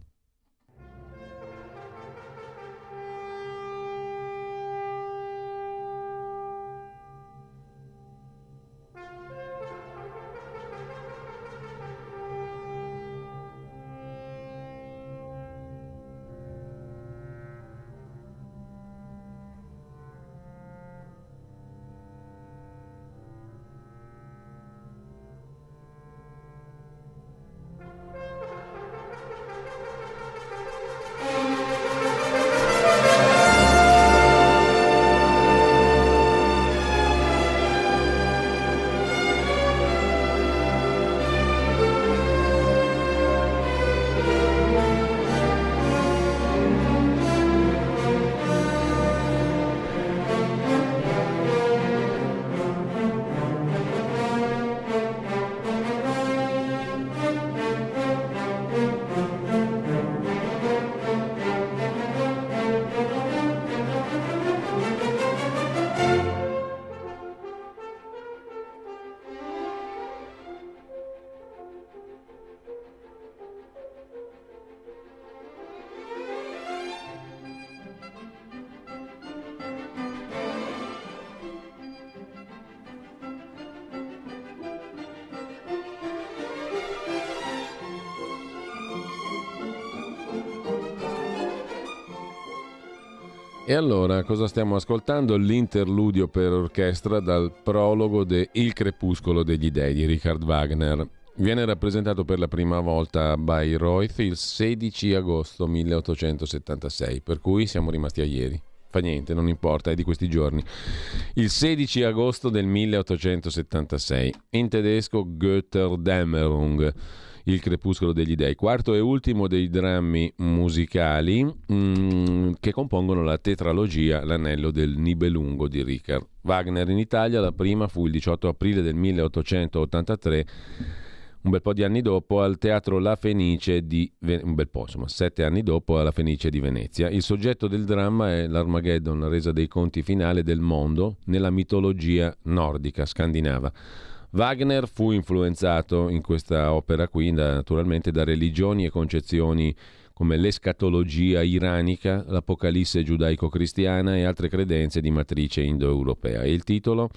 Allora cosa stiamo ascoltando? L'interludio per orchestra dal prologo de Il crepuscolo degli dei di Richard Wagner. Viene rappresentato per la prima volta a Bayreuth il 16 agosto 1876, per cui siamo rimasti a ieri. Fa niente, non importa, è di questi giorni. Il 16 agosto del 1876, in tedesco Götterdämmerung il crepuscolo degli dei, quarto e ultimo dei drammi musicali mm, che compongono la tetralogia L'anello del Nibelungo di Richard Wagner in Italia. La prima fu il 18 aprile del 1883 un bel po' di anni dopo al Teatro La Fenice di un bel po', insomma, sette anni dopo alla Fenice di Venezia. Il soggetto del dramma è l'Armageddon, la resa dei conti finale del mondo nella mitologia nordica scandinava. Wagner fu influenzato in questa opera qui da, naturalmente da religioni e concezioni come l'escatologia iranica, l'apocalisse giudaico-cristiana e altre credenze di matrice indoeuropea. Il titolo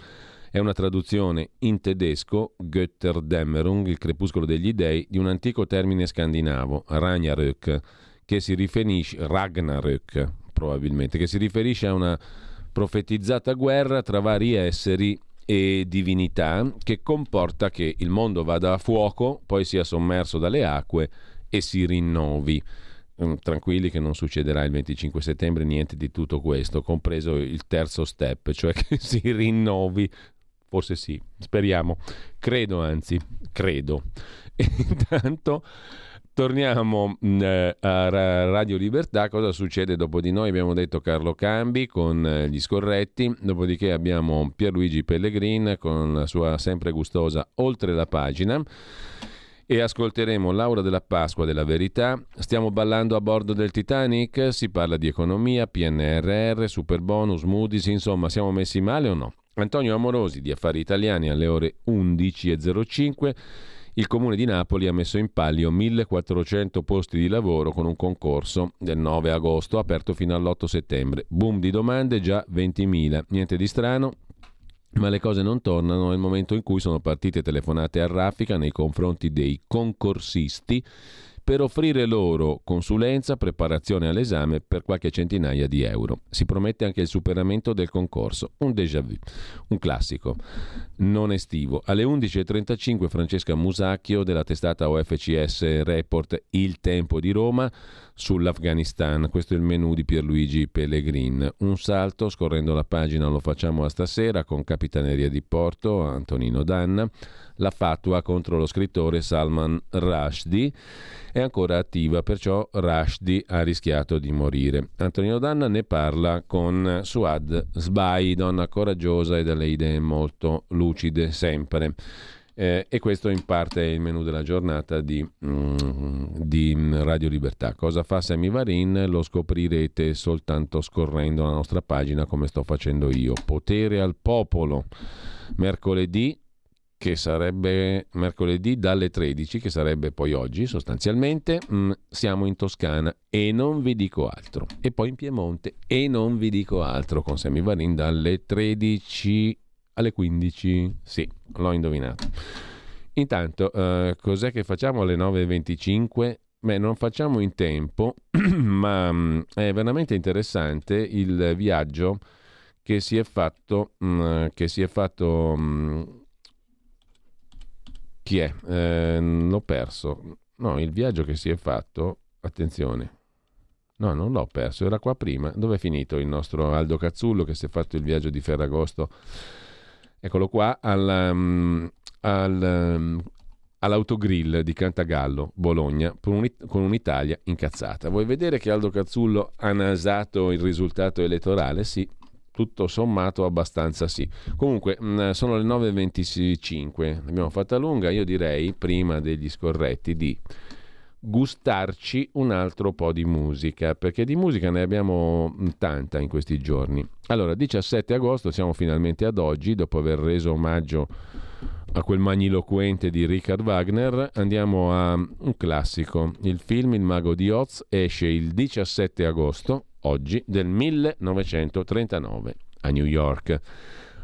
è una traduzione in tedesco, Götterdämmerung, il crepuscolo degli dei, di un antico termine scandinavo, Ragnarök, che si riferisce, Ragnarök probabilmente, che si riferisce a una profetizzata guerra tra vari esseri e divinità che comporta che il mondo vada a fuoco, poi sia sommerso dalle acque e si rinnovi. mm, tranquilli che non succederà il 25 settembre niente di tutto questo, compreso il terzo step, cioè che si rinnovi, forse sì, speriamo, credo anzi, credo. E intanto torniamo mm, eh, a Radio Libertà, cosa succede dopo di noi? Abbiamo detto Carlo Cambi con eh, gli scorretti, dopodiché abbiamo Pierluigi Pellegrin con la sua sempre gustosa Oltre la pagina e ascolteremo Laura della Pasqua della Verità. Stiamo ballando a bordo del Titanic? Si parla di economia, PNRR, super bonus, Moody's, insomma, siamo messi male o no? Antonio Amorosi di Affari Italiani alle ore 11.05. Il comune di Napoli ha messo in palio 1400 posti di lavoro con un concorso del 9 agosto aperto fino all'8 settembre. Boom di domande, già 20.000. Niente di strano, ma le cose non tornano nel momento in cui sono partite telefonate a raffica nei confronti dei concorsisti per offrire loro consulenza, preparazione all'esame per qualche centinaia di euro. Si promette anche il superamento del concorso, un déjà vu, un classico, non estivo. Alle 11.35 Francesca Musacchio della testata OFCS Report Il Tempo di Roma sull'Afghanistan. Questo è il menù di Pierluigi Pellegrin. Un salto, scorrendo la pagina lo facciamo a stasera con Capitaneria di Porto, Antonino Danna la fatua contro lo scrittore Salman Rushdie è ancora attiva, perciò Rushdie ha rischiato di morire. Antonino Danna ne parla con Suad Sbai, donna coraggiosa e dalle idee molto lucide sempre. Eh, e questo in parte è il menù della giornata di, mm, di Radio Libertà. Cosa fa Semi Varin? Lo scoprirete soltanto scorrendo la nostra pagina come sto facendo io. Potere al popolo. Mercoledì che sarebbe mercoledì dalle 13, che sarebbe poi oggi sostanzialmente, mh, mm, siamo in Toscana e non vi dico altro. E poi in Piemonte e non vi dico altro con Semivarin dalle 13 alle 15. Sì, l'ho indovinato. Intanto, uh, cos'è che facciamo alle 9.25? Beh, non facciamo in tempo, ma mh, mm, è veramente interessante il viaggio che si è fatto, mh, mm, che si è fatto chi è? Eh, l'ho perso. No, il viaggio che si è fatto, attenzione. No, non l'ho perso, era qua prima. Dove è finito il nostro Aldo Cazzullo che si è fatto il viaggio di Ferragosto? Eccolo qua, al, um, al, um, all'autogrill di Cantagallo, Bologna, con un'Italia incazzata. Vuoi vedere che Aldo Cazzullo ha nasato il risultato elettorale? Sì, tutto sommato abbastanza sì. Comunque mm, sono le 9.25, l'abbiamo fatta lunga, io direi prima degli scorretti di gustarci un altro po' di musica, perché di musica ne abbiamo mm, tanta in questi giorni. Allora, 17 agosto, siamo finalmente ad oggi, dopo aver reso omaggio a quel magniloquente di Richard Wagner, andiamo a un classico. Il film Il mago di Oz esce il 17 agosto oggi del 1939 a New York.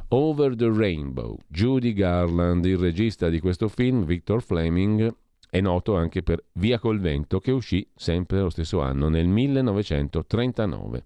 Over the Rainbow, Judy Garland, il regista di questo film, Victor Fleming, è noto anche per Via col vento che uscì sempre lo stesso anno, nel 1939.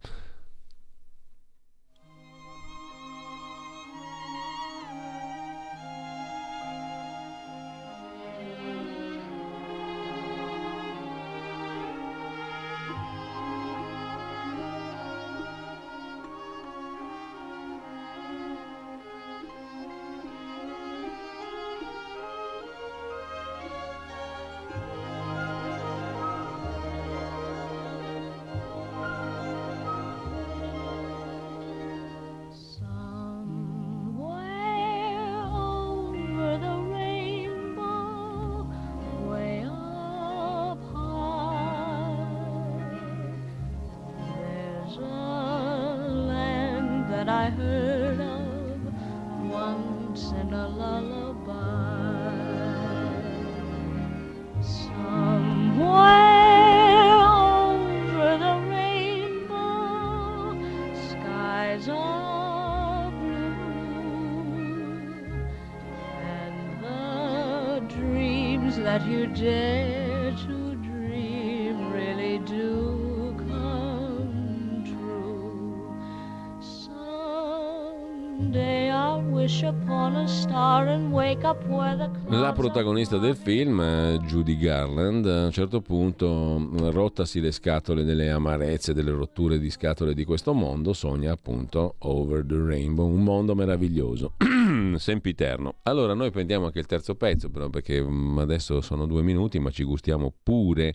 Protagonista del film, Judy Garland, a un certo punto, rottasi le scatole delle amarezze, delle rotture di scatole di questo mondo, sogna appunto Over the Rainbow, un mondo meraviglioso, sempiterno. Allora noi prendiamo anche il terzo pezzo, però perché mm, adesso sono due minuti, ma ci gustiamo pure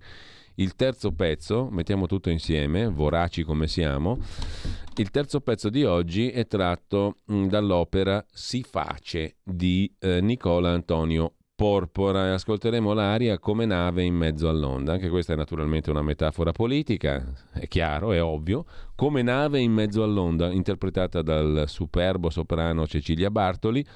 il terzo pezzo, mettiamo tutto insieme, voraci come siamo, il terzo pezzo di oggi è tratto mm, dall'opera Si face di eh, Nicola Antonio Porpora e ascolteremo l'aria come nave in mezzo all'onda. Anche questa è naturalmente una metafora politica, è chiaro, è ovvio. Come nave in mezzo all'onda, interpretata dal superbo soprano Cecilia Bartoli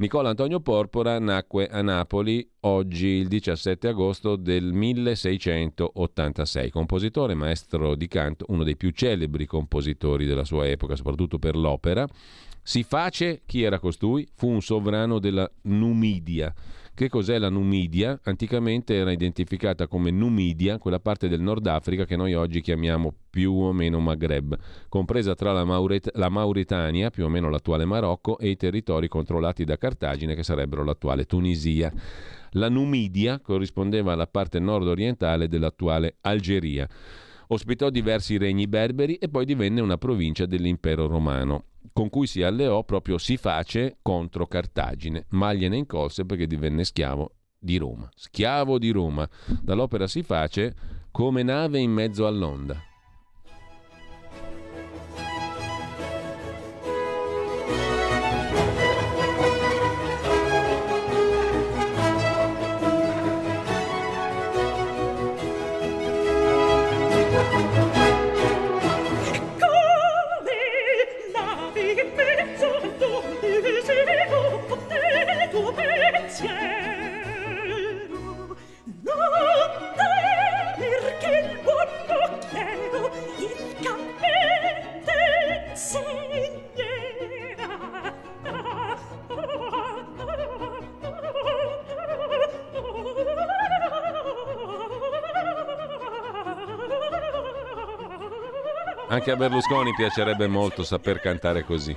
Nicola Antonio Porpora nacque a Napoli oggi il 17 agosto del 1686, compositore, maestro di canto, uno dei più celebri compositori della sua epoca, soprattutto per l'opera. Si face, chi era costui? Fu un sovrano della Numidia che cos'è la Numidia? Anticamente era identificata come Numidia, quella parte del Nord Africa che noi oggi chiamiamo più o meno Maghreb, compresa tra la, Mauret- la Mauritania, più o meno l'attuale Marocco, e i territori controllati da Cartagine, che sarebbero l'attuale Tunisia. La Numidia corrispondeva alla parte nord-orientale dell'attuale Algeria. Ospitò diversi regni berberi e poi divenne una provincia dell'impero romano con cui si alleò proprio si face contro Cartagine, ma gliene incolse perché divenne schiavo di Roma. Schiavo di Roma. Dall'opera si face come nave in mezzo all'onda. Anche a Berlusconi piacerebbe molto saper cantare così.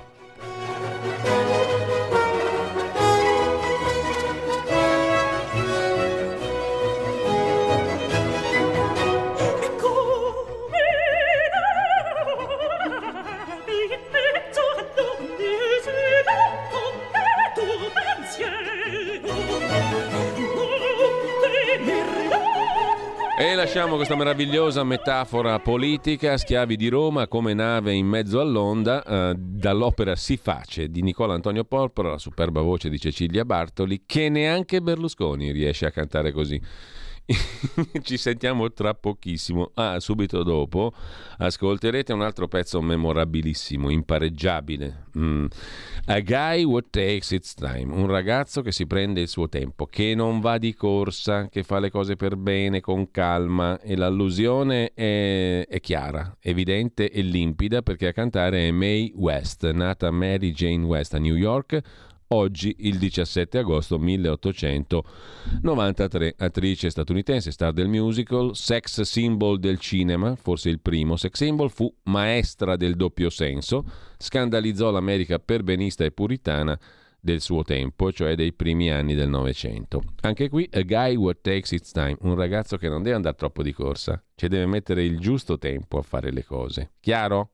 Lasciamo questa meravigliosa metafora politica, schiavi di Roma come nave in mezzo all'onda, eh, dall'opera Si face di Nicola Antonio Porpora, la superba voce di Cecilia Bartoli, che neanche Berlusconi riesce a cantare così. Ci sentiamo tra pochissimo. Ah, subito dopo ascolterete un altro pezzo memorabilissimo, impareggiabile. Mm. A guy what takes its time, un ragazzo che si prende il suo tempo, che non va di corsa, che fa le cose per bene, con calma e l'allusione è, è chiara, evidente e limpida perché a cantare è Mae West, nata Mary Jane West a New York oggi il 17 agosto 1893, attrice statunitense, star del musical, sex symbol del cinema, forse il primo sex symbol, fu maestra del doppio senso, scandalizzò l'America perbenista e puritana del suo tempo, cioè dei primi anni del Novecento. Anche qui, a guy what takes its time, un ragazzo che non deve andare troppo di corsa, cioè deve mettere il giusto tempo a fare le cose. Chiaro?